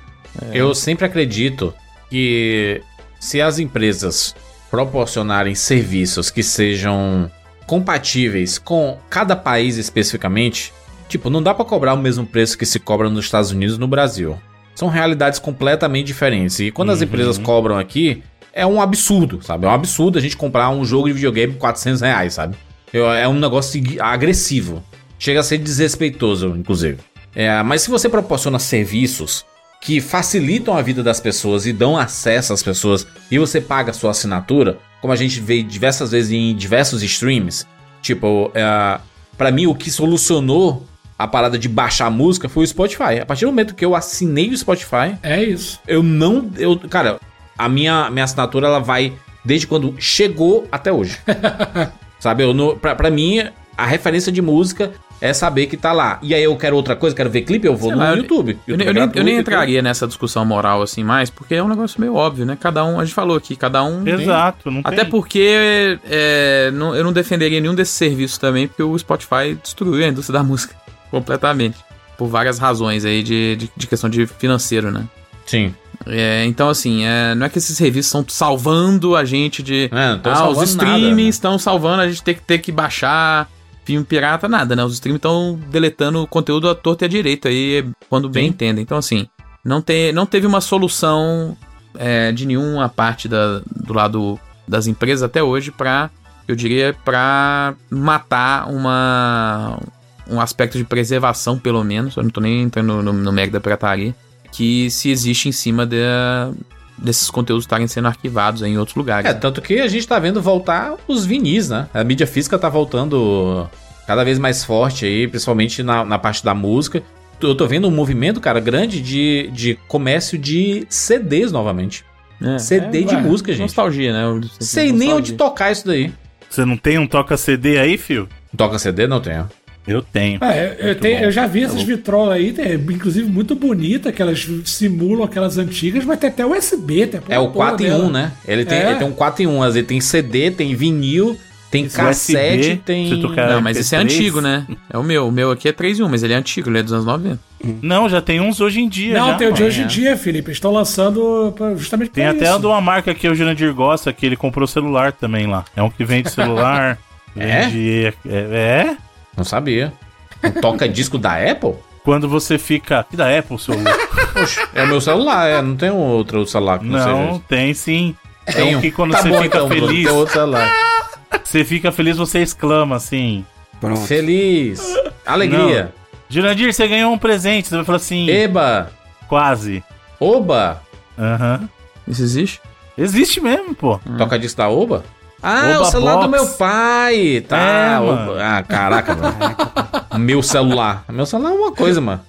A: Eu sempre acredito que se as empresas proporcionarem serviços que sejam compatíveis com cada país especificamente, tipo, não dá pra cobrar o mesmo preço que se cobra nos Estados Unidos e no Brasil. São realidades completamente diferentes. E quando as
D: Uhum.
A: empresas cobram aqui, é um absurdo, sabe? É um absurdo a gente comprar um jogo de videogame por 400 reais, sabe? É um negócio agressivo. Chega a ser desrespeitoso, inclusive. É, mas se você proporciona serviços que facilitam a vida das pessoas e dão acesso às pessoas e você paga a sua assinatura, como a gente vê diversas vezes em diversos streams, tipo, é, para mim o que solucionou a parada de baixar música foi o Spotify. A partir do momento que eu assinei o Spotify,
B: É isso.
A: eu não, eu, cara, a minha minha assinatura ela vai desde quando chegou até hoje. Sabe, eu não, pra, pra mim a referência de música é saber que tá lá. E aí eu quero outra coisa, quero ver clipe, eu vou
E: Sei
A: no
E: lá,
A: YouTube.
E: Eu,
A: YouTube
E: nem-
A: é
E: eu nem, eu
A: gratuito
E: nem entraria nessa discussão moral assim mais, porque é um negócio meio óbvio, né? Cada um, a gente falou aqui, cada um.
D: Exato, não
E: Até
D: tem.
E: porque é, não- eu não defenderia nenhum desses serviços também, porque o Spotify destruiu a indústria da música completamente. Por várias razões aí de, de, de questão de financeiro, né?
A: Sim.
E: É, então, assim, é, não é que esses serviços estão salvando a gente de.
A: É,
E: ah, os streamings
A: nada, né?
E: estão salvando a gente ter que ter que baixar filme pirata, nada, né? Os streamings estão deletando o conteúdo à torta e à direita aí, quando bem
A: Sim.
E: entendem. Então, assim, não, te, não teve uma solução é, de nenhuma parte da, do lado das empresas até hoje pra, eu diria, pra matar uma um aspecto de preservação, pelo menos. Eu não tô nem entrando no, no mérito da pirataria. Que se existe em cima de, desses conteúdos estarem sendo arquivados em outros lugares.
A: É, tanto que a gente tá vendo voltar os vinis, né? A mídia física tá voltando cada vez mais forte aí, principalmente na, na parte da música. Eu tô vendo um movimento, cara, grande de, de comércio de CDs novamente.
E: É,
A: CD de
B: ué,
A: música, gente.
E: Nostalgia, né? Eu-
A: Sei nem onde
E: nostalgia.
A: tocar isso daí.
D: Você não tem um toca-CD aí, fio?
A: Toca CD? Não tenho.
D: Eu tenho.
B: É, eu,
D: Muito
B: tenho- eu já vi essas vitrolas aí, tem, inclusive muito bonita, que elas simulam aquelas antigas, mas tem até USB. Tem
A: É o
B: toda
A: 4 em 1,
B: dela.
A: né? Ele tem,
B: É.
A: ele tem um 4 em 1. Ele tem CD, tem vinil, tem
D: Esse
A: cassete,
D: USB,
A: tem.
E: Não, mas esse é
D: MP3.
E: antigo, né? É o meu. O meu aqui é 3 em 1, mas ele é antigo, ele é dos anos 90.
D: Não, já tem uns hoje em dia.
B: Não,
D: já,
B: tem o de hoje em dia, Felipe. Estão lançando pra- justamente
D: Tem
B: pra
D: até
B: isso.
D: a de uma marca que o Jurandir gosta, que ele comprou celular também lá. É um que vende celular.
A: É?
D: vende. É? é?
A: Não sabia. Um toca-disco da Apple?
D: Quando você fica. Que da Apple, seu louco?
A: É o meu celular, é. Não tem outro celular que não, seja
D: Não,
A: esse.
D: tem sim. É
A: Tenho.
D: um que quando
A: Tá
D: você
A: bom,
D: fica
A: então,
D: feliz,
A: Tem outro celular.
D: você fica feliz, você exclama assim.
C: Pronto.
A: Feliz. Alegria.
D: Jurandir, você ganhou um presente. Você vai falar assim,
A: Eba.
D: quase.
A: Oba.
D: Aham.
E: Isso existe?
D: Existe mesmo, pô.
A: Toca disco da Oba? Ah, é o
D: Oba
A: celular do
D: Box.
A: meu pai. Tá.
D: É,
A: Oba-. Ah, caraca, mano. meu celular. Meu celular é uma coisa, mano.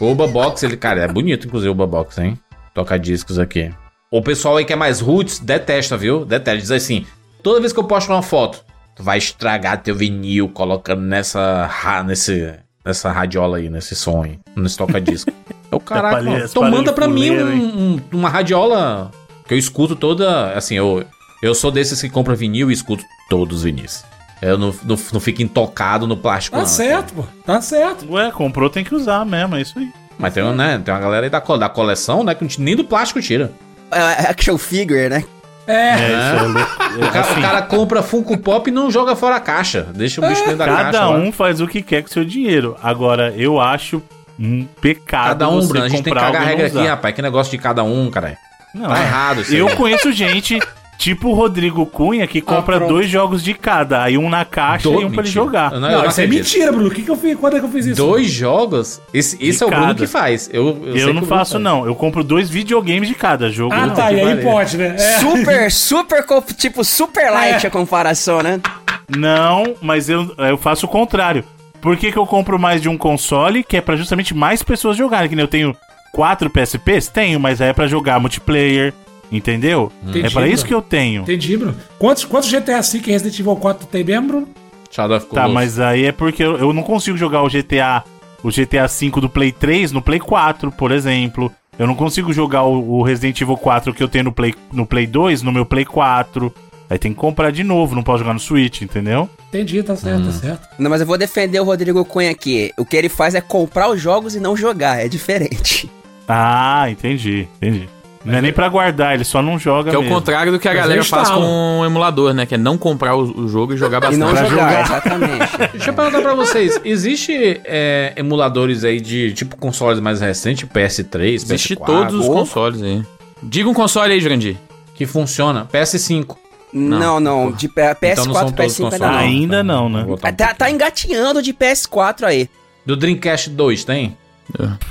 A: Oba Box, ele, cara, é bonito, inclusive, o Oba Box, hein? Toca discos aqui. O pessoal aí que é mais roots, detesta, viu? Detesta. Diz assim: toda vez que eu posto uma foto, tu vai estragar teu vinil colocando nessa, nesse, nessa radiola aí, nesse som aí, nesse toca-disco. Eu, caraca,
D: palha-
A: mano,
D: esse
A: então manda pra mim um- um- uma radiola que eu escuto toda. Assim, eu, eu sou desses que compra vinil e escuto todos os vinis. Eu não, não, não fico intocado no plástico,
B: Tá
A: não.
B: certo, pô. Tá certo.
D: Ué, comprou, tem que usar mesmo, é isso aí.
A: Mas tem, né, tem uma galera aí da, da coleção, né, que nem do plástico tira.
C: É, action figure, né?
B: É.
D: É, é louco.
A: O cara,
D: Assim,
A: o cara compra Funko Pop e não joga fora a caixa. Deixa o bicho dentro da caixa.
D: cada
A: lá.
D: um faz o que quer com seu dinheiro. Agora, eu acho um pecado
A: Cada um,
D: você
A: Bruno. A gente tem que cagar a regra aqui, rapaz. Que negócio de cada um, cara.
D: Não,
A: Tá errado isso aí.
D: Eu conheço gente, tipo o Rodrigo Cunha, que compra
B: pronto.
D: dois jogos de cada. Aí um na caixa
A: Do-
D: e um pra ele
A: mentira.
D: jogar.
A: Não,
B: Não,
A: não
B: isso é mentira, Bruno. O que, que eu fiz? Quando é que eu fiz isso?
A: Dois jogos? Esse, esse é o Bruno
D: cada.
A: que faz. Eu, eu,
D: Eu não
A: Bruno
D: faço,
A: faz.
D: não. Eu compro dois videogames de cada jogo.
B: Ah, tá. E aí pode, né? É.
C: Super, super, tipo, super light
B: É.
C: a comparação, né?
D: Não, mas eu, eu faço o contrário. Por que, que eu compro mais de um console? Que é pra justamente mais pessoas jogarem. Que nem eu tenho quatro PSPs? Tenho, mas é pra jogar multiplayer. Entendeu?
B: Entendi,
D: é pra isso que eu tenho.
B: Entendi, Bruno. Quantos, quantos GTA V e Resident Evil 4 tu tem mesmo, Bruno?
A: Shadow of
D: Tá, mas aí é porque eu, eu não consigo jogar o GTA, o GTA V do Play 3 no Play 4, por exemplo. Eu não consigo jogar o, o Resident Evil 4 que eu tenho no Play, no Play 2 no meu Play 4. Aí tem que comprar de novo, não posso jogar no Switch, entendeu?
B: Entendi, tá certo,
A: Hum.
B: tá certo.
C: Não, mas eu vou defender o Rodrigo Cunha aqui. O que ele faz é comprar os jogos e não jogar. É diferente.
D: Ah, entendi, entendi. Não é nem pra guardar, ele só não joga
E: Que é o
D: mesmo.
E: contrário do que a
B: Mas
E: galera
B: eu
E: faz
B: instalo.
E: com o emulador, né? Que é não comprar o, o jogo e jogar
C: E
E: bastante.
C: não jogar,
D: jogar.
C: exatamente.
A: Deixa eu perguntar pra vocês. Existe é, emuladores aí de tipo consoles mais recentes, PS3,
E: Existe
A: PS4,
E: todos os
C: Ou-
E: consoles aí. Diga um console aí, Jurandir.
A: que funciona. PS5.
C: Não, não. De P-
A: Então não são
C: PS4,
A: todos
C: PS5 ainda
A: consoles.
C: não.
D: Ainda não, né?
A: Vou botar um
C: Tá, tá engatinhando de PS4 aí.
A: Do Dreamcast 2 tem?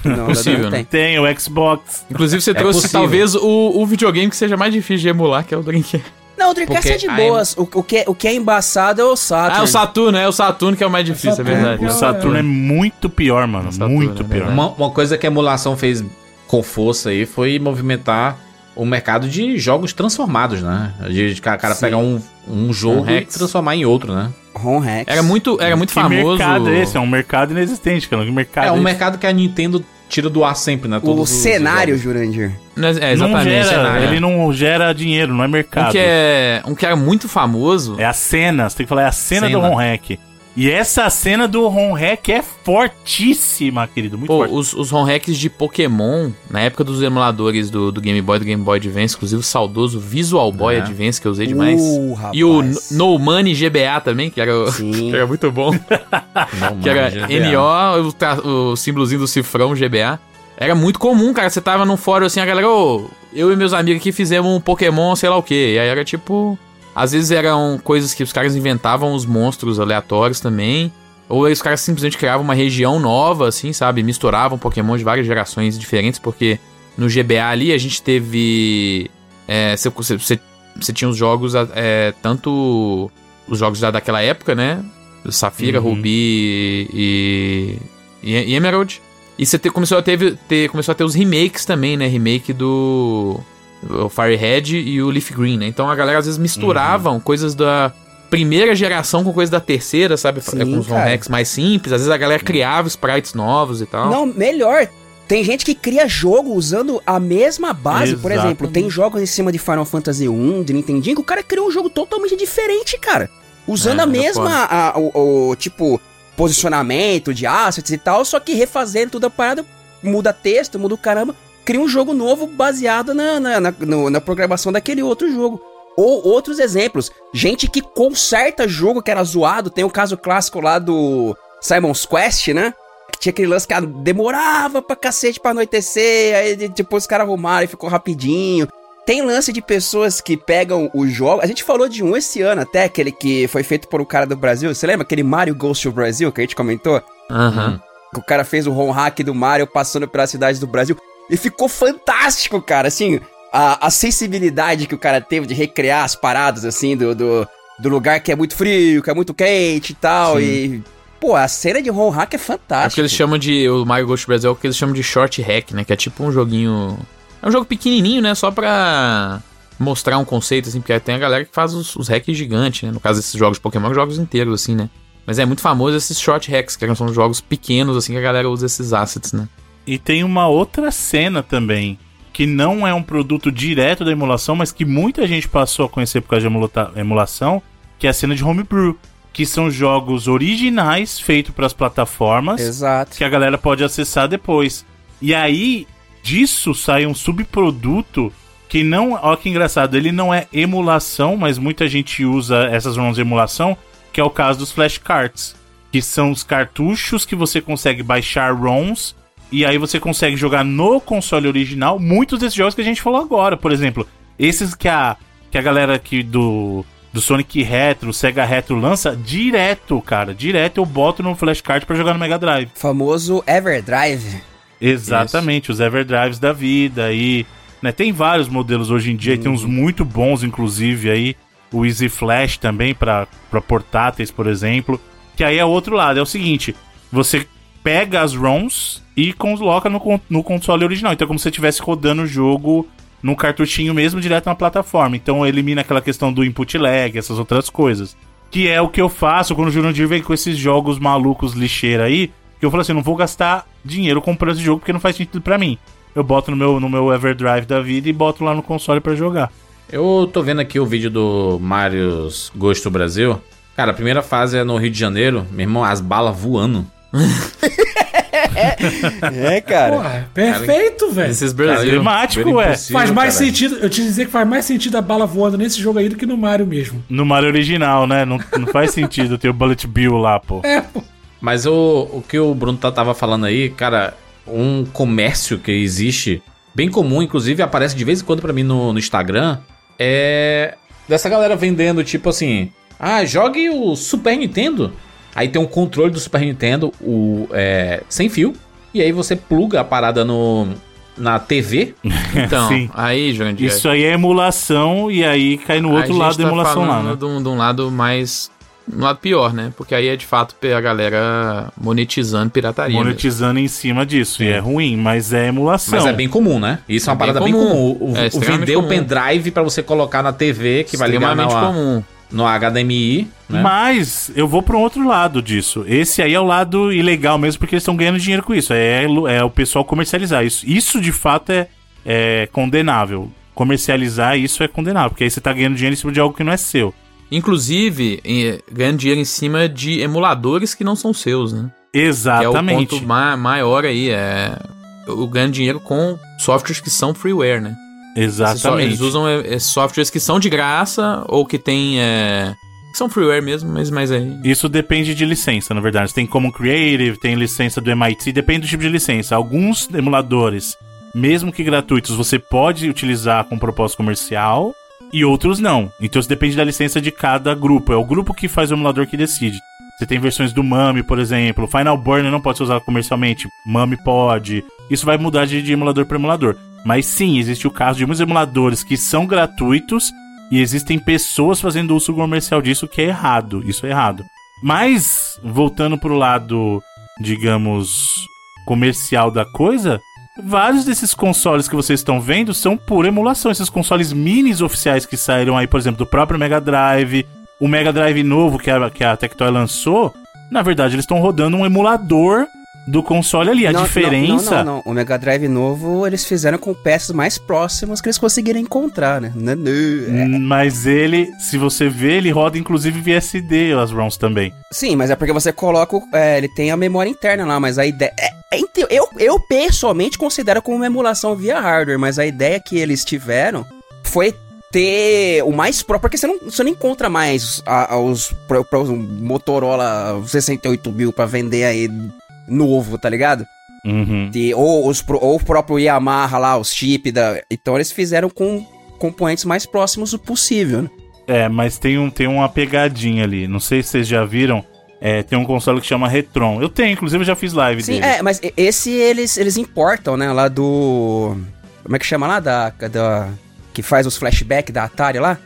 C: Não,
E: Possível,
C: não
E: né?
C: tem.
D: Tem o Xbox.
E: Inclusive, você
A: É
E: trouxe
A: possível.
E: talvez o, o videogame que seja mais difícil de emular, que é o Dreamcast.
C: Não, o Dreamcast
A: Porque
C: é de
A: a
C: boas. O, o que, é- o que é embaçado é o Saturn.
E: Ah, o Saturno, é o Saturno que é o mais difícil, é
B: Saturno.
E: verdade.
D: O Saturno é muito pior, mano.
E: Saturno,
D: muito
E: é
D: pior.
A: Uma, uma coisa que a emulação fez com força aí foi movimentar o mercado de jogos transformados, né? De, de cara, cara
C: Sim.
A: pegar um, um jogo
E: Um
A: e
E: Rex.
A: transformar em outro, né?
C: ROM Hacks.
E: Era muito, era muito
D: que
E: famoso.
D: mercado é esse? É um mercado inexistente, cara. Que mercado
A: É um
D: esse?
A: mercado que a Nintendo tira do ar sempre, né?
C: O
A: Todos os
C: cenário,
A: jogos.
C: Jurandir.
E: É,
D: não
E: exatamente.
D: gera,
E: cenário.
D: ele não gera dinheiro, não é
E: Um
D: mercado.
E: que, é, um que era muito famoso.
D: É a cena, você tem que falar, é a cena,
A: Cena.
D: do Ron Hack. E essa cena do Ron Hack é fortíssima, querido. Muito
E: Pô,
D: forte.
E: os, os hacks de Pokémon, na época dos emuladores do, do Game Boy e do Game Boy Advance, inclusive o saudoso Visual Boy
A: É.
E: Advance, que eu usei demais.
C: Uh, rapaz.
E: e o No- No Money GBA também, que era, que era muito bom. Que era
A: GBA.
E: NO, o, o símbolozinho do cifrão GBA. Era muito comum, cara. Você tava num fórum assim, a galera, ô, eu e meus amigos aqui fizemos um Pokémon, sei lá o quê. E aí era tipo. Às vezes eram coisas que os caras inventavam os monstros aleatórios também. Ou os caras simplesmente criavam uma região nova, assim, sabe? Misturavam Pokémon de várias gerações diferentes, porque no GBA ali a gente teve. é, Você você tinha os jogos, é, tanto os jogos já daquela época, né? Safira,
D: Uhum.
E: Ruby e, e, e Emerald. E você te- começou, a ter, ter- começou a ter os remakes também, né? Remake do o Firehead e o Leaf Green, né? Então a galera às vezes misturavam coisas da primeira geração com coisas da terceira, sabe?
C: Sim,
E: com os
C: cara.
E: hacks mais simples. Às vezes a galera criava sprites novos e tal.
C: Não, melhor. Tem gente que cria jogo usando a mesma base. Por exemplo, tem jogos em cima de Final Fantasy 1, de Nintendinho, que o cara criou um jogo totalmente diferente, cara. Usando
E: É,
C: a mesma, a- o, o, tipo, posicionamento de assets e tal, só que refazendo tudo a parada, muda texto, muda o caramba, cria um jogo novo baseado na, na, na, no- na programação daquele outro jogo. Ou outros exemplos, gente que conserta jogo que era zoado, tem o caso clássico lá do Simon's Quest, né? Que tinha aquele lance que ah, demorava pra cacete pra anoitecer, aí de- depois os caras arrumaram e ficou rapidinho. Tem lance de pessoas que pegam o jogo. A gente falou de um esse ano até, aquele que foi feito por um cara do Brasil. Você lembra aquele Mario Ghost to Brasil que a gente comentou?
E: Aham.
C: Que o cara fez o home hack do Mario passando pelas cidades do Brasil. E ficou fantástico, cara. Assim, a, a sensibilidade que o cara teve de recriar as paradas, assim, do, do, do lugar que é muito frio, que é muito quente e tal. E. Pô, a cena de Home Hack é
E: É o
C: fantástica.
E: que eles chamam de. O Mario Ghost Brasil é o que eles chamam de short hack, né? Que é tipo um joguinho. É um jogo pequenininho, né? Só pra mostrar um conceito, assim, porque tem a galera que faz os, os hacks gigantes, né? No caso desses jogos de Pokémon, jogos inteiros, assim, né? Mas é muito famoso esses short hacks, que são jogos pequenos, assim, que a galera usa esses assets, né?
D: E tem uma outra cena também, que não é um produto direto da emulação, mas que muita gente passou a conhecer por causa de emulação, que é a cena de homebrew, que são jogos originais feitos para as plataformas,
C: Exato.
D: que a galera pode acessar depois. E aí, disso sai um subproduto que não. Olha que engraçado, ele não é emulação, mas muita gente usa essas ROMs de emulação, que é o caso dos flashcards. Que são os cartuchos que você consegue baixar ROMs. E aí você consegue jogar no console original muitos desses jogos que a gente falou agora. Por exemplo, esses que a, que a galera aqui do, do Sonic Retro, Sega Retro lança, direto, cara. Direto eu boto no flashcard pra jogar no Mega Drive.
C: Famoso Everdrive.
D: Exatamente, os Everdrives da vida aí, né? Tem vários modelos hoje em dia, e tem uns muito bons inclusive aí, o Easy Flash também para portáteis, por exemplo. Que aí é o outro lado, é o seguinte, você pega as ROMs e coloca no, no console original. Então é como se você estivesse rodando o jogo num cartuchinho mesmo direto na plataforma. Então elimina aquela questão do input lag, essas outras coisas. Que é o que eu faço quando o Jurandir vem com esses jogos malucos lixeira aí. Que eu falo assim, não vou gastar dinheiro comprando esse jogo porque não faz sentido pra mim. Eu boto no meu, no meu Everdrive da vida e boto lá no console pra jogar.
A: Eu tô vendo aqui o vídeo do Mario's Gosto Brasil. Cara, a primeira fase é no Rio de Janeiro. Meu irmão, as balas voando.
C: É, cara.
B: Porra, perfeito, velho.
E: Esses
A: Cara,
E: Brasil.
D: Emblemático,
A: ver
D: ué.
B: Faz mais
A: cara.
B: sentido, eu te dizer que faz mais sentido a bala voando nesse jogo aí do que no Mario mesmo.
D: No Mario original, né? Não, não faz sentido ter o Bullet Bill lá, pô.
B: É, pô.
A: Mas o, o que o Bruno tá- tava falando aí, cara, um comércio que existe, bem comum, inclusive aparece de vez em quando pra mim no, no Instagram, é dessa galera vendendo, tipo assim, ah, jogue o Super Nintendo. Aí tem um controle do Super Nintendo, o é, sem fio, e aí você pluga a parada no, na TV.
E: Então,
D: Sim.
E: aí, Jandir.
D: Isso aí é emulação e aí cai no outro lado da
E: tá
D: emulação lá, né?
E: De um, de um lado mais. Um lado pior, né? Porque aí é de fato a galera monetizando pirataria. mesmo.
D: Monetizando em cima disso. E é ruim, mas é emulação.
A: Mas é bem comum, né? Isso é uma
E: É bem
A: parada bem
E: comum.
A: comum. O,
E: É
A: o vender o
E: comum.
A: pendrive pra você colocar na TV, que vai ligar na,
E: comum.
A: No HDMI, né?
D: Mas eu vou para um outro lado disso. Esse aí é o lado ilegal mesmo, porque eles estão ganhando dinheiro com isso. É, é o pessoal comercializar isso. Isso de fato é, é condenável. Comercializar isso é condenável, porque aí você tá ganhando dinheiro em cima de algo que não é seu.
E: Inclusive, em- ganhando dinheiro em cima de emuladores que não são seus, né? Que é o
D: Exatamente.
E: ponto ma maior aí. É o ganho dinheiro com softwares que são freeware, né?
D: Exatamente.
E: Eles usam é, é, softwares que são de graça ou que tem. É, que são freeware mesmo, mas, mas aí.
D: Isso depende de licença, na verdade. Tem Common Creative, tem licença do MIT, depende do tipo de licença. Alguns emuladores, mesmo que gratuitos, você pode utilizar com propósito comercial e outros não. Então isso depende da licença de cada grupo. É o grupo que faz o emulador que decide. Você tem versões do Mami, por exemplo. Final Burner não pode ser usado comercialmente. Mami pode. Isso vai mudar de, de emulador para emulador. Mas sim, existe o caso de muitos emuladores que são gratuitos e existem pessoas fazendo uso comercial disso que é errado. Isso é errado. Mas, voltando pro lado, digamos, comercial da coisa, vários desses consoles que vocês estão vendo são por emulação. Esses consoles minis oficiais que saíram aí, por exemplo, do próprio Mega Drive, o Mega Drive novo que a, que a Tectoy lançou, na verdade eles estão rodando um emulador do console ali. A
C: Não,
D: diferença.
C: Não, não, não, O Mega Drive novo eles fizeram com peças mais próximas que eles conseguiram encontrar, né? Não, não. É,
D: Hum, Mas ele, se você vê, ele roda inclusive VSD as ROMs também.
C: Sim, mas é porque você coloca. é, ele tem a memória interna lá, mas a ideia. é- é inte- eu, eu pessoalmente considero como uma emulação via hardware, mas a ideia que eles tiveram foi ter o mais próprio, porque você não, você não encontra mais a- a- os pro- pro- Motorola 68 mil pra vender aí novo, tá ligado?
D: Uhum.
C: De, ou, os, ou o próprio Yamaha lá, os chip da. Então eles fizeram com componentes mais próximos do possível, né?
D: É, mas tem, um, tem uma pegadinha ali. Não sei se vocês já viram. É, tem um console que chama Retron. Eu tenho, inclusive eu já fiz live
C: Sim,
D: dele.
C: é, mas esse eles, eles importam, né, lá do... Como é que chama lá? Da, da que faz os flashbacks da Atari lá?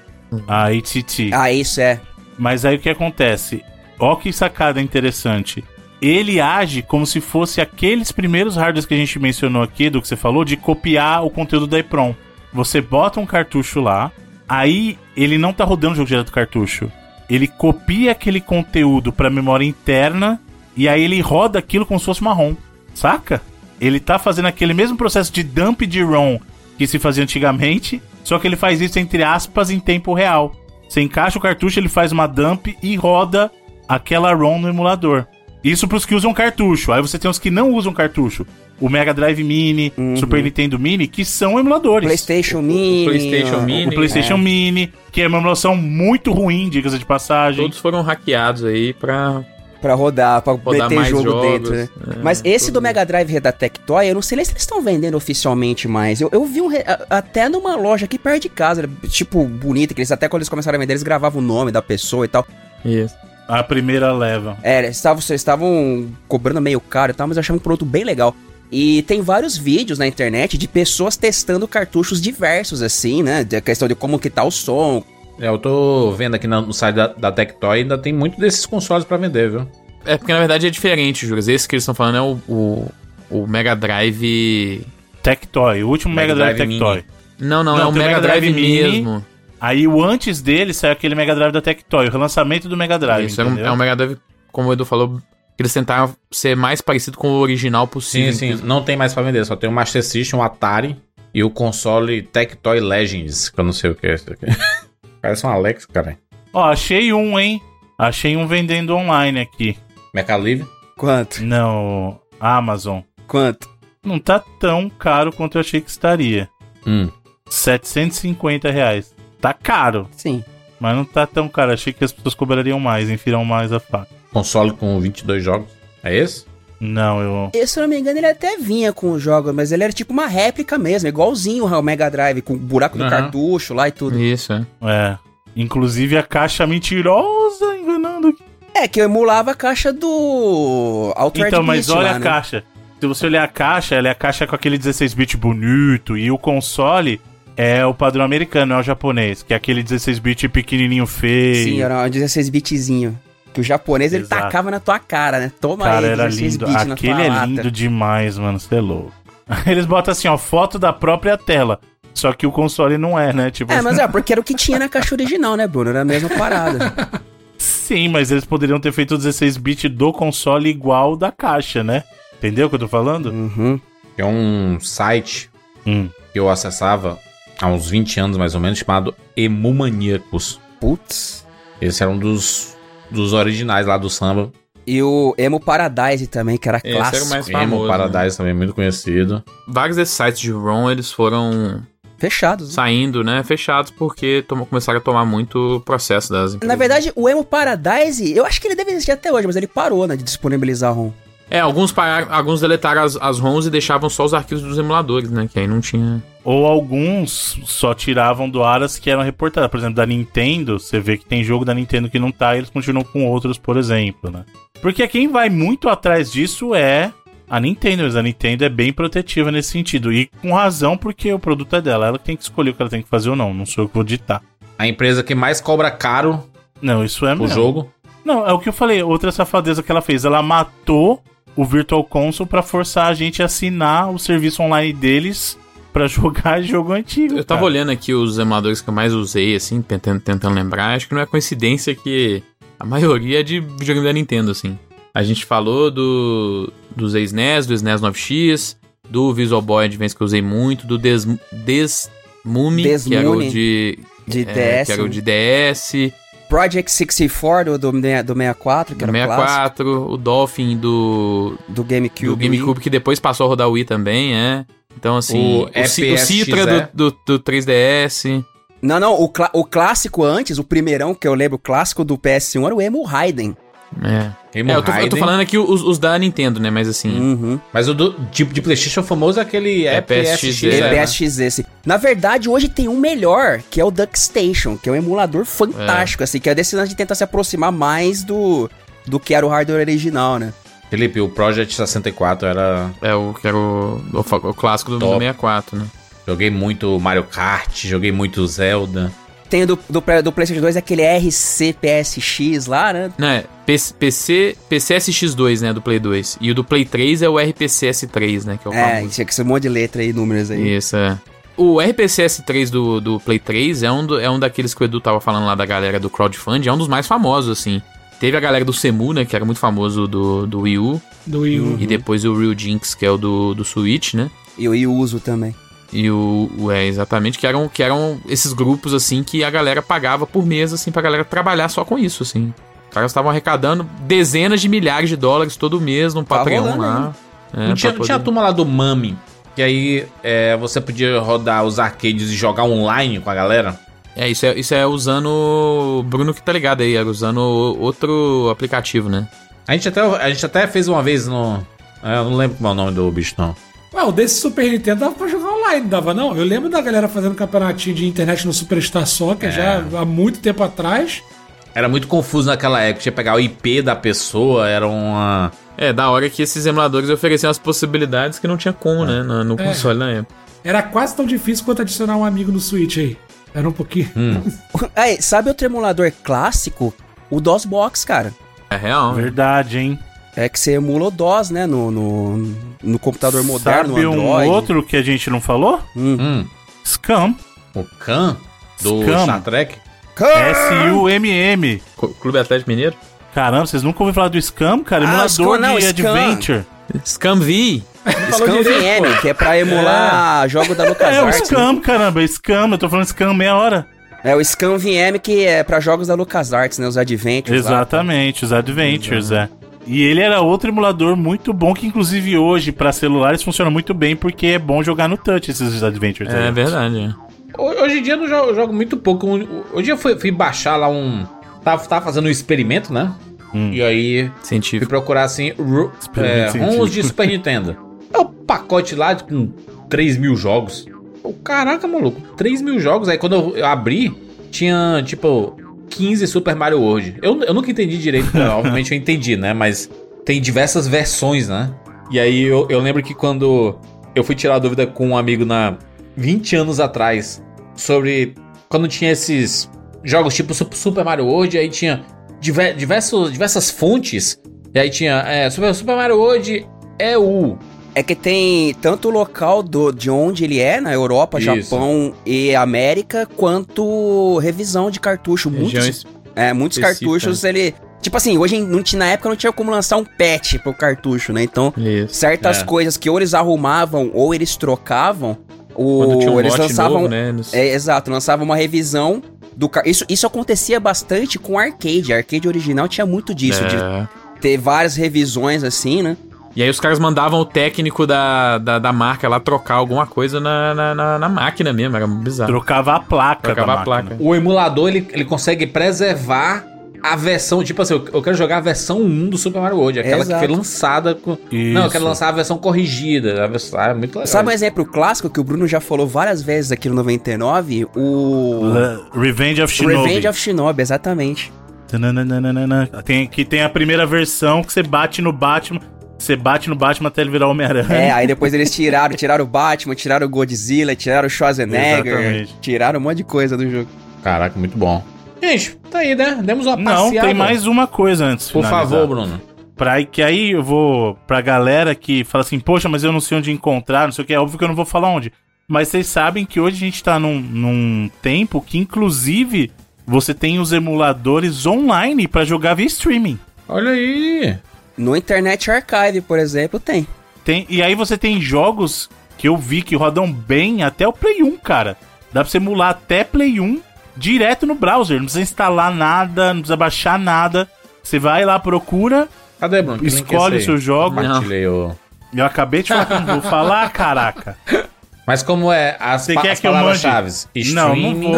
D: A ATT.
C: Ah, isso é.
D: Mas aí o que acontece? Ó que sacada interessante. Ele age como se fosse aqueles primeiros hardwares que a gente mencionou aqui, do que você falou, de copiar o conteúdo da EPROM. Você bota um cartucho lá, aí ele não tá rodando o jogo direto do cartucho. Ele copia aquele conteúdo pra memória interna e aí ele roda aquilo como se fosse uma ROM. Saca? Ele tá fazendo aquele mesmo processo de dump de ROM que se fazia antigamente, só que ele faz isso entre aspas em tempo real. Você encaixa o cartucho, ele faz uma dump e roda aquela ROM no emulador. Isso pros que usam cartucho. Aí você tem os que não usam cartucho. O Mega Drive Mini, Super Nintendo Mini, que são emuladores.
C: PlayStation Mini.
E: PlayStation
C: ó,
E: Mini.
D: O PlayStation Mini, que é uma emulação muito ruim, diga-se de passagem.
E: Todos foram hackeados aí pra.
C: Pra rodar, pra
E: Rodar
C: meter
E: mais
C: jogo
E: jogos,
C: dentro, né?
E: é,
C: Mas esse do Mega Drive da Tectoy, eu não sei nem se eles estão vendendo oficialmente mais. Eu, eu vi um até numa loja aqui perto de casa, tipo, bonita, que eles até quando eles começaram a vender, eles gravavam o nome da pessoa e tal.
E: Isso.
D: A primeira leva.
C: É, eles estavam, eles estavam cobrando meio caro e tal, mas eu achava um produto bem legal. E tem vários vídeos na internet de pessoas testando cartuchos diversos, assim, né? De questão de como que tá o som.
A: É, eu tô vendo aqui no site da, da Tectoy, ainda tem muito desses consoles pra vender, viu?
E: É porque na verdade é diferente, Juras. Esse que eles estão falando é o, o, o Mega Drive.
D: Tectoy, o último Mega,
A: Mega
D: Drive,
A: Drive
D: Tectoy.
E: Não, não,
D: Não,
E: é o Mega,
D: Mega
E: Drive,
D: Drive Mini.
E: mesmo.
D: Aí o antes dele saiu aquele Mega Drive da Tectoy, o relançamento do Mega Drive,
E: Isso, é um,
D: entendeu?
E: é um Mega Drive, como o Edu falou, que eles tentaram ser mais parecido com o original
A: Sim,
E: possível.
A: sim, não tem mais pra vender, só tem o Master System, o Atari e o console Tectoy Legends, que eu não sei o que é isso aqui. Parece um Alex, cara.
D: Ó, achei um, hein? Achei um vendendo online aqui.
A: Mercado Livre.
C: Quanto?
D: Não, Amazon.
C: Quanto?
D: Não tá tão caro quanto eu achei que estaria.
A: Hum.
D: 750 reais. Tá caro,
C: Sim.
D: mas não tá tão caro. Achei que as pessoas cobrariam mais, enfiram mais a faca.
A: Console com 22 jogos. É esse?
D: Não, eu.
C: E, se eu não me engano, ele até vinha com os jogos, mas ele era tipo uma réplica mesmo, igualzinho ao Mega Drive, com o buraco do cartucho lá e tudo.
E: Isso, é.
D: É. Inclusive a caixa mentirosa enganando.
C: É, que eu emulava a caixa do Altered
D: Então, mas
C: Beast
D: olha
C: lá,
D: a
C: né?
D: caixa. Se você olhar a caixa, ela é a caixa com aquele 16-bit bonito. E o console é o padrão americano, é o japonês. Que é aquele 16-bit pequenininho feio.
C: Sim, era um 16 bitzinho. Que o japonês ele
D: Exato.
C: tacava na tua cara, né? Toma
D: Cara,
C: aí,
D: era
C: 16
D: lindo. Aquele é
C: lata.
D: lindo demais, mano. Você é louco. Eles botam assim, ó, foto da própria tela. Só que o console não é, né? Tipo,
C: É, mas é, porque era o que tinha na caixa original, né, Bruno? Era a mesma parada.
D: sim, mas eles poderiam ter feito o 16-bit do console igual da caixa, né? Entendeu o que eu tô falando?
C: uhum.
A: É um site
D: Hum.
A: que eu acessava há uns 20 anos mais ou menos, chamado Emumaníacos.
C: Putz.
A: Esse era um dos, dos originais lá do samba.
C: E o Emo Paradise também, que era
E: Esse era o
C: clássico.
E: mais
A: Emo
E: famoso. né?
A: Paradise também, muito conhecido.
E: Vários desses sites de ROM, eles foram
C: Fechados. né?
E: saindo, né? Fechados porque tom- começaram a tomar muito processo das empresas.
C: Na verdade, o Emo Paradise, eu acho que ele deve existir até hoje, mas ele parou, né, de disponibilizar ROM.
E: É, alguns, pararam, alguns deletaram as, as ROMs e deixavam só os arquivos dos emuladores, né? Que aí não tinha.
D: Ou alguns só tiravam do ar as que eram reportadas. Por exemplo, da Nintendo, você vê que tem jogo da Nintendo que não tá e eles continuam com outros, por exemplo, né? Porque quem vai muito atrás disso é a Nintendo, mas a Nintendo é bem protetiva nesse sentido. E com razão, porque o produto é dela. Ela tem que escolher o que ela tem que fazer ou não. Não sou eu que vou ditar.
A: A empresa que mais cobra caro
D: Não, isso é
A: o jogo.
D: Não, é o que eu falei. Outra safadeza que ela fez. Ela matou o Virtual Console pra forçar a gente a assinar o serviço online deles pra jogar jogo antigo.
E: Eu tava
D: cara.
E: olhando aqui os emuladores que eu mais usei, assim, tentando, tentando lembrar. Acho que não é coincidência que a maioria é de videogame da Nintendo, assim. A gente falou do, dos ex-NES, do SNES 9X, do Visual Boy Advance que eu usei muito, do Des, Desmumi, que era o de,
C: De
E: é,
C: DS.
E: que era o de DS,
C: Project 64 do, do, do 64, que
E: do
C: era o clássico.
E: 64, o Dolphin do,
C: Do GameCube.
E: do GameCube, que depois passou a rodar o Wii também, é. Então, assim,
A: O
E: o, Ci- o. Citra do, do, do 3DS.
C: Não, não, o, o clássico antes, o primeirão que eu lembro, o clássico do PS1 era o Emo Raiden.
E: É. É, eu tô, eu tô falando aqui os, os da Nintendo, né? Mas assim.
C: Uhum.
A: Mas o do tipo de PlayStation famoso é aquele
E: É,
A: EPSX.
E: PSX,
A: né?
C: EPSX esse. Na verdade, hoje tem um melhor, que é o DuckStation, que é um emulador fantástico, assim, que é desse lance de tentar se aproximar mais do, do que era o hardware original, né?
A: Felipe, o Project 64 era.
E: É o que era o, o, o clássico do, do
A: Top.
E: 64, né?
A: Joguei muito Mario Kart, joguei muito Zelda.
C: Tem o do, do, do PlayStation 2 aquele RCPSX lá, né?
E: Não, é PC, PC, PCSX2, né, do Play 2. E o do Play 3 é o RPCS3, né, que é o
C: É,
E: famoso.
C: tinha que ser um monte de letra aí, números aí.
E: Isso, é. O RPCS3 do, do Play 3 é um, do- é um daqueles que o Edu tava falando lá da galera do crowdfunding, é um dos mais famosos, assim. Teve a galera do Semu, né, que era muito famoso do, do Wii U,
B: Do Wii U.
E: e depois o Real Jinx, que é o do, do Switch, né?
C: E o uso também.
E: E o, o- é, exatamente, que eram, que eram esses grupos, assim, que a galera pagava por mês, assim, pra galera trabalhar só com isso, assim. Os caras estavam arrecadando dezenas de milhares de dólares todo mês no
C: Tá
E: Patreon
C: rolando
E: lá. É,
A: não tinha, não tinha a
E: poder-
A: turma lá do Mami, que aí é, você podia rodar os arcades e jogar online com a galera.
E: É, isso é, isso é usando. Bruno que tá ligado aí, era usando outro aplicativo, né?
A: A gente até, a gente até fez uma vez no... é, eu não lembro qual é o nome do bicho, não.
B: Ué, o desse Super Nintendo dava pra jogar online, não dava não? Eu lembro da galera fazendo campeonatinho de internet no Superstar Soccer já há muito tempo atrás.
A: Era muito confuso naquela época, tinha que pegar o IP da pessoa, era uma...
E: É, da hora que esses emuladores ofereciam as possibilidades que não tinha como, né? No, no
B: É.
E: console na época.
B: Era quase tão difícil quanto adicionar um amigo no Switch aí. Era um pouquinho.
C: Aí, sabe outro emulador clássico? O DOSBox, cara.
E: É real?
D: Verdade, hein?
C: É que você emula o DOS, né? No, no, no computador moderno,
D: Sabe
C: no
D: um
C: Android.
D: outro que a gente não falou?
A: Hum,
D: Scam.
A: o Khan do
D: Scam.
A: Star Trek.
D: S-U-M-M.
E: Clube Atlético Mineiro?
D: Caramba, vocês nunca ouviram falar do Scam, cara?
C: Ah,
D: Emulador
C: Scam, não,
D: de
C: Scam.
D: Adventure.
E: Scam V.
C: Scam VM, que é pra emular jogo da
D: É, o
C: LucasArts. né?
D: Scam, caramba. Scam, eu tô falando Scam meia hora.
C: É o Scam VM que é pra jogos da LucasArts, né? Os Adventures. lá.
D: Exatamente, os Adventures, é. E ele era outro emulador muito bom, que inclusive hoje, pra celulares, funciona muito bem, porque é bom jogar no touch esses Adventures.
E: É
D: aí.
E: verdade.
A: Ho- Hoje em dia eu não jogo, eu jogo muito pouco. Hoje eu fui, fui baixar lá um. Tava, tava fazendo um experimento, né?
D: Hum.
A: E aí fui
E: Científico.
A: procurar assim. ru- É. ROMs de Super Nintendo. É o pacote lá de- com 3 mil jogos. Pô, caraca, maluco, 3 mil jogos. Aí quando eu, eu abri, tinha tipo 15 Super Mario World. Eu, eu nunca entendi direito, né? obviamente eu entendi, né? Mas tem diversas versões, né? E aí eu, eu lembro que quando eu fui tirar a dúvida com um amigo na 20 anos atrás sobre quando tinha esses jogos tipo Sup- Super Mario World, aí tinha diver- diversos, diversas fontes. E aí tinha é, Super, Super Mario World EU.
C: É que tem tanto o local do, de onde ele é, na Europa,
A: Isso.
C: Japão e América, quanto revisão de cartucho. Muitos, é, muitos cartuchos ele. Tipo assim, hoje não tinha, na época não tinha como lançar um patch pro cartucho, né? Então,
E: Isso.
C: certas
A: É.
C: coisas que ou eles arrumavam ou eles trocavam, o,
E: um
C: eles lançavam.
E: novo, né? nos-
C: É, exato, lançavam uma revisão do isso, isso acontecia bastante com arcade. A arcade original tinha muito disso, de
E: É.
C: ter várias revisões assim, né?
E: E aí os caras mandavam o técnico da, da, da marca lá trocar alguma coisa na, na, na- na máquina mesmo, era bizarro.
D: Trocava a placa
E: Trocava
D: da
E: a
D: máquina.
E: placa.
A: O emulador ele, ele consegue preservar a versão, tipo assim, eu quero jogar a versão 1 do Super Mario World, aquela
C: Exato.
A: que foi lançada com. Não, eu quero lançar a versão corrigida. A versão, ah, é muito legal.
C: Sabe um exemplo clássico que o Bruno já falou várias vezes aqui no 99? O.
D: Le- Revenge of Shinobi.
C: Revenge of Shinobi, exatamente.
D: Tananana. Tem, que tem a primeira versão que você bate no Batman. Você bate no Batman até ele virar Homem-Aranha.
C: É, aí depois eles tiraram, tiraram o Batman, tiraram o Godzilla, tiraram o Schwarzenegger,
D: Exatamente.
C: tiraram um monte de coisa do jogo.
A: Caraca, muito bom. Gente, tá aí, né? Demos uma
D: Não,
A: passeada.
D: tem mais uma coisa antes.
A: Por
D: finalizar.
A: favor, Bruno.
D: Pra, que aí eu vou pra galera que fala assim, poxa, mas eu não sei onde encontrar, não sei o que, é óbvio que eu não vou falar onde. Mas vocês sabem que hoje a gente tá num, num tempo que, inclusive, você tem os emuladores online pra jogar via streaming.
A: Olha aí.
C: No Internet Archive, por exemplo, tem.
D: Tem, e aí você tem jogos que eu vi que rodam bem até o Play 1, cara. Dá pra você emular até Play 1 direto no browser. Não precisa instalar nada, não precisa baixar nada. Você vai lá, procura,
A: Cadê, Bruno? Que
D: escolhe o seu jogo.
A: O...
D: Eu acabei de falar que não vou falar, caraca.
A: Mas como é as,
D: Você
A: pa
D: quer
A: as
D: que eu mande?
A: palavras-chave?
D: Não, não vou.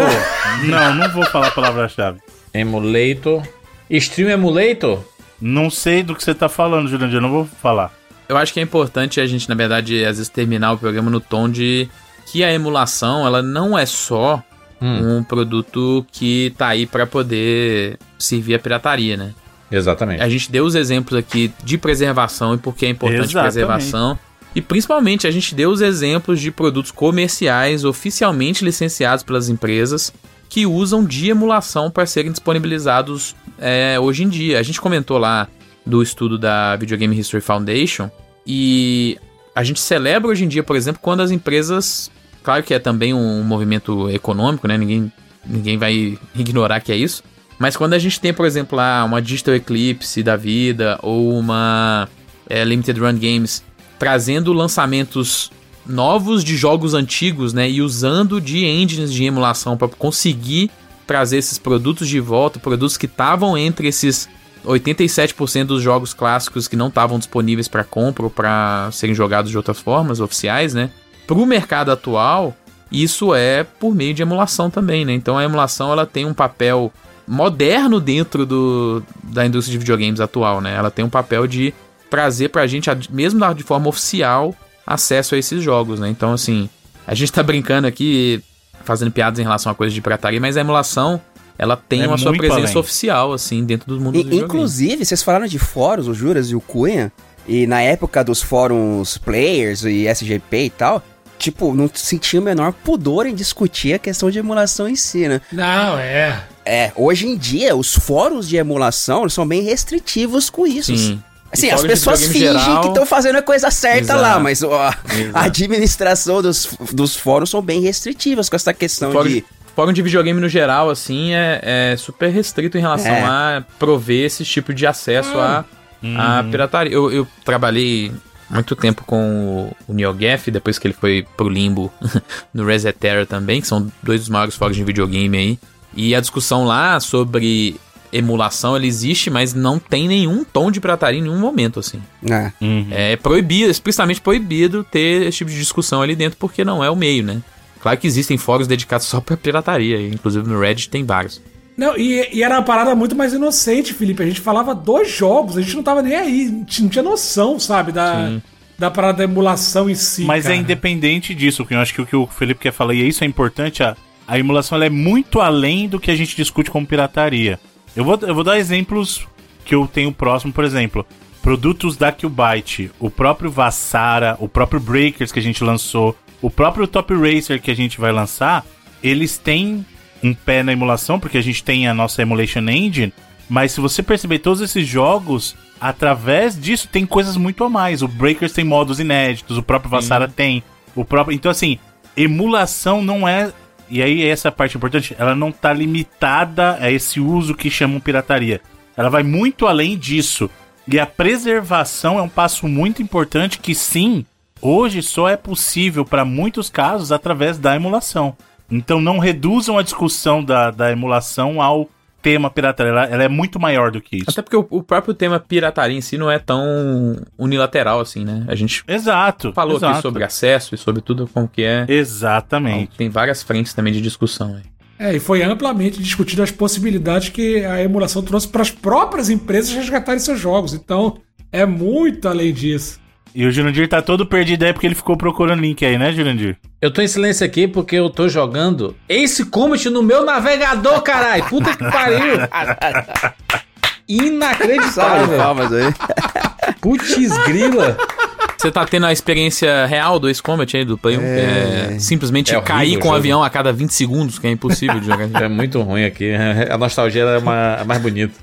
D: Não, não vou falar a palavra-chave.
A: emulator. Stream emulator?
D: Não sei do que você tá falando, Jurandir, eu não vou falar.
E: Eu acho que é importante a gente, na verdade, às vezes terminar o programa no tom de que a emulação, ela não é só
A: Hum.
E: um produto que tá aí pra poder servir a pirataria, né?
A: Exatamente.
E: A gente deu os exemplos aqui de preservação e por que é importante
D: Exatamente.
E: preservação. E principalmente a gente deu os exemplos de produtos comerciais oficialmente licenciados pelas empresas que usam de emulação para serem disponibilizados é, hoje em dia. A gente comentou lá do estudo da Video Game History Foundation e a gente celebra hoje em dia, por exemplo, quando as empresas. Claro que é também um movimento econômico, né? Ninguém, ninguém vai ignorar que é isso. Mas quando a gente tem, por exemplo, lá uma Digital Eclipse da vida ou uma é, Limited Run Games trazendo lançamentos novos de jogos antigos, né, e usando de engines de emulação para conseguir trazer esses produtos de volta, produtos que estavam entre esses 87% dos jogos clássicos que não estavam disponíveis para compra ou para serem jogados de outras formas oficiais, né? Para o mercado atual, isso é por meio de emulação também, né? Então a emulação ela tem um papel moderno dentro do, da indústria de videogames atual, né? Ela tem um papel de trazer pra gente, mesmo de forma oficial, acesso a esses jogos, né? Então, assim, a gente tá brincando aqui, fazendo piadas em relação a coisas de pirataria, mas a emulação, ela tem
D: É
E: uma sua presença
D: além.
E: oficial, assim, dentro do mundo
C: E,
E: dos
C: inclusive, vocês falaram de fóruns, o Juras e o Cunha, e na época dos fóruns players e SGP e tal, tipo, não sentia o menor pudor em discutir a questão de emulação em si, né?
B: Não, é.
C: É, hoje em dia, os fóruns de emulação eles são bem restritivos com isso.
E: Sim.
C: Assim,
E: E
C: as pessoas fingem
E: geral-
C: que estão fazendo a coisa certa
E: Exato.
C: lá, mas ó, a administração dos, dos fóruns são bem restritivas com essa questão
E: Fórum,
C: de.
E: fórum de videogame no geral, assim, é, é super restrito em relação
C: É.
E: a prover esse tipo de acesso à à pirataria. Eu, eu trabalhei muito tempo com o, o NeoGaf, depois que ele foi pro limbo no Resetera também, que são dois dos maiores fóruns de videogame aí. E a discussão lá sobre emulação, ela existe, mas não tem nenhum tom de pirataria em nenhum momento, assim.
C: Ah,
D: Uhum.
E: É proibido, explicitamente proibido ter esse tipo de discussão ali dentro, porque não é o meio, né? Claro que existem fóruns dedicados só pra pirataria, inclusive no Reddit tem vários.
B: Não, e, e era uma parada muito mais inocente, Felipe. A gente falava dos jogos, a gente não tava nem aí, não tinha não tinha noção, sabe, da, da parada da emulação em si.
D: Mas
B: cara.
D: é independente disso, porque eu acho que o que o Felipe quer falar, e isso é importante, a, a emulação ela é muito além do que a gente discute como pirataria. Eu vou, eu vou dar exemplos que eu tenho próximo, por exemplo, produtos da Qbyte, o próprio Vassara, o próprio Breakers que a gente lançou, o próprio Top Racer que a gente vai lançar, eles têm um pé na emulação, porque a gente tem a nossa Emulation Engine, mas se você perceber todos esses jogos, através disso tem coisas muito a mais. O Breakers tem modos inéditos, o próprio Vassara tem, o próprio. Então, assim, emulação não é. E aí, essa parte importante, ela não tá limitada a esse uso que chamam pirataria. Ela vai muito além disso. E a preservação é um passo muito importante que, sim, hoje só é possível para muitos casos através da emulação. Então não reduzam a discussão da, da emulação ao tema pirataria. Ela, ela é muito maior do que isso.
E: Até porque o, o próprio tema pirataria em si não é tão unilateral assim, né? A gente
D: Exato.
E: falou
D: exato.
E: aqui sobre acesso e sobre tudo como que é. Então,
D: Exatamente.
E: tem várias frentes também de discussão aí.
B: É, e foi amplamente discutido as possibilidades que a emulação trouxe para as próprias empresas resgatarem seus jogos. Então, é muito além disso.
D: E o Jurandir tá todo perdido aí porque ele ficou procurando link aí, né, Jurandir?
A: Eu tô em silêncio aqui porque eu tô jogando Ace Combat no meu navegador, caralho. Puta que pariu.
C: salve
A: Inacreditável.
C: palmas aí.
A: Putz grila.
E: Você tá tendo a experiência real do Ace Combat aí do Play 1? É... simplesmente
A: É
E: cair com o
A: jogo.
E: avião a cada 20 segundos, que é impossível de jogar.
A: É muito ruim aqui. A nostalgia é ma- mais bonita.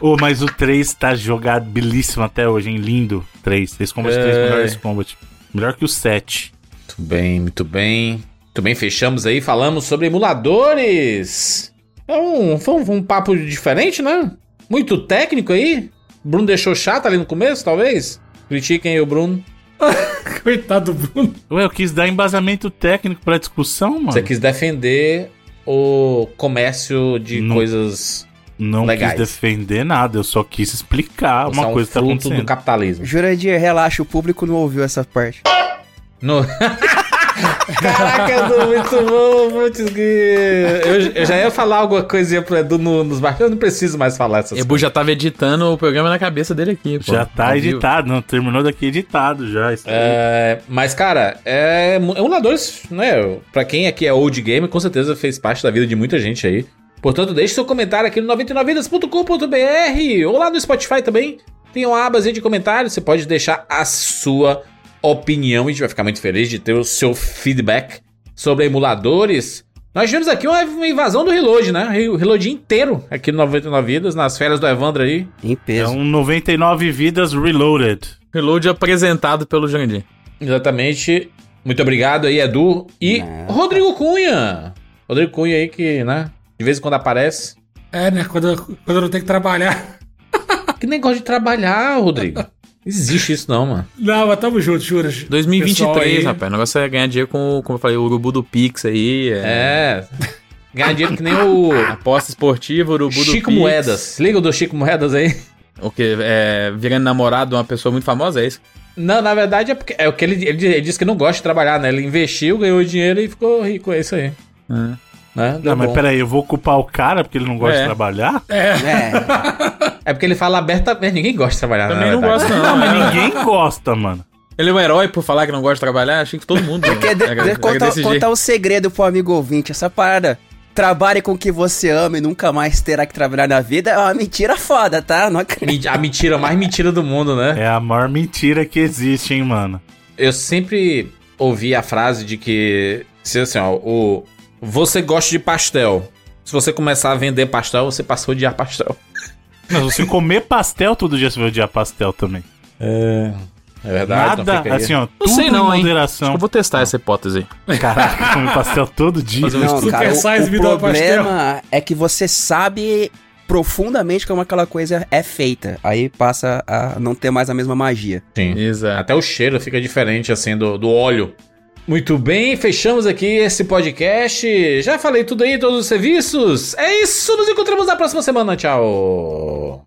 D: Ô, mas o 3 tá jogado belíssimo até hoje, hein? Lindo. 3. Esse Combat 3
A: É.
D: melhor esse Combat. Melhor que o 7.
A: Muito bem, muito bem. Muito bem, fechamos aí. Falamos sobre emuladores. É um, foi um, um papo diferente, né? Muito técnico aí. Bruno deixou chato ali no começo, talvez? Critiquem aí o Bruno.
B: Coitado do Bruno.
D: Ué, eu quis dar embasamento técnico pra discussão, mano.
A: Você quis defender o comércio de
D: Não.
A: coisas.
D: Não
A: legais.
D: quis defender nada, eu só quis explicar
A: Você
D: uma
A: é um
D: coisa que tá
A: fruto
D: acontecendo.
A: do capitalismo.
C: Jurandir, relaxa, o público não ouviu essa parte.
A: No... Caraca, Edu, muito bom, putz, eu, eu já ia falar alguma coisinha pro Edu no- nos baixos, eu não preciso mais falar essas
E: Ebu já tava editando o programa na cabeça dele aqui, pô.
D: Já tá
E: Ao vivo.
D: editado, não, terminou daqui editado já.
A: É, mas, cara, é, emuladores, né? Pra quem aqui é old game, com certeza fez parte da vida de muita gente aí. Portanto, deixe seu comentário aqui no 99vidas.com.br ou lá no Spotify também. Tem uma abazinha de comentários, você pode deixar a sua opinião. A gente vai ficar muito feliz de ter o seu feedback sobre emuladores. Nós tivemos aqui uma, invasão do Reload, né? O Reload inteiro aqui no 99 Vidas, nas férias do Evandro aí.
C: Em
D: É
C: peso.
D: um 99 vidas reloaded.
E: Reload apresentado pelo Jandir.
A: Exatamente. Muito obrigado aí, Edu. E
C: Nada.
A: Rodrigo Cunha. Rodrigo Cunha aí que, né? De vez em quando aparece.
B: É, né? Quando, quando eu não tenho que trabalhar.
A: Que negócio de trabalhar, Rodrigo. Não existe isso não, mano.
B: Não, mas tamo junto, juras.
E: 2023,
B: Pessoal aí-
E: rapaz. O negócio é ganhar dinheiro com, como eu falei, o urubu do Pix aí. É.
A: É. Ganhar dinheiro que nem o
E: Aposta esportiva, urubu do
A: Chico
E: Pix.
A: Moedas. Liga o do Chico Moedas aí.
E: O que? É, virando namorado de uma pessoa muito famosa, é isso?
A: Não, na verdade é porque é o que ele, ele, ele disse que não gosta de trabalhar, né? Ele investiu, ganhou dinheiro e ficou rico, é isso aí.
E: É.
A: Né? Deu
D: Não, mas
A: bom.
D: peraí, eu vou culpar o cara porque ele não gosta
E: É.
D: de trabalhar?
C: É.
A: É porque ele fala abertamente, ninguém gosta de trabalhar,
E: Também
A: na
E: não
A: verdade.
E: gosto, não.
D: Não, mas
E: É.
D: ninguém gosta, mano.
E: Ele é um herói por falar que não gosta de trabalhar? Achei que todo mundo.
C: Quer de,
E: era-
C: de- contar,
E: desse jeito.
C: contar um segredo pro amigo ouvinte. Essa parada. Trabalhe com o que você ama e nunca mais terá que trabalhar na vida é uma mentira foda, tá? Não acredito.
A: A mentira mais mentira do mundo, né?
D: É a maior mentira que existe, hein, mano.
A: Eu sempre ouvi a frase de que, se assim, ó, o você gosta de pastel. Se você começar a vender pastel, você passou a odiar pastel.
D: Mas você comer pastel todo dia, você vai odiar pastel também.
A: É, é verdade.
D: Nada,
A: então
D: assim, ó,
E: Não
D: tudo
E: sei não, hein? Acho
D: moderação.
E: que eu vou testar essa hipótese aí.
D: Caraca, comer pastel todo dia.
E: Fazer um
C: Não,
B: Super
C: cara, o,
B: size
C: o
B: me dá
C: problema é que você sabe profundamente como aquela coisa é feita. Aí passa a não ter mais a mesma magia.
A: Sim.
E: Exato.
A: Até o cheiro fica diferente, assim, do, do óleo. Muito bem, fechamos aqui esse podcast. Já falei tudo aí, todos os serviços. É isso, nos encontramos na próxima semana. Tchau.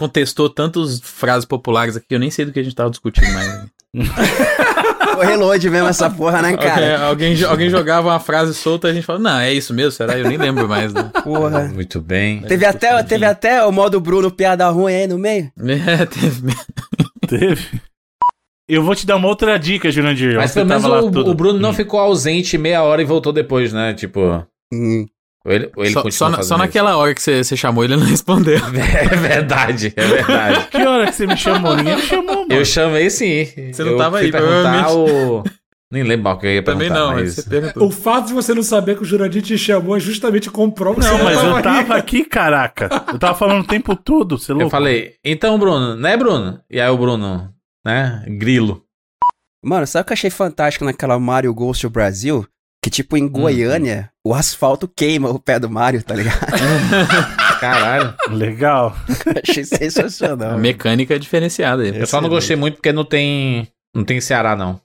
E: Contestou tantas frases populares aqui, eu nem sei do que a gente tava discutindo mais.
C: Foi reload mesmo essa porra, né, cara?
E: Alguém, alguém, alguém jogava uma frase solta e a gente falou, não, é isso mesmo, será? Eu nem lembro mais. Né?
C: Porra.
A: Muito bem.
C: Teve até, teve até o modo Bruno piada ruim aí no meio.
E: É, teve.
D: Teve. Eu vou te dar uma outra dica, Jurandir.
A: Mas pelo menos o, o Bruno não
D: Hum.
A: ficou ausente meia hora e voltou depois, né? Tipo.
C: Hum.
A: Ou ele, ou ele
E: Só, só, na- só naquela hora que você, chamou ele, não respondeu.
A: É verdade, é verdade.
D: Que hora que você me chamou? Ninguém me chamou, mano.
A: Eu chamei sim.
E: Você não
A: eu
E: tava aí,
A: perguntar o. Nem lembro mal o que eu ia perguntar.
E: Também não,
A: mas...
E: mas você perguntou.
B: O fato de você não saber que o Jurandir te chamou é justamente comprova que
D: Não,
B: você
D: mas eu tava aqui, caraca. Eu tava falando o tempo todo, você é louco.
A: Eu falei, então, Bruno, né, Bruno? E aí o Bruno, né? Grilo.
C: Mano, sabe o que eu achei fantástico naquela Mario Ghost Brasil? Que, tipo, em Goiânia, o asfalto queima o pé do Mario, tá ligado?
A: Caralho.
D: Legal.
C: achei sensacional.
E: A mecânica é diferenciada aí.
A: Eu só não gostei muito porque não tem. Não tem Ceará, não.